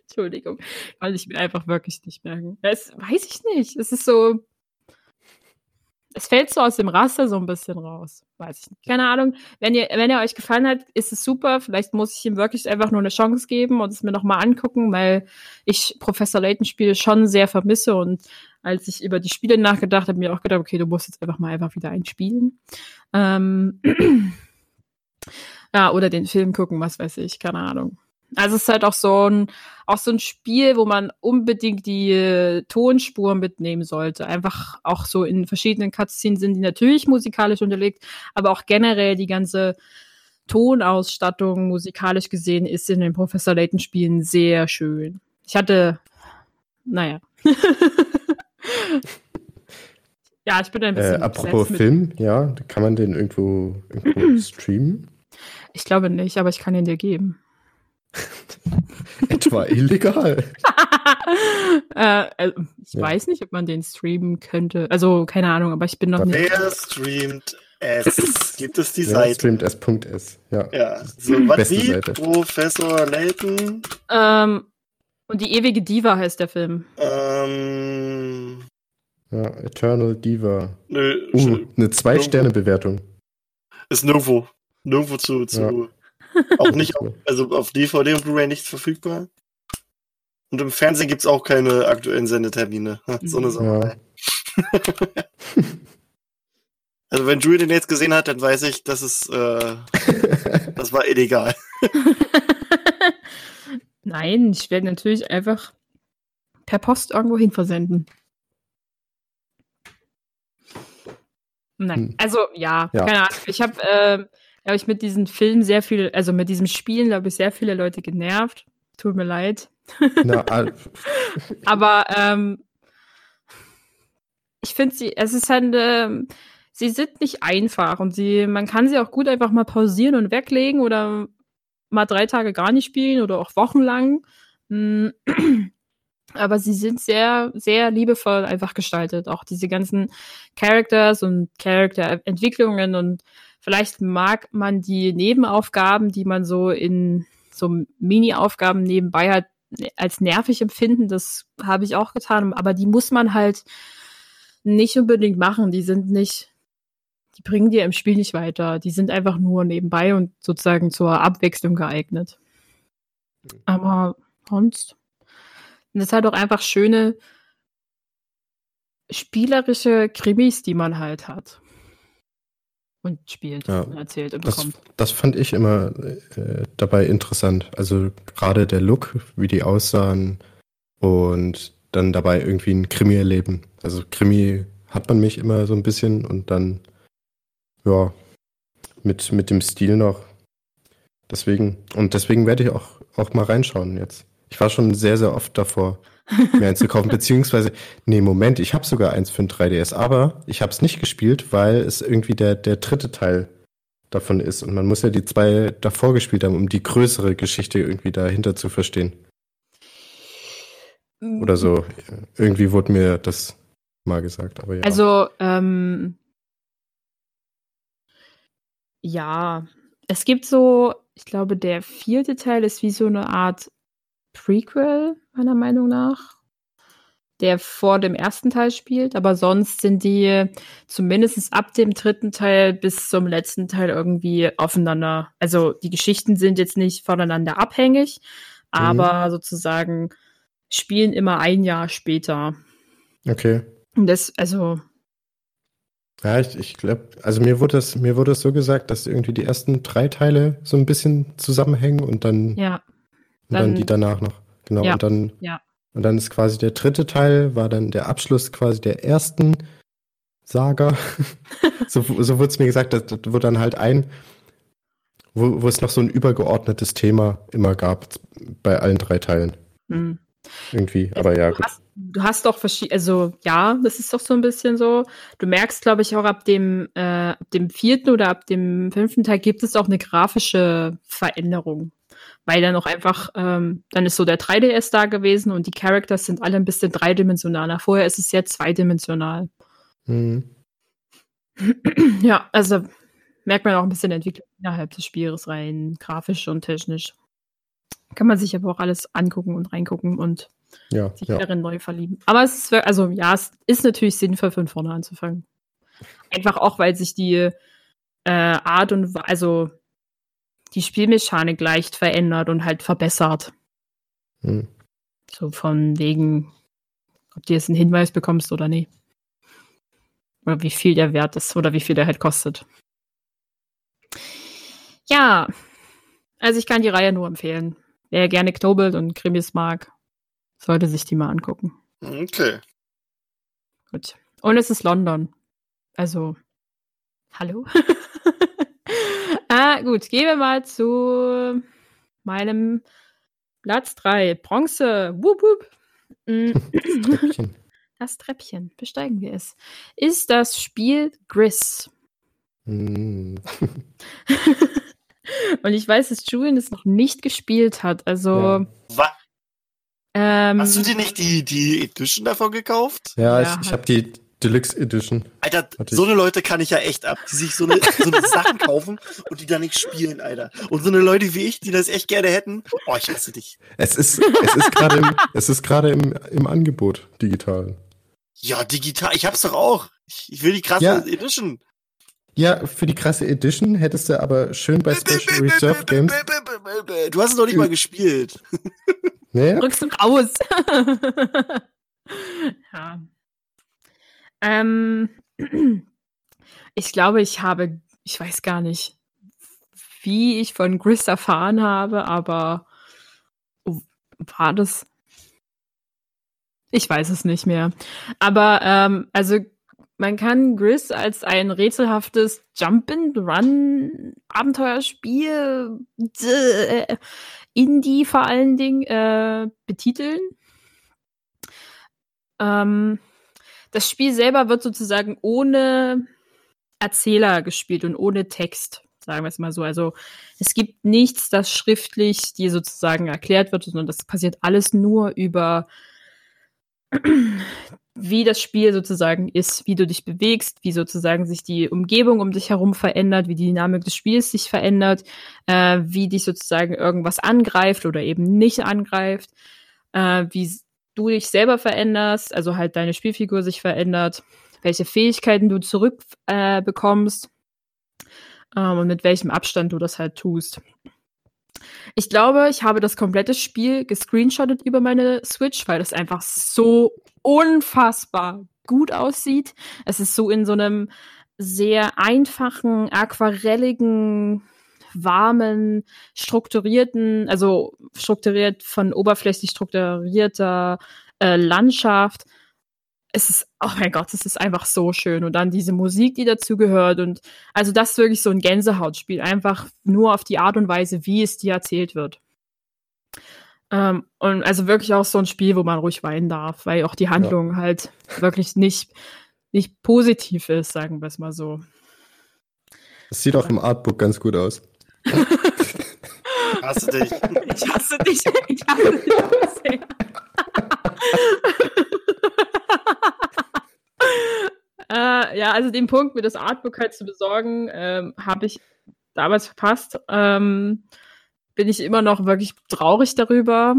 Entschuldigung. Weil ich mir einfach wirklich nicht merken. Das weiß ich nicht. Es ist so. es fällt so aus dem Raster so ein bisschen raus. Weiß ich nicht. Keine Ahnung. Wenn ihr, wenn er euch gefallen hat, ist es super. Vielleicht muss ich ihm wirklich einfach nur eine Chance geben und es mir nochmal angucken, weil ich Professor Layton Spiele schon sehr vermisse und als ich über die Spiele nachgedacht habe, mir auch gedacht, okay, du musst jetzt einfach mal einfach wieder einspielen. Ähm, ja, oder den Film gucken, was weiß ich, keine Ahnung. Also es ist halt auch so ein, auch so ein Spiel, wo man unbedingt die äh, Tonspur mitnehmen sollte. Einfach auch so in verschiedenen Cutscenes sind die natürlich musikalisch unterlegt, aber auch generell die ganze Tonausstattung musikalisch gesehen ist in den Professor Layton Spielen sehr schön. Ich hatte, naja. ja, ich bin ein bisschen. Äh, apropos Film, ja, kann man den irgendwo, irgendwo streamen? Ich glaube nicht, aber ich kann ihn dir geben. Etwa illegal. äh, also ich ja. weiß nicht, ob man den streamen könnte. Also, keine Ahnung, aber ich bin noch nicht. Wer streamt S? Gibt es die Wer Seite? streamt S.S. Ja. Ja, so was wie Professor Layton. Ähm, und die ewige Diva heißt der Film. Ähm. Ja, Eternal Diva. Nö, uh, eine Zwei-Sterne-Bewertung. Ist Novo. Nirgendwo zu, zu ja. auch nicht, auf, also auf DVD und Blu-ray nicht verfügbar. Und im Fernsehen gibt es auch keine aktuellen Sendetermine. So eine Sache. Ja. also wenn Julie den jetzt gesehen hat, dann weiß ich, dass es äh, das war illegal. Nein, ich werde natürlich einfach per Post irgendwo hin versenden. Nein, hm. also ja, ja. keine Ahnung. Ich habe äh, habe ich mit diesem Film sehr viele, also mit diesem Spielen, glaube ich, sehr viele Leute genervt. Tut mir leid. Na, Aber ähm, ich finde sie, es ist halt, äh, sie sind nicht einfach und sie, man kann sie auch gut einfach mal pausieren und weglegen oder mal drei Tage gar nicht spielen oder auch wochenlang. Hm. Aber sie sind sehr, sehr liebevoll einfach gestaltet. Auch diese ganzen Characters und Charakterentwicklungen und Vielleicht mag man die Nebenaufgaben, die man so in so Mini-Aufgaben nebenbei halt als nervig empfinden. Das habe ich auch getan, aber die muss man halt nicht unbedingt machen. Die sind nicht, die bringen dir im Spiel nicht weiter. Die sind einfach nur nebenbei und sozusagen zur Abwechslung geeignet. Aber sonst. Und das ist halt auch einfach schöne spielerische Krimis, die man halt hat und spielt ja, und erzählt und das, bekommt. Das fand ich immer äh, dabei interessant. Also gerade der Look, wie die aussahen und dann dabei irgendwie ein Krimi erleben. Also Krimi hat man mich immer so ein bisschen und dann, ja, mit, mit dem Stil noch. Deswegen, und deswegen werde ich auch, auch mal reinschauen jetzt. Ich war schon sehr, sehr oft davor, mir eins zu kaufen. Beziehungsweise, nee, Moment, ich habe sogar eins für ein 3DS, aber ich habe es nicht gespielt, weil es irgendwie der, der dritte Teil davon ist. Und man muss ja die zwei davor gespielt haben, um die größere Geschichte irgendwie dahinter zu verstehen. Oder so. Irgendwie wurde mir das mal gesagt, aber ja. Also, ähm, ja, es gibt so, ich glaube, der vierte Teil ist wie so eine Art Prequel, meiner Meinung nach, der vor dem ersten Teil spielt, aber sonst sind die zumindest ab dem dritten Teil bis zum letzten Teil irgendwie aufeinander. Also die Geschichten sind jetzt nicht voneinander abhängig, mhm. aber sozusagen spielen immer ein Jahr später. Okay. Und das, also. Ja, ich, ich glaube, also mir wurde das, mir wurde es so gesagt, dass irgendwie die ersten drei Teile so ein bisschen zusammenhängen und dann ja. Und dann, dann die danach noch. Genau. Ja, und dann, ja. und dann ist quasi der dritte Teil, war dann der Abschluss quasi der ersten Saga. so so wurde es mir gesagt, das, das wurde dann halt ein, wo, wo es noch so ein übergeordnetes Thema immer gab bei allen drei Teilen. Mhm. Irgendwie, aber ja. Du hast, du hast doch verschiedene, also ja, das ist doch so ein bisschen so. Du merkst, glaube ich, auch ab dem, äh, ab dem vierten oder ab dem fünften Teil gibt es auch eine grafische Veränderung weil dann auch einfach, ähm, dann ist so der 3DS da gewesen und die Characters sind alle ein bisschen dreidimensionaler. Vorher ist es sehr zweidimensional. Mhm. Ja, also merkt man auch ein bisschen Entwicklung innerhalb des Spiels rein, grafisch und technisch. Kann man sich aber auch alles angucken und reingucken und ja, sich ja. darin neu verlieben. Aber es ist, also ja, es ist natürlich sinnvoll, von vorne anzufangen. Einfach auch, weil sich die äh, Art und also die Spielmechanik leicht verändert und halt verbessert. Hm. So von wegen, ob du jetzt einen Hinweis bekommst oder nicht. Oder wie viel der wert ist oder wie viel der halt kostet. Ja, also ich kann die Reihe nur empfehlen. Wer gerne Knobelt und Krimis mag, sollte sich die mal angucken. Okay. Gut. Und es ist London. Also, hallo? ah, gut, gehen wir mal zu meinem Platz 3. Bronze. Wup, wup. Mm. Das Treppchen. Das Treppchen. Besteigen wir es. Ist das Spiel Gris. Mm. Und ich weiß, dass Julian es noch nicht gespielt hat. Also. Ja. Was? Ähm, Hast du dir nicht die, die Edition davon gekauft? Ja, ja ich, ich habe die Deluxe Edition. Alter, so eine Leute kann ich ja echt ab, die sich so eine, so eine Sachen kaufen und die dann nicht spielen, Alter. Und so eine Leute wie ich, die das echt gerne hätten, oh, ich hasse dich. Es ist, es ist gerade im, es ist gerade im, im Angebot, digital. Ja, digital, ich hab's doch auch. Ich, ich will die krasse ja. Edition. Ja, für die krasse Edition hättest du aber schön bei Special Reserve Games. Du hast es noch nicht mal gespielt. Nee? Rückst du raus. ja. Ähm, ich glaube, ich habe, ich weiß gar nicht, wie ich von Gris erfahren habe, aber war das? Ich weiß es nicht mehr. Aber ähm, also man kann Gris als ein rätselhaftes Jump-and-Run-Abenteuerspiel, Indie vor allen Dingen, äh, betiteln. Ähm, das Spiel selber wird sozusagen ohne Erzähler gespielt und ohne Text, sagen wir es mal so. Also es gibt nichts, das schriftlich dir sozusagen erklärt wird, sondern das passiert alles nur über wie das Spiel sozusagen ist, wie du dich bewegst, wie sozusagen sich die Umgebung um dich herum verändert, wie die Dynamik des Spiels sich verändert, äh, wie dich sozusagen irgendwas angreift oder eben nicht angreift, äh, wie du dich selber veränderst, also halt deine Spielfigur sich verändert, welche Fähigkeiten du zurückbekommst äh, ähm, und mit welchem Abstand du das halt tust. Ich glaube, ich habe das komplette Spiel gescreenshottet über meine Switch, weil das einfach so unfassbar gut aussieht. Es ist so in so einem sehr einfachen, aquarelligen warmen, strukturierten, also strukturiert von oberflächlich strukturierter äh, Landschaft. Es ist, oh mein Gott, es ist einfach so schön. Und dann diese Musik, die dazu gehört. Und also das ist wirklich so ein Gänsehautspiel. Einfach nur auf die Art und Weise, wie es dir erzählt wird. Ähm, und also wirklich auch so ein Spiel, wo man ruhig weinen darf, weil auch die Handlung ja. halt wirklich nicht, nicht positiv ist, sagen wir es mal so. Es sieht auch im Artbook ganz gut aus. Ich hasse dich. Ich hasse dich. Ich hasse dich. äh, ja, also den Punkt, mir das Artbook halt zu besorgen, ähm, habe ich damals verpasst. Ähm, bin ich immer noch wirklich traurig darüber.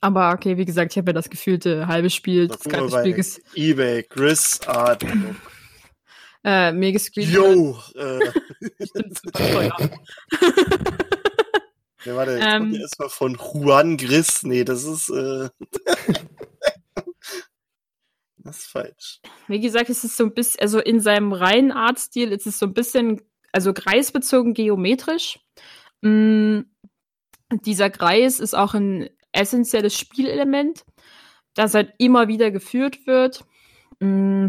Aber okay, wie gesagt, ich habe ja das gefühlte halbe Spiel, das ganze Spiel ges eBay, Chris Artbook äh, mir gescreent. Jo! Äh. ja, warte, jetzt ähm, kommt erstmal von Juan Gris. Nee, das ist. Äh das ist falsch. Wie gesagt, es ist so ein bisschen, also in seinem reinen Artstil ist es so ein bisschen, also kreisbezogen geometrisch. Mm, dieser Kreis ist auch ein essentielles Spielelement, das halt immer wieder geführt wird. Mm,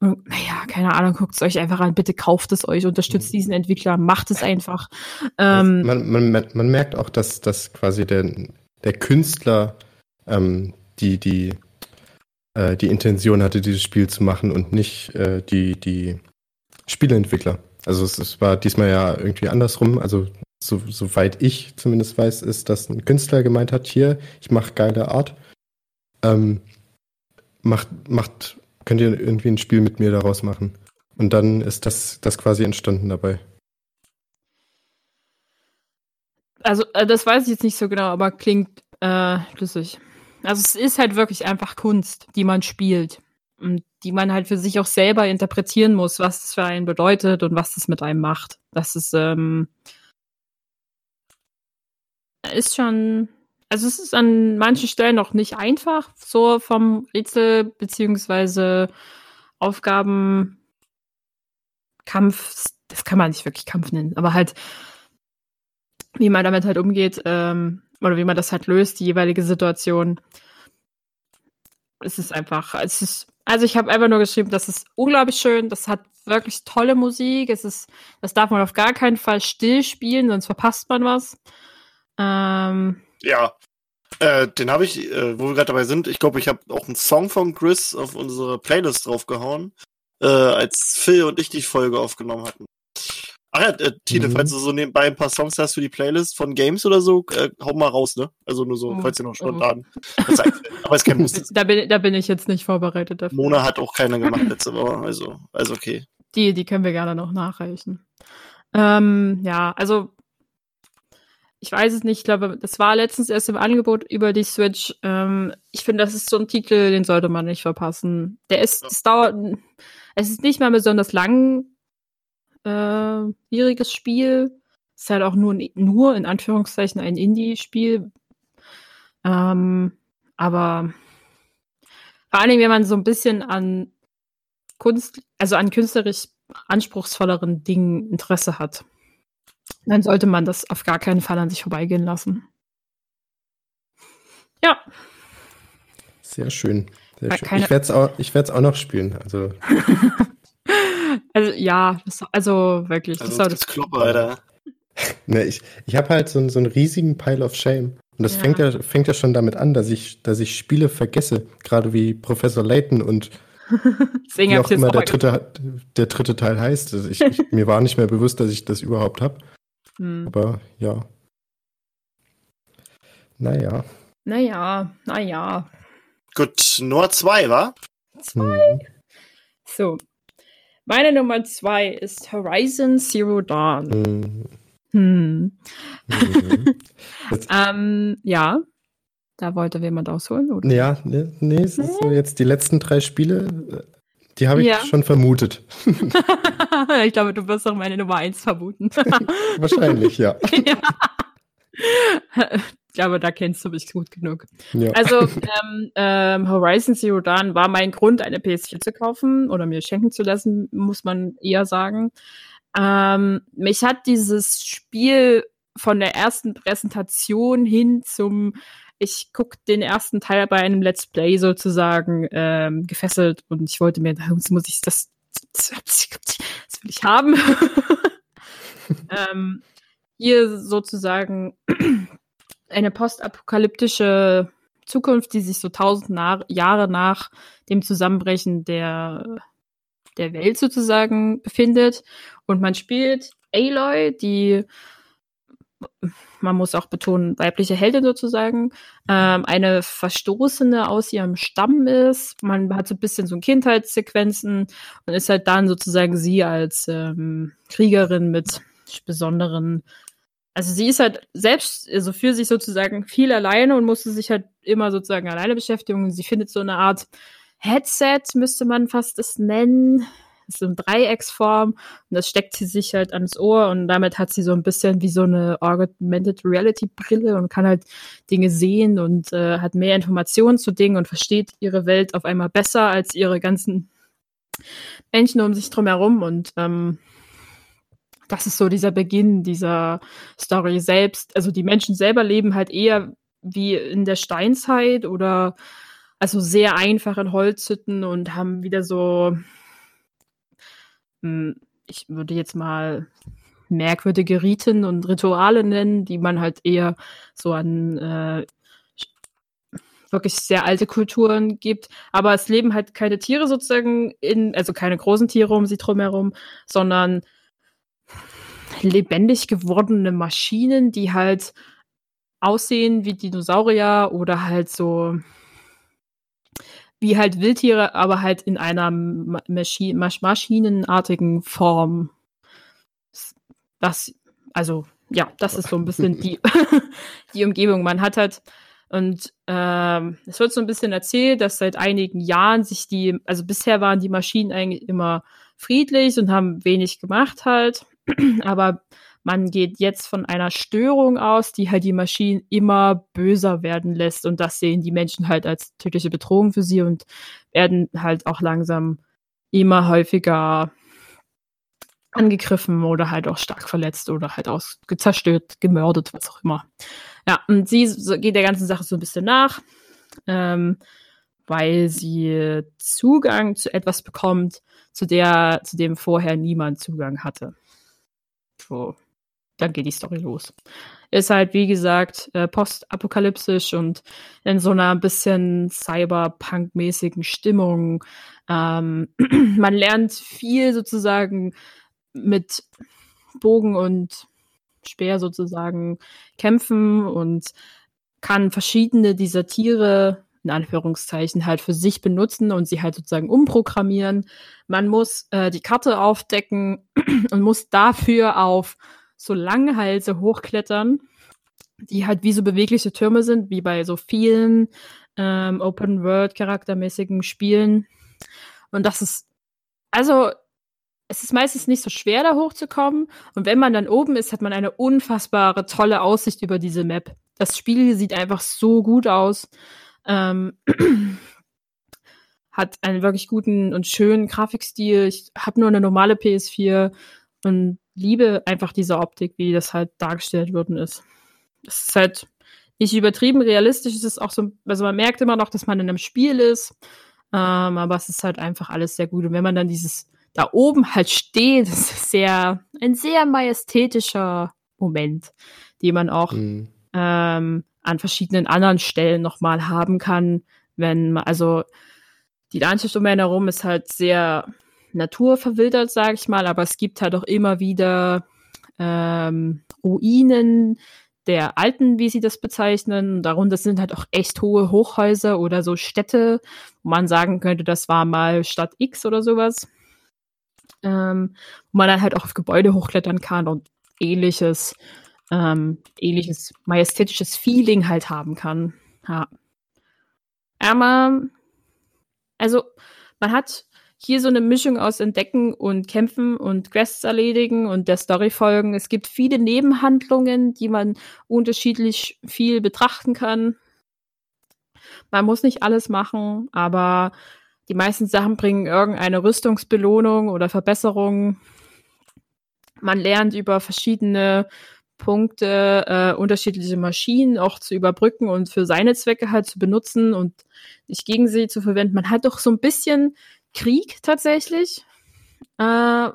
naja, keine Ahnung, guckt es euch einfach an, bitte kauft es euch, unterstützt diesen Entwickler, macht es einfach. Ähm, man, man, man merkt auch, dass, dass quasi der, der Künstler ähm, die, die, äh, die Intention hatte, dieses Spiel zu machen und nicht äh, die, die Spieleentwickler. Also es, es war diesmal ja irgendwie andersrum. Also so, soweit ich zumindest weiß, ist, dass ein Künstler gemeint hat, hier, ich mache geile Art. Ähm, macht, macht könnt ihr irgendwie ein Spiel mit mir daraus machen? Und dann ist das, das quasi entstanden dabei. Also, äh, das weiß ich jetzt nicht so genau, aber klingt äh, schlüssig. Also, es ist halt wirklich einfach Kunst, die man spielt. die man halt für sich auch selber interpretieren muss, was das für einen bedeutet und was das mit einem macht. Das ist, ähm, ist schon, also es ist an manchen Stellen noch nicht einfach, so vom Rätsel beziehungsweise Aufgabenkampf, das kann man nicht wirklich Kampf nennen, aber halt, wie man damit halt umgeht, ähm, oder wie man das halt löst, die jeweilige Situation. Es ist einfach, es ist, also ich habe einfach nur geschrieben, das ist unglaublich schön, das hat wirklich tolle Musik, es ist, das darf man auf gar keinen Fall still spielen, sonst verpasst man was. Ähm, ja, äh, den habe ich, äh, wo wir gerade dabei sind, ich glaube, ich habe auch einen Song von Chris auf unsere Playlist draufgehauen, äh, als Phil und ich die Folge aufgenommen hatten. Ach ja, äh, Tine, mhm. falls du so nebenbei ein paar Songs hast für die Playlist von Games oder so, äh, hau mal raus, ne? Also nur so, oh, falls ihr noch spontan oh. Aber es kein Muss. Da bin, da bin ich jetzt nicht vorbereitet dafür. Mona hat auch keiner gemacht letzte Woche, also, also okay. Die, die können wir gerne noch nachreichen. Ähm, ja, also ich weiß es nicht, ich glaube, das war letztens erst im Angebot über die Switch. Ähm, ich finde, das ist so ein Titel, den sollte man nicht verpassen. Der ist, es dauert, es ist nicht mal besonders lang, äh, schwieriges Spiel. Ist halt auch nur, nur in Anführungszeichen ein Indie-Spiel. Ähm, aber vor allen Dingen, wenn man so ein bisschen an Kunst, also an künstlerisch anspruchsvolleren Dingen Interesse hat, dann sollte man das auf gar keinen Fall an sich vorbeigehen lassen. Ja. Sehr schön. Sehr schön. Ich werde es auch, auch noch spielen. Also Also ja, das, also wirklich. Also das, das Kloppe, Alter. ne, ich ich habe halt so, so einen riesigen Pile of Shame. Und das ja. fängt, ja, fängt ja schon damit an, dass ich, dass ich Spiele vergesse, gerade wie Professor Layton und wie auch immer der dritte, der dritte Teil heißt. Also ich, ich, mir war nicht mehr bewusst, dass ich das überhaupt habe. Hm. Aber ja. Naja. Naja, naja. Gut, nur zwei, wa? Zwei. Hm. So, meine Nummer zwei ist Horizon Zero Dawn. Mhm. Hm. Mhm. ähm, ja, da wollte jemand ausholen, oder? Ja, nee, nee es ist so jetzt die letzten drei Spiele, die habe ich ja. schon vermutet. ich glaube, du wirst auch meine Nummer eins vermuten. Wahrscheinlich, ja. ja glaube, da kennst du mich gut genug. Ja. Also ähm, ähm, Horizon Zero Dawn war mein Grund, eine PS4 zu kaufen oder mir schenken zu lassen, muss man eher sagen. Ähm, mich hat dieses Spiel von der ersten Präsentation hin zum ich guck den ersten Teil bei einem Let's Play sozusagen ähm, gefesselt und ich wollte mir, das muss ich das, das, das will ich haben. ähm, hier sozusagen eine postapokalyptische Zukunft, die sich so tausend na Jahre nach dem Zusammenbrechen der, der Welt sozusagen befindet. Und man spielt Aloy, die, man muss auch betonen, weibliche Heldin sozusagen, ähm, eine Verstoßene aus ihrem Stamm ist. Man hat so ein bisschen so Kindheitssequenzen und ist halt dann sozusagen sie als ähm, Kriegerin mit besonderen also sie ist halt selbst, also für sich sozusagen viel alleine und musste sich halt immer sozusagen alleine beschäftigen. Und sie findet so eine Art Headset, müsste man fast das nennen. So eine Dreiecksform und das steckt sie sich halt ans Ohr und damit hat sie so ein bisschen wie so eine Augmented Reality Brille und kann halt Dinge sehen und äh, hat mehr Informationen zu Dingen und versteht ihre Welt auf einmal besser als ihre ganzen Menschen um sich drum herum und ähm, das ist so dieser Beginn dieser Story selbst. Also die Menschen selber leben halt eher wie in der Steinzeit oder also sehr einfach in Holzhütten und haben wieder so, hm, ich würde jetzt mal merkwürdige Riten und Rituale nennen, die man halt eher so an äh, wirklich sehr alte Kulturen gibt. Aber es leben halt keine Tiere sozusagen in, also keine großen Tiere um sie drumherum, sondern lebendig gewordene Maschinen, die halt aussehen wie Dinosaurier oder halt so wie halt Wildtiere, aber halt in einer Maschi Masch maschinenartigen Form. Das, also, ja, das ist so ein bisschen die, die Umgebung. Man hat halt Und ähm, es wird so ein bisschen erzählt, dass seit einigen Jahren sich die, also bisher waren die Maschinen eigentlich immer friedlich und haben wenig gemacht halt. Aber man geht jetzt von einer Störung aus, die halt die Maschinen immer böser werden lässt. Und das sehen die Menschen halt als tödliche Bedrohung für sie und werden halt auch langsam immer häufiger angegriffen oder halt auch stark verletzt oder halt aus zerstört, gemördet, was auch immer. Ja, und sie geht der ganzen Sache so ein bisschen nach, ähm, weil sie Zugang zu etwas bekommt, zu der, zu dem vorher niemand Zugang hatte. So, dann geht die Story los. Ist halt, wie gesagt, äh, postapokalyptisch und in so einer bisschen Cyberpunk-mäßigen Stimmung. Ähm, man lernt viel sozusagen mit Bogen und Speer sozusagen kämpfen und kann verschiedene dieser Tiere in Anführungszeichen halt für sich benutzen und sie halt sozusagen umprogrammieren. Man muss äh, die Karte aufdecken und muss dafür auf so Langhalse hochklettern, die halt wie so bewegliche Türme sind, wie bei so vielen ähm, Open-World-charaktermäßigen Spielen. Und das ist, also es ist meistens nicht so schwer, da hochzukommen. Und wenn man dann oben ist, hat man eine unfassbare, tolle Aussicht über diese Map. Das Spiel sieht einfach so gut aus. Ähm, hat einen wirklich guten und schönen Grafikstil. Ich habe nur eine normale PS4 und liebe einfach diese Optik, wie das halt dargestellt worden ist. Es ist halt nicht übertrieben realistisch. Es ist auch so, also man merkt immer noch, dass man in einem Spiel ist. Ähm, aber es ist halt einfach alles sehr gut. Und wenn man dann dieses da oben halt steht, ist sehr, ein sehr majestätischer Moment, den man auch mhm. ähm, an verschiedenen anderen Stellen nochmal haben kann, wenn man, also die Landschaft um einen herum ist halt sehr naturverwildert, sage ich mal, aber es gibt halt auch immer wieder ähm, Ruinen der alten, wie sie das bezeichnen. Darunter sind halt auch echt hohe Hochhäuser oder so Städte, wo man sagen könnte, das war mal Stadt X oder sowas ähm, wo man dann halt auch auf Gebäude hochklettern kann und ähnliches, ähm, ähnliches majestätisches Feeling halt haben kann. Ja. Aber, also, man hat hier so eine Mischung aus Entdecken und Kämpfen und Quests erledigen und der Story folgen. Es gibt viele Nebenhandlungen, die man unterschiedlich viel betrachten kann. Man muss nicht alles machen, aber die meisten Sachen bringen irgendeine Rüstungsbelohnung oder Verbesserung. Man lernt über verschiedene Punkte äh, unterschiedliche Maschinen auch zu überbrücken und für seine Zwecke halt zu benutzen und nicht gegen sie zu verwenden. Man hat doch so ein bisschen Krieg tatsächlich, äh,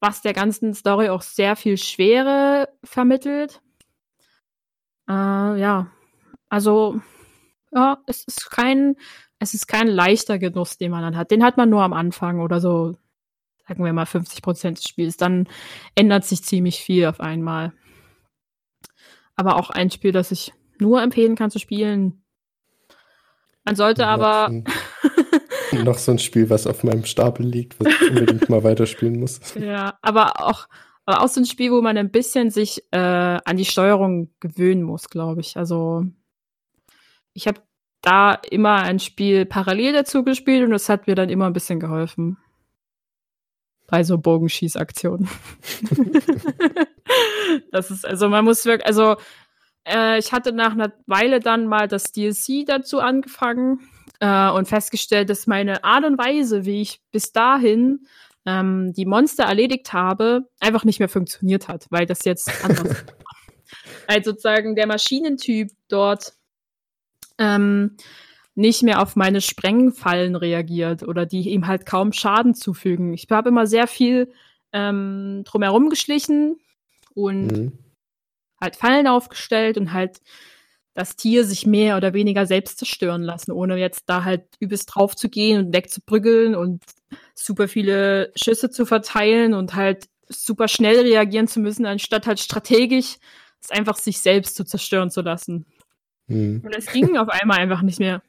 was der ganzen Story auch sehr viel Schwere vermittelt. Äh, ja, also ja, es ist kein es ist kein leichter Genuss, den man dann hat. Den hat man nur am Anfang oder so, sagen wir mal 50 Prozent des Spiels. Dann ändert sich ziemlich viel auf einmal. Aber auch ein Spiel, das ich nur empfehlen kann zu spielen. Man sollte noch aber. So noch so ein Spiel, was auf meinem Stapel liegt, was ich unbedingt mal weiterspielen muss. Ja, aber auch, aber auch so ein Spiel, wo man ein bisschen sich äh, an die Steuerung gewöhnen muss, glaube ich. Also ich habe da immer ein Spiel parallel dazu gespielt und das hat mir dann immer ein bisschen geholfen. Bei so Bogenschießaktionen. das ist, also man muss wirklich, also äh, ich hatte nach einer Weile dann mal das DLC dazu angefangen äh, und festgestellt, dass meine Art und Weise, wie ich bis dahin ähm, die Monster erledigt habe, einfach nicht mehr funktioniert hat, weil das jetzt anders. Also sozusagen der Maschinentyp dort ähm, nicht mehr auf meine Sprengfallen reagiert oder die ihm halt kaum Schaden zufügen. Ich habe immer sehr viel ähm, drumherum geschlichen und mhm. halt Fallen aufgestellt und halt das Tier sich mehr oder weniger selbst zerstören lassen, ohne jetzt da halt übelst drauf zu gehen und wegzubrüggeln und super viele Schüsse zu verteilen und halt super schnell reagieren zu müssen, anstatt halt strategisch es einfach sich selbst zu zerstören zu lassen. Mhm. Und es ging auf einmal einfach nicht mehr.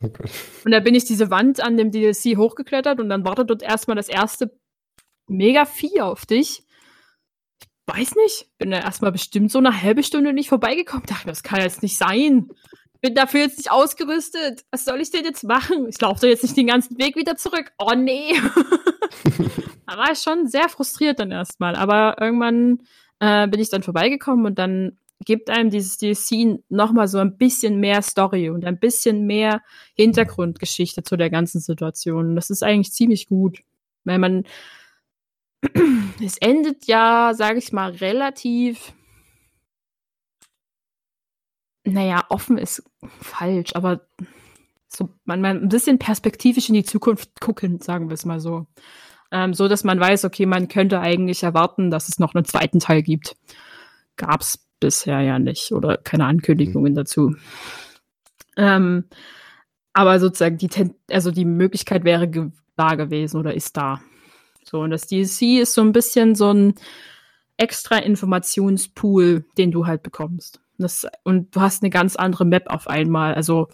Okay. Und da bin ich diese Wand an dem DLC hochgeklettert und dann wartet dort erstmal das erste Mega-Vieh auf dich. Ich weiß nicht, bin da erstmal bestimmt so eine halbe Stunde nicht vorbeigekommen. Dachte, das kann jetzt nicht sein. bin dafür jetzt nicht ausgerüstet. Was soll ich denn jetzt machen? Ich laufe doch jetzt nicht den ganzen Weg wieder zurück. Oh nee. da war ich schon sehr frustriert dann erstmal. Aber irgendwann äh, bin ich dann vorbeigekommen und dann gibt einem dieses DLC nochmal so ein bisschen mehr Story und ein bisschen mehr Hintergrundgeschichte zu der ganzen Situation. Das ist eigentlich ziemlich gut, weil man es endet ja, sage ich mal, relativ naja, offen ist falsch, aber so man, man ein bisschen perspektivisch in die Zukunft gucken, sagen wir es mal so. Ähm, so dass man weiß, okay, man könnte eigentlich erwarten, dass es noch einen zweiten Teil gibt. Gab es bisher ja nicht oder keine Ankündigungen mhm. dazu. Ähm, aber sozusagen die, also die Möglichkeit wäre ge da gewesen oder ist da. So, und das DLC ist so ein bisschen so ein extra Informationspool, den du halt bekommst. Das, und du hast eine ganz andere Map auf einmal. Also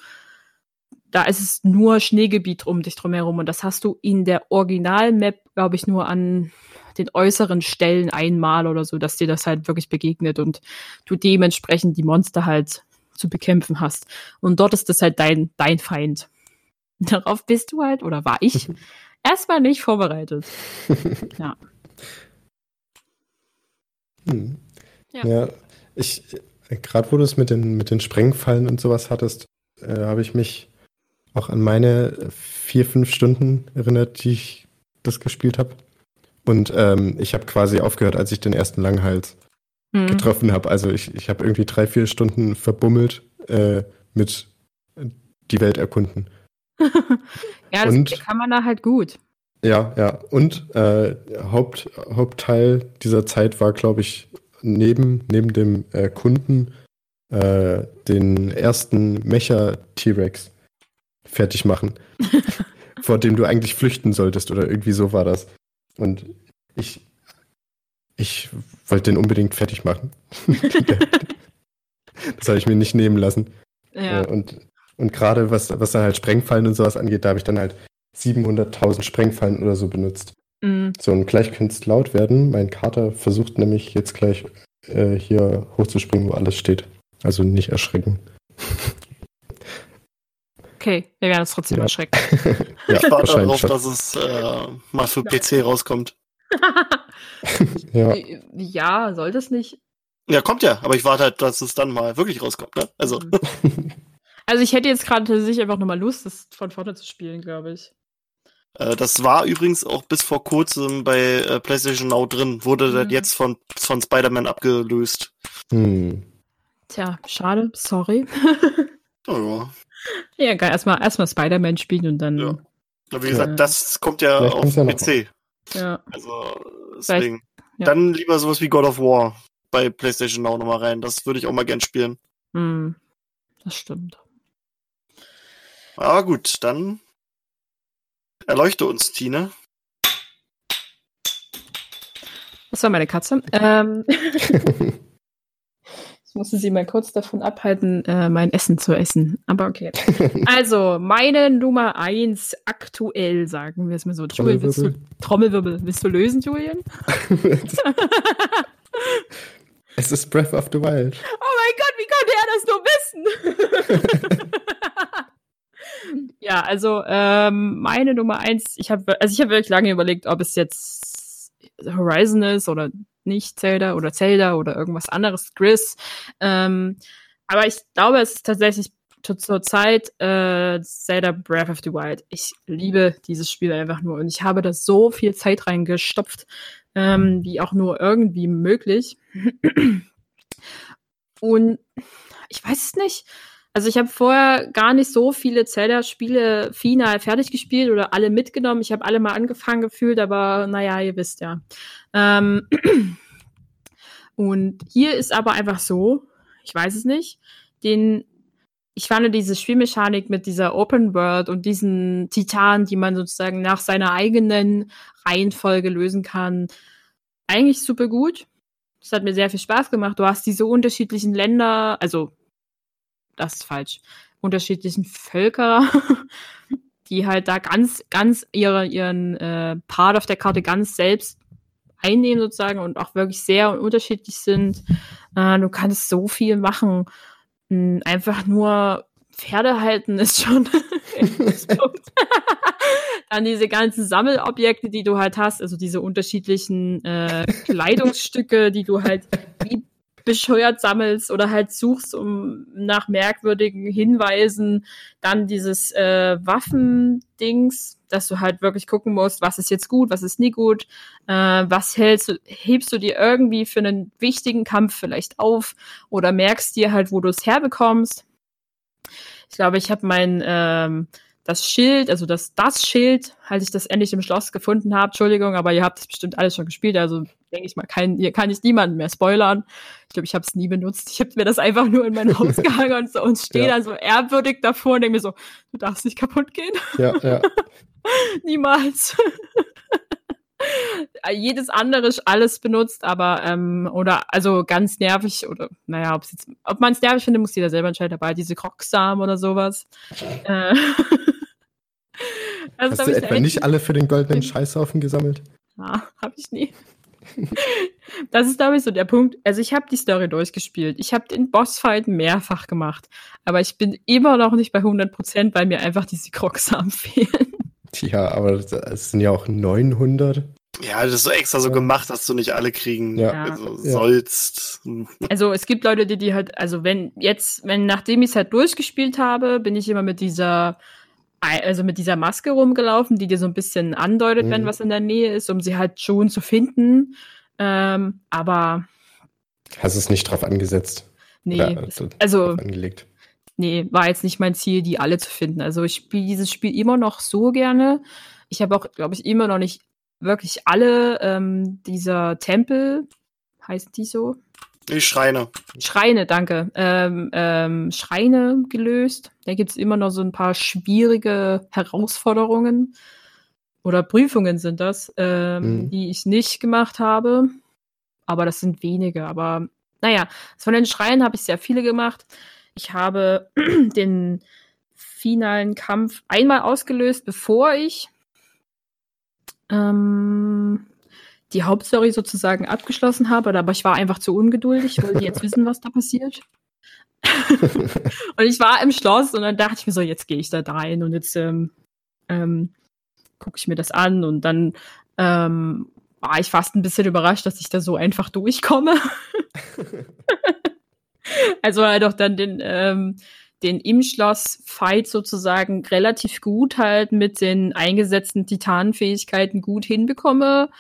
da ist es nur Schneegebiet um dich drumherum und das hast du in der Original-Map, glaube ich, nur an den äußeren Stellen einmal oder so, dass dir das halt wirklich begegnet und du dementsprechend die Monster halt zu bekämpfen hast. Und dort ist das halt dein, dein Feind. Darauf bist du halt, oder war ich, erstmal nicht vorbereitet. ja. Hm. ja. Ja, ich, gerade wo du es mit den, mit den Sprengfallen und sowas hattest, äh, habe ich mich auch an meine vier, fünf Stunden erinnert, die ich das gespielt habe. Und ähm, ich habe quasi aufgehört, als ich den ersten Langhals mhm. getroffen habe. Also ich, ich habe irgendwie drei, vier Stunden verbummelt äh, mit die Welt erkunden. ja, das und, kann man da halt gut. Ja, ja. Und äh, Haupt, Hauptteil dieser Zeit war, glaube ich, neben, neben dem äh, Kunden äh, den ersten Mecha-T-Rex fertig machen, vor dem du eigentlich flüchten solltest oder irgendwie so war das. Und ich, ich wollte den unbedingt fertig machen. das habe ich mir nicht nehmen lassen. Ja. Äh, und, und gerade was, was dann halt Sprengfallen und sowas angeht, da habe ich dann halt 700.000 Sprengfallen oder so benutzt. Mhm. So, und gleich könnte es laut werden. Mein Kater versucht nämlich jetzt gleich äh, hier hochzuspringen, wo alles steht. Also nicht erschrecken. Okay, wir werden uns trotzdem ja. erschrecken. ja, ich warte darauf, dass es äh, mal für PC rauskommt. ja. ja, sollte es nicht. Ja, kommt ja, aber ich warte halt, dass es dann mal wirklich rauskommt, ne? Also. Mhm. Also ich hätte jetzt gerade tatsächlich einfach nochmal Lust, das von vorne zu spielen, glaube ich. Äh, das war übrigens auch bis vor kurzem bei äh, PlayStation Now drin, wurde mhm. dann jetzt von, von Spider-Man abgelöst. Hm. Tja, schade, sorry. oh, ja. Ja, geil, erstmal erstmal Spider-Man spielen und dann. Ja. Aber wie gesagt, das kommt ja auf ja PC. Ja. Also deswegen. Ja. Dann lieber sowas wie God of War bei PlayStation Now nochmal rein. Das würde ich auch mal gern spielen. Hm. Das stimmt. Aber gut, dann Erleuchte uns, Tine. Das war meine Katze. Ähm, musste sie mal kurz davon abhalten, äh, mein Essen zu essen. Aber okay. Also, meine Nummer eins aktuell, sagen wir es mal so. Julian, willst du, Trommelwirbel, willst du lösen, Julian? es ist Breath of the Wild. Oh mein Gott, wie konnte er das nur wissen? Ja, also ähm, meine Nummer eins, ich habe also ich habe wirklich lange überlegt, ob es jetzt Horizon ist oder nicht Zelda oder Zelda oder irgendwas anderes, Gris. Ähm, aber ich glaube, es ist tatsächlich zur Zeit äh, Zelda Breath of the Wild. Ich liebe dieses Spiel einfach nur und ich habe da so viel Zeit reingestopft, ähm, wie auch nur irgendwie möglich. und ich weiß es nicht. Also ich habe vorher gar nicht so viele Zelda-Spiele final fertig gespielt oder alle mitgenommen. Ich habe alle mal angefangen gefühlt, aber naja, ihr wisst ja. Ähm und hier ist aber einfach so, ich weiß es nicht, den ich fand diese Spielmechanik mit dieser Open World und diesen Titanen, die man sozusagen nach seiner eigenen Reihenfolge lösen kann, eigentlich super gut. Das hat mir sehr viel Spaß gemacht. Du hast diese unterschiedlichen Länder, also das ist falsch, unterschiedlichen Völker, die halt da ganz, ganz ihre, ihren äh, Part auf der Karte ganz selbst einnehmen sozusagen und auch wirklich sehr unterschiedlich sind. Äh, du kannst so viel machen. Hm, einfach nur Pferde halten ist schon Dann diese ganzen Sammelobjekte, die du halt hast, also diese unterschiedlichen äh, Kleidungsstücke, die du halt wie bescheuert sammelst oder halt suchst um nach merkwürdigen Hinweisen. Dann dieses äh, Waffendings, dass du halt wirklich gucken musst, was ist jetzt gut, was ist nie gut, äh, was hältst du, hebst du dir irgendwie für einen wichtigen Kampf vielleicht auf oder merkst dir halt, wo du es herbekommst. Ich glaube, ich habe mein ähm, das Schild, also das, das Schild, als ich das endlich im Schloss gefunden habe, Entschuldigung, aber ihr habt es bestimmt alles schon gespielt, also denke ich mal, kein, hier kann ich niemanden mehr spoilern. Ich glaube, ich habe es nie benutzt. Ich habe mir das einfach nur in mein Haus gehangen und so und stehe ja. dann so ehrwürdig davor und denke mir so, du darfst nicht kaputt gehen. Ja, ja. Niemals. jedes andere alles benutzt, aber ähm, oder also ganz nervig oder naja, ob's jetzt, ob man es nervig findet, muss jeder selber entscheiden. Dabei diese Krocksamen oder sowas. Äh, also, Hast du etwa nicht alle für den goldenen Scheißhaufen gesammelt? Ja, habe ich nie. das ist, glaube ich, so der Punkt. Also ich habe die Story durchgespielt. Ich habe den Bossfight mehrfach gemacht. Aber ich bin immer noch nicht bei 100%, weil mir einfach diese Krocksamen fehlen. Tja, aber es sind ja auch 900. Ja, das ist so extra so gemacht, dass du nicht alle kriegen ja. also, ja. sollst. Also es gibt Leute, die, die halt, also wenn jetzt, wenn nachdem ich es halt durchgespielt habe, bin ich immer mit dieser, also mit dieser Maske rumgelaufen, die dir so ein bisschen andeutet, mhm. wenn was in der Nähe ist, um sie halt schon zu finden. Ähm, aber. Hast es nicht drauf angesetzt? Nee, Oder, also. Angelegt nee, war jetzt nicht mein Ziel, die alle zu finden. Also ich spiele dieses Spiel immer noch so gerne. Ich habe auch, glaube ich, immer noch nicht wirklich alle ähm, dieser Tempel, heißen die so? Die Schreine. Schreine, danke. Ähm, ähm, Schreine gelöst. Da gibt es immer noch so ein paar schwierige Herausforderungen oder Prüfungen sind das, ähm, mhm. die ich nicht gemacht habe. Aber das sind wenige. Aber naja, von den Schreien habe ich sehr viele gemacht. Ich habe den finalen Kampf einmal ausgelöst, bevor ich ähm, die Hauptstory sozusagen abgeschlossen habe, aber ich war einfach zu ungeduldig, wollte jetzt wissen, was da passiert. und ich war im Schloss und dann dachte ich mir so, jetzt gehe ich da rein und jetzt ähm, ähm, gucke ich mir das an und dann ähm, war ich fast ein bisschen überrascht, dass ich da so einfach durchkomme. also halt auch dann den, ähm, den im Schloss Fight sozusagen relativ gut halt mit den eingesetzten Titanenfähigkeiten gut hinbekomme.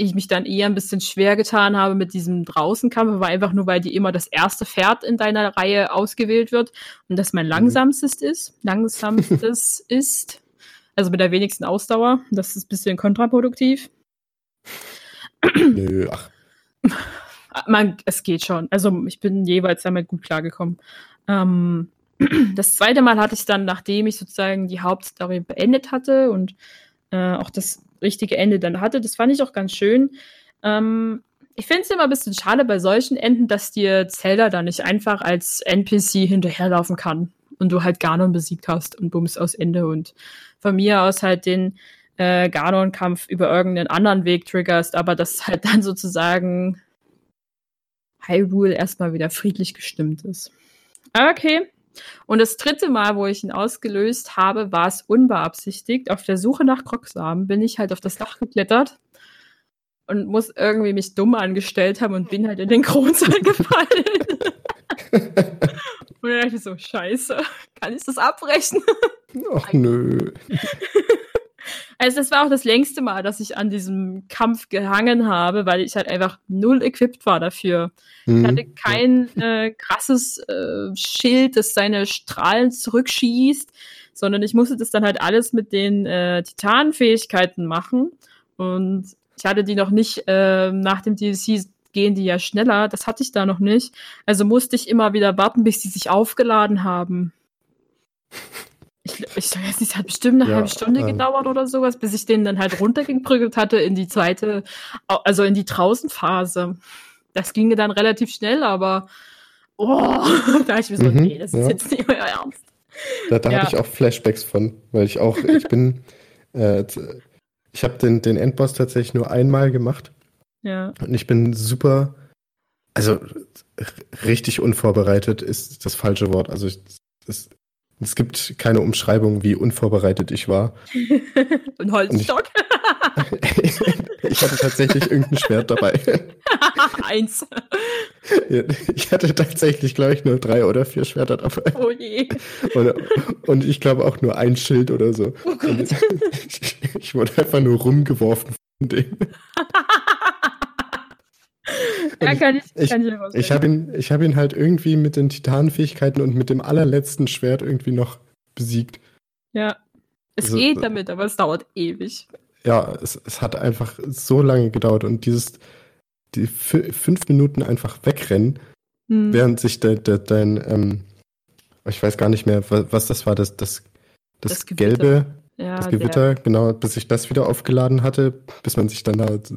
Ich mich dann eher ein bisschen schwer getan habe mit diesem Draußenkampf, aber einfach nur, weil die immer das erste Pferd in deiner Reihe ausgewählt wird und das mein mhm. langsamstes ist, langsamstes ist, also mit der wenigsten Ausdauer. Das ist ein bisschen kontraproduktiv. Nö, ach. man, es geht schon. Also ich bin jeweils damit gut klargekommen. Ähm, das zweite Mal hatte ich dann, nachdem ich sozusagen die Hauptstory beendet hatte und äh, auch das richtige Ende dann hatte, das fand ich auch ganz schön. Ähm, ich finde es immer ein bisschen schade bei solchen Enden, dass dir Zelda da nicht einfach als NPC hinterherlaufen kann und du halt Ganon besiegt hast und bums aus Ende und von mir aus halt den äh, Ganon-Kampf über irgendeinen anderen Weg triggerst, aber das halt dann sozusagen Hyrule erstmal wieder friedlich gestimmt ist. Okay. Und das dritte Mal, wo ich ihn ausgelöst habe, war es unbeabsichtigt. Auf der Suche nach Krocksamen bin ich halt auf das Dach geklettert und muss irgendwie mich dumm angestellt haben und bin halt in den Kronsaal gefallen. und dann dachte ich so, scheiße, kann ich das abbrechen? Ach nö. Also das war auch das längste Mal, dass ich an diesem Kampf gehangen habe, weil ich halt einfach null equipped war dafür. Mhm. Ich hatte kein äh, krasses äh, Schild, das seine Strahlen zurückschießt, sondern ich musste das dann halt alles mit den äh, Titanfähigkeiten machen. Und ich hatte die noch nicht äh, nach dem DLC gehen die ja schneller. Das hatte ich da noch nicht. Also musste ich immer wieder warten, bis die sich aufgeladen haben. Ich, weiß nicht, es hat bestimmt eine ja, halbe Stunde ähm, gedauert oder sowas, bis ich den dann halt runtergeprügelt hatte in die zweite, also in die Draußenphase. Das ging dann relativ schnell, aber oh, da ich mir so, mhm, nee, das ist ja. jetzt nicht euer Ernst. Da, da ja. habe ich auch Flashbacks von, weil ich auch, ich bin, äh, ich habe den, den Endboss tatsächlich nur einmal gemacht. Ja. Und ich bin super, also richtig unvorbereitet ist das falsche Wort. Also ich, das, Es gibt keine Umschreibung, wie unvorbereitet ich war. Ein Holzstock? Ich, ich, hatte tatsächlich irgendein Schwert dabei. Eins. Ich hatte tatsächlich, glaube ich, nur drei oder vier Schwerter dabei. Oh je. Und, und ich glaube auch nur ein Schild oder so. Oh. Ich, ich, wurde einfach nur rumgeworfen von dem. ja, kann ich, ich, kann ich, ich, habe ihn, ich hab ihn halt irgendwie mit den Titanfähigkeiten und mit dem allerletzten Schwert irgendwie noch besiegt. Ja. Es Also, geht damit, aber es dauert ewig. Ja, es, es hat einfach so lange gedauert und dieses, die fü- fünf Minuten einfach wegrennen, Hm. während sich de, de, dein, ähm, ich weiß gar nicht mehr, was, was das war, das, das, das, Das gelbe, ja, das der- Gewitter, genau, bis ich das wieder aufgeladen hatte, bis man sich dann halt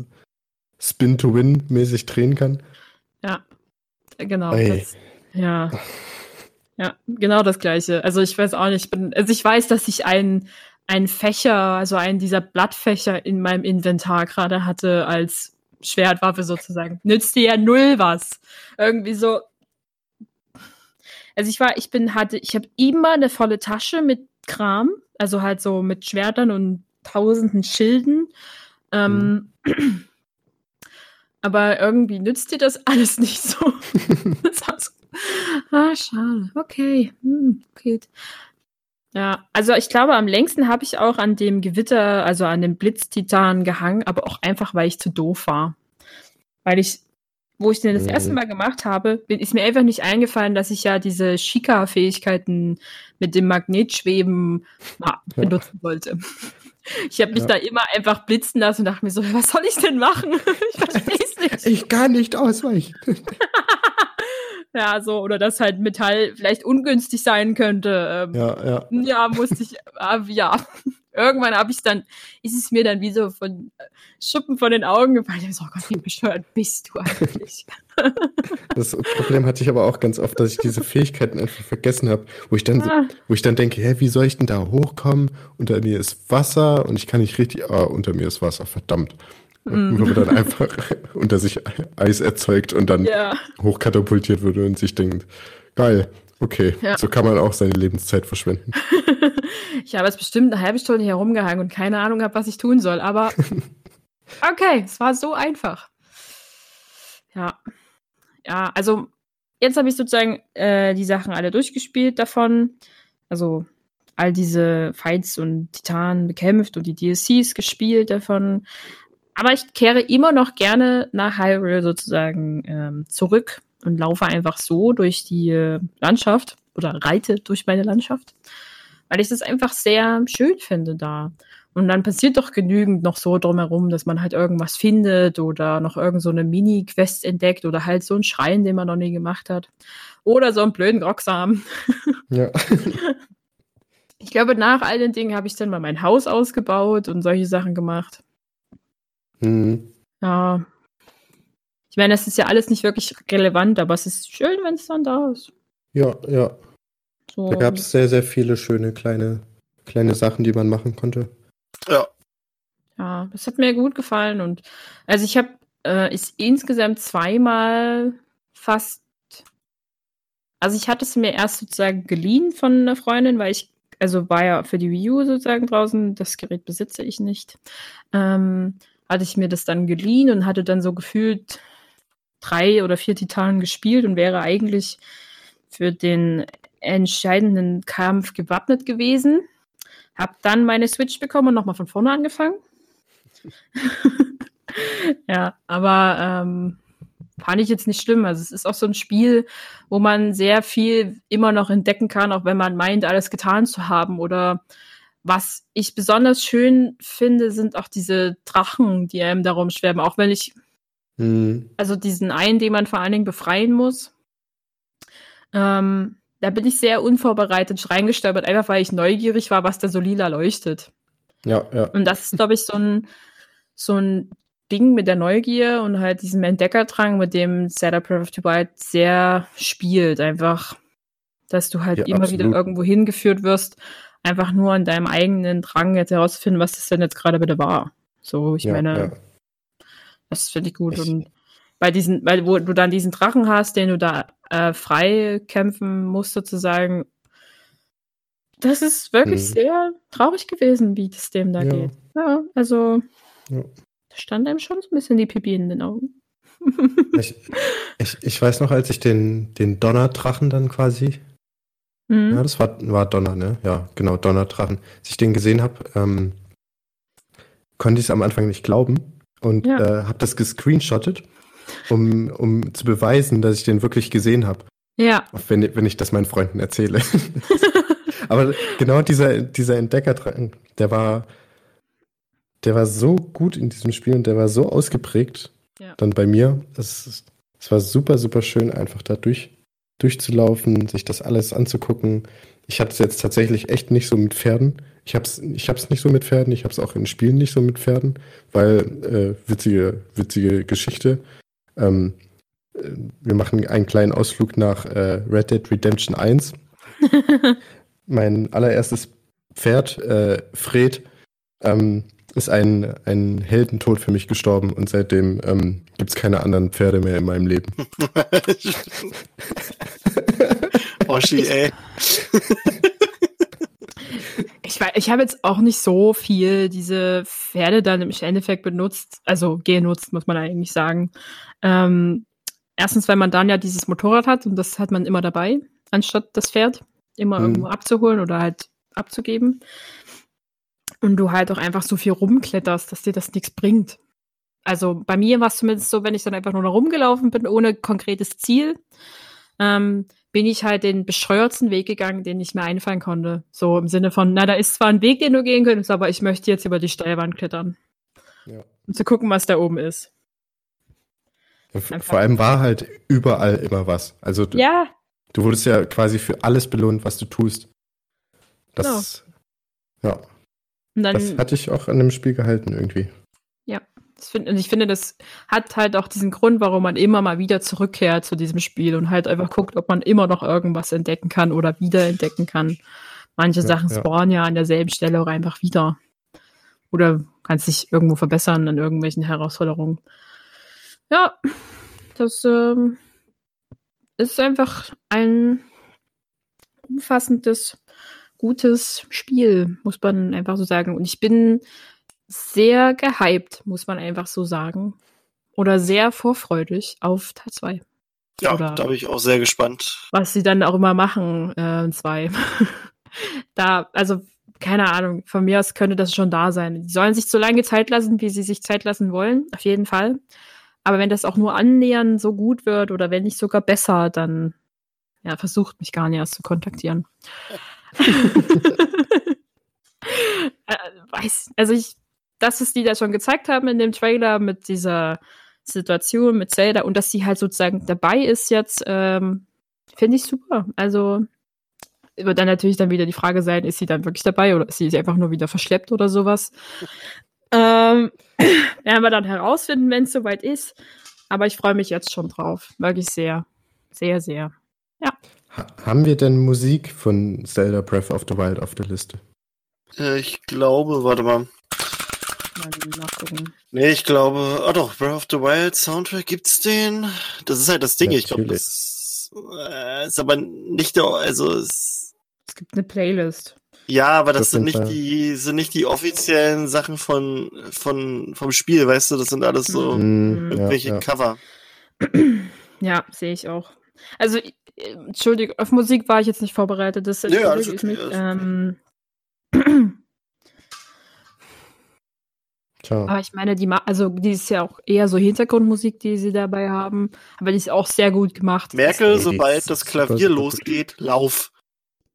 Spin to Win mäßig drehen kann. Ja, genau. Das, ja. Ja, genau das gleiche. Also ich weiß auch nicht, ich bin, also ich weiß, dass ich einen, einen Fächer, also einen dieser Blattfächer in meinem Inventar gerade hatte als Schwertwaffe sozusagen. Nützt dir ja null was. Irgendwie so. Also ich war, ich bin, hatte, ich habe immer eine volle Tasche mit Kram, also halt so mit Schwertern und tausenden Schilden. Ähm, aber irgendwie nützt dir das alles nicht so. ah, schade. Okay. Hm, okay. Ja, also ich glaube, am längsten habe ich auch an dem Gewitter, also an dem Blitztitan gehangen, aber auch einfach, weil ich zu doof war. Weil ich, wo ich den das Mhm. erste Mal gemacht habe, bin, ist mir einfach nicht eingefallen, dass ich ja diese Shika-Fähigkeiten mit dem Magnetschweben Ja. benutzen wollte. Ich habe mich Ja. da immer einfach blitzen lassen und dachte mir so, was soll ich denn machen? ich verstehe es nicht. Ich kann nicht ausweichen. Ja, so, oder dass halt Metall vielleicht ungünstig sein könnte. Ähm, Ja, ja. ja. musste ich, äh, ja. Irgendwann habe ich dann, ist es mir dann wie so von äh, Schuppen von den Augen gefallen. Ich so, oh Gott, wie bescheuert bist du eigentlich? Das Problem hatte ich aber auch ganz oft, dass ich diese Fähigkeiten einfach vergessen habe, wo ich dann so, Ah. wo ich dann denke, hä, wie soll ich denn da hochkommen? Unter mir ist Wasser und ich kann nicht richtig, ah, unter mir ist Wasser, verdammt. Und wo man dann einfach unter sich Eis erzeugt und dann ja, hochkatapultiert würde und sich denkt, geil, okay, Ja. so kann man auch seine Lebenszeit verschwenden. ich habe jetzt bestimmt eine halbe Stunde hier rumgehangen und keine Ahnung gehabt, was ich tun soll, aber okay, es war so einfach. Ja. Ja, also jetzt habe ich sozusagen äh, die Sachen alle durchgespielt davon. Also all diese Fights und Titanen bekämpft und die DLCs gespielt davon. Aber ich kehre immer noch gerne nach Hyrule sozusagen ähm, zurück und laufe einfach so durch die äh, Landschaft oder reite durch meine Landschaft, weil ich das einfach sehr schön finde da. Und dann passiert doch genügend noch so drumherum, dass man halt irgendwas findet oder noch irgend so eine Mini-Quest entdeckt oder halt so einen Schrein, den man noch nie gemacht hat. Oder so einen blöden Grocksamen. Ja. Ich glaube, nach all den Dingen habe ich dann mal mein Haus ausgebaut und solche Sachen gemacht. Hm. Ja. Ich meine, das ist ja alles nicht wirklich relevant, aber es ist schön, wenn es dann da ist. Ja, ja. So. Da gab es sehr, sehr viele schöne kleine, kleine Sachen, die man machen konnte. Ja. Ja, das hat mir gut gefallen und also ich habe äh, ist insgesamt zweimal fast, also ich hatte es mir erst sozusagen geliehen von einer Freundin, weil ich, also war ja für die Wii U sozusagen draußen, das Gerät besitze ich nicht, ähm, hatte ich mir das dann geliehen und hatte dann so gefühlt drei oder vier Titanen gespielt und wäre eigentlich für den entscheidenden Kampf gewappnet gewesen. Hab dann meine Switch bekommen und nochmal von vorne angefangen. ja, aber ähm, fand ich jetzt nicht schlimm. Also es ist auch so ein Spiel, wo man sehr viel immer noch entdecken kann, auch wenn man meint, alles getan zu haben. Oder was ich besonders schön finde, sind auch diese Drachen, die einem darum schwärmen. Auch wenn ich, Hm. also diesen einen, den man vor allen Dingen befreien muss. Ähm, da bin ich sehr unvorbereitet reingestolpert, einfach weil ich neugierig war, was da so lila leuchtet. Ja, ja. Und das ist, glaube ich, so ein, so ein Ding mit der Neugier und halt diesem Entdeckerdrang, mit dem Zelda Breath of the Wild sehr spielt. Einfach, dass du halt Ja, immer absolut. wieder irgendwo hingeführt wirst, einfach nur an deinem eigenen Drang jetzt herauszufinden, was das denn jetzt gerade bitte war. So, ich ja, meine, ja. das finde ich gut. Ich- und bei diesen, weil wo du dann diesen Drachen hast, den du da äh, frei kämpfen musst, sozusagen, das ist wirklich mhm. sehr traurig gewesen, wie es dem da ja. geht. Ja, also ja. da stand einem schon so ein bisschen die Pipi in den Augen. ich, ich, ich, weiß noch, als ich den, den Donnerdrachen dann quasi. Mhm. Ja, das war, war Donner, ne? Ja, genau, Donnerdrachen. Als ich den gesehen habe, ähm, konnte ich es am Anfang nicht glauben und ja. äh, habe das gescreenshottet, um, um zu beweisen, dass ich den wirklich gesehen habe. Ja. Wenn, wenn ich das meinen Freunden erzähle. Aber genau dieser, dieser Entdecker, der war, der war so gut in diesem Spiel und der war so ausgeprägt ja. dann bei mir. Es, es war super, super schön, einfach da durch, durchzulaufen, sich das alles anzugucken. Ich hatte es jetzt tatsächlich echt nicht so mit Pferden. Ich habe es ich hab's nicht so mit Pferden, ich habe es auch in Spielen nicht so mit Pferden, weil äh, witzige, witzige Geschichte. Ähm, äh, wir machen einen kleinen Ausflug nach äh, Red Dead Redemption 1. mein allererstes Pferd, äh, Fred, ähm, ist ein, ein Heldentod für mich gestorben und seitdem ähm, gibt es keine anderen Pferde mehr in meinem Leben. Oschi, ey. Ich, ich habe jetzt auch nicht so viel diese Pferde dann im Endeffekt benutzt, also genutzt, muss man eigentlich sagen. Ähm, erstens, weil man dann ja dieses Motorrad hat und das hat man immer dabei, anstatt das Pferd immer mhm. irgendwo abzuholen oder halt abzugeben. Und du halt auch einfach so viel rumkletterst, dass dir das nichts bringt. Also bei mir war es zumindest so, wenn ich dann einfach nur noch rumgelaufen bin, ohne konkretes Ziel, ähm, bin ich halt den bescheuertsten Weg gegangen, den ich mir einfallen konnte. So im Sinne von, na, da ist zwar ein Weg, den du gehen könntest, aber ich möchte jetzt über die Steilwand klettern. Ja. Um zu gucken, was da oben ist. Vor allem war halt überall immer was. Also du, ja. du wurdest ja quasi für alles belohnt, was du tust. Das, genau. ja. Dann, das hatte ich auch an dem Spiel gehalten irgendwie. Ja. Find, und ich finde, das hat halt auch diesen Grund, warum man immer mal wieder zurückkehrt zu diesem Spiel und halt einfach guckt, ob man immer noch irgendwas entdecken kann oder wieder entdecken kann. Manche ja, Sachen spawnen ja. ja an derselben Stelle auch einfach wieder. Oder kannst dich irgendwo verbessern an irgendwelchen Herausforderungen. Ja, das ähm, ist einfach ein umfassendes, gutes Spiel, muss man einfach so sagen. Und ich bin sehr gehypt, muss man einfach so sagen. Oder sehr vorfreudig auf Teil 2. Ja, Oder da bin ich auch sehr gespannt. Was sie dann auch immer machen, äh, 2. da, also, keine Ahnung, von mir aus könnte das schon da sein. Die sollen sich so lange Zeit lassen, wie sie sich Zeit lassen wollen, auf jeden Fall. Aber wenn das auch nur annähernd so gut wird oder wenn nicht sogar besser, dann ja, versucht mich gar nicht erst zu kontaktieren. äh, weiß, also ich, dass es die da schon gezeigt haben in dem Trailer mit dieser Situation mit Zelda und dass sie halt sozusagen dabei ist jetzt, ähm, finde ich super. Also wird dann natürlich dann wieder die Frage sein, ist sie dann wirklich dabei oder ist sie einfach nur wieder verschleppt oder sowas? Ähm, werden wir dann herausfinden, wenn es soweit ist. Aber ich freue mich jetzt schon drauf. Wirklich sehr. Sehr, sehr. Ja. Ha haben wir denn Musik von Zelda Breath of the Wild auf der Liste? Äh, ich glaube, warte mal. Nachgucken. Nee, ich glaube, oh doch, Breath of the Wild Soundtrack gibt's den. Das ist halt das Ding, Natürlich. ich glaube, das äh, ist aber nicht der, also es, es gibt eine Playlist. Ja, aber das, das sind nicht die, sind nicht die offiziellen Sachen von, von, vom Spiel, weißt du, das sind alles so mhm, irgendwelche ja, ja. Cover. Ja, sehe ich auch. Also, Entschuldigung, auf Musik war ich jetzt nicht vorbereitet, das ja, alles okay, nicht. Ähm, Aber ich meine, die, also die ist ja auch eher so Hintergrundmusik, die sie dabei haben. Aber die ist auch sehr gut gemacht. Merkel, sobald das Klavier losgeht, lauf.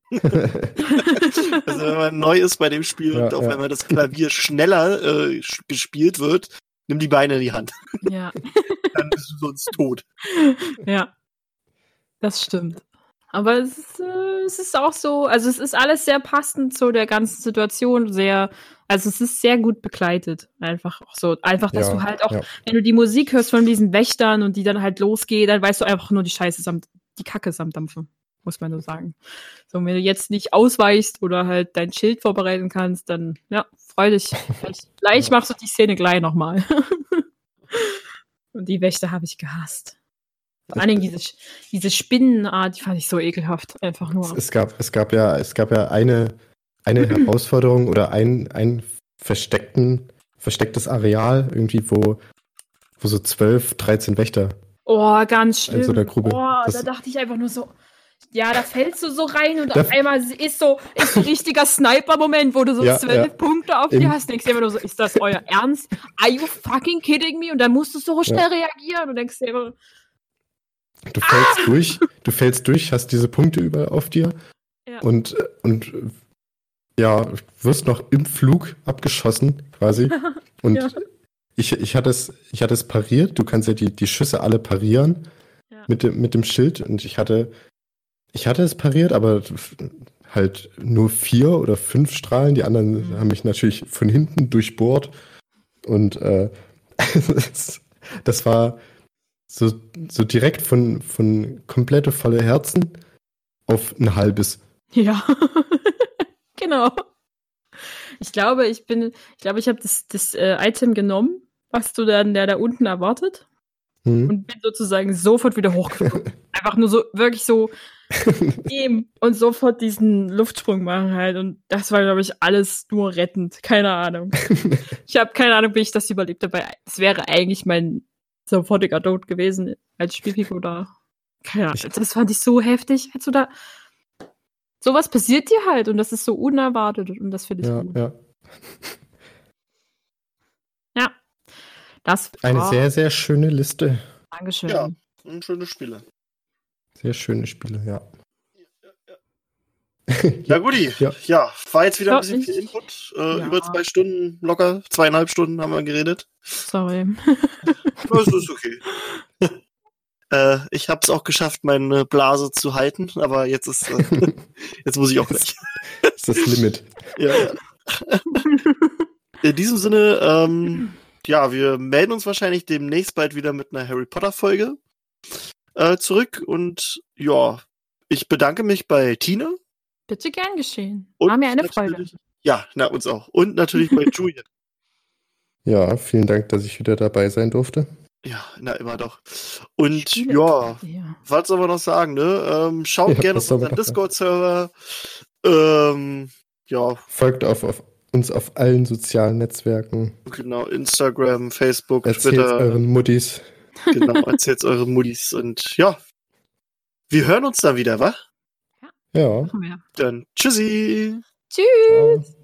also wenn man neu ist bei dem Spiel ja, und auf ja. einmal das Klavier schneller äh, gespielt wird, nimm die Beine in die Hand. Ja. Dann bist du sonst tot. Ja. Das stimmt. Aber es ist, äh, es ist auch so, also es ist alles sehr passend zu der ganzen Situation, sehr, also es ist sehr gut begleitet. Einfach auch so, einfach, dass ja, du halt auch, ja. wenn du die Musik hörst von diesen Wächtern und die dann halt losgeht, dann weißt du einfach nur die Scheiße samt, die Kacke samt Dampfen muss man so sagen. So, wenn du jetzt nicht ausweichst oder halt dein Schild vorbereiten kannst, dann ja, freu dich. Vielleicht, vielleicht machst du die Szene gleich nochmal. Und die Wächter habe ich gehasst. Vor allen Dingen diese, diese Spinnenart, die fand ich so ekelhaft, einfach nur. Es, es, gab, es gab ja, es gab ja eine, eine Herausforderung oder ein, ein versteckten, verstecktes Areal, irgendwie, wo, wo so 12, 13 Wächter. Oh, ganz schlimm. Also der Grube. Oh, Das- da dachte ich einfach nur so. Ja, da fällst du so rein und auf einmal ist so ist ein richtiger Sniper-Moment, wo du so Ja, zwölf ja. Punkte auf dir hast. Denkst dir immer nur so, ist das euer Ernst? Are you fucking kidding me? Und dann musst du so schnell reagieren und denkst dir immer, Du fällst durch, du fällst durch, hast diese Punkte überall auf dir Ja. und, und ja, wirst noch im Flug abgeschossen, quasi. Und Ja. ich, ich, hatte es, ich hatte es pariert, du kannst ja die, die Schüsse alle parieren Ja. mit, dem, mit dem Schild und ich hatte, ich hatte es pariert, aber halt nur vier oder fünf Strahlen, die anderen Mhm. haben mich natürlich von hinten durchbohrt und äh, das war so, so direkt von, von komplette volle Herzen auf ein halbes. ja. genau. Ich glaube, ich bin, ich glaube, ich habe das, das äh, Item genommen, was du dann der da unten erwartet Hm? und bin sozusagen sofort wieder hochgeflogen. Einfach nur so, wirklich so ihm und sofort diesen Luftsprung machen halt. Und das war, glaube ich, alles nur rettend. Keine Ahnung. Ich habe keine Ahnung, wie ich das überlebt habe. Es wäre eigentlich mein sofortiger Tod gewesen als Spielfigur da. Keine Ahnung. Ich- Das fand ich so heftig. Als du da. Sowas passiert dir halt und das ist so unerwartet und das finde ich ja, gut. ja. Das Eine war, sehr, sehr schöne Liste. Dankeschön. Ja. Und schöne Spiele. Sehr schöne Spiele, ja. Ja, Guti. Ja. Ja. war jetzt wieder ein bisschen viel Input. Äh, Ja. Über zwei Stunden locker, zweieinhalb Stunden haben wir geredet. Sorry. Das ist okay. äh, ich habe es auch geschafft, meine Blase zu halten, aber jetzt ist äh, jetzt muss ich auch gleich. Das ist das Limit. Ja, ja. In diesem Sinne, ähm, ja, wir melden uns wahrscheinlich demnächst bald wieder mit einer Harry Potter Folge äh, zurück und ja, ich bedanke mich bei Tina. Bitte gern geschehen. Und War mir eine Freude. Ja, na uns auch. Und natürlich bei Julian. Ja, vielen Dank, dass ich wieder dabei sein durfte. Ja, na immer doch. Und ja, Ja. was soll man noch sagen, ne? Ähm, schaut Ja, gerne auf unseren? Discord-Server. Ähm, ja, Folgt auf, auf uns auf allen sozialen Netzwerken. genau, Instagram, Facebook, Erzählt Twitter. euren Muttis. Genau, erzählt eure Muttis. Und ja, wir hören uns dann wieder, wa? Ja. Dann tschüssi. Tschüss. Ciao.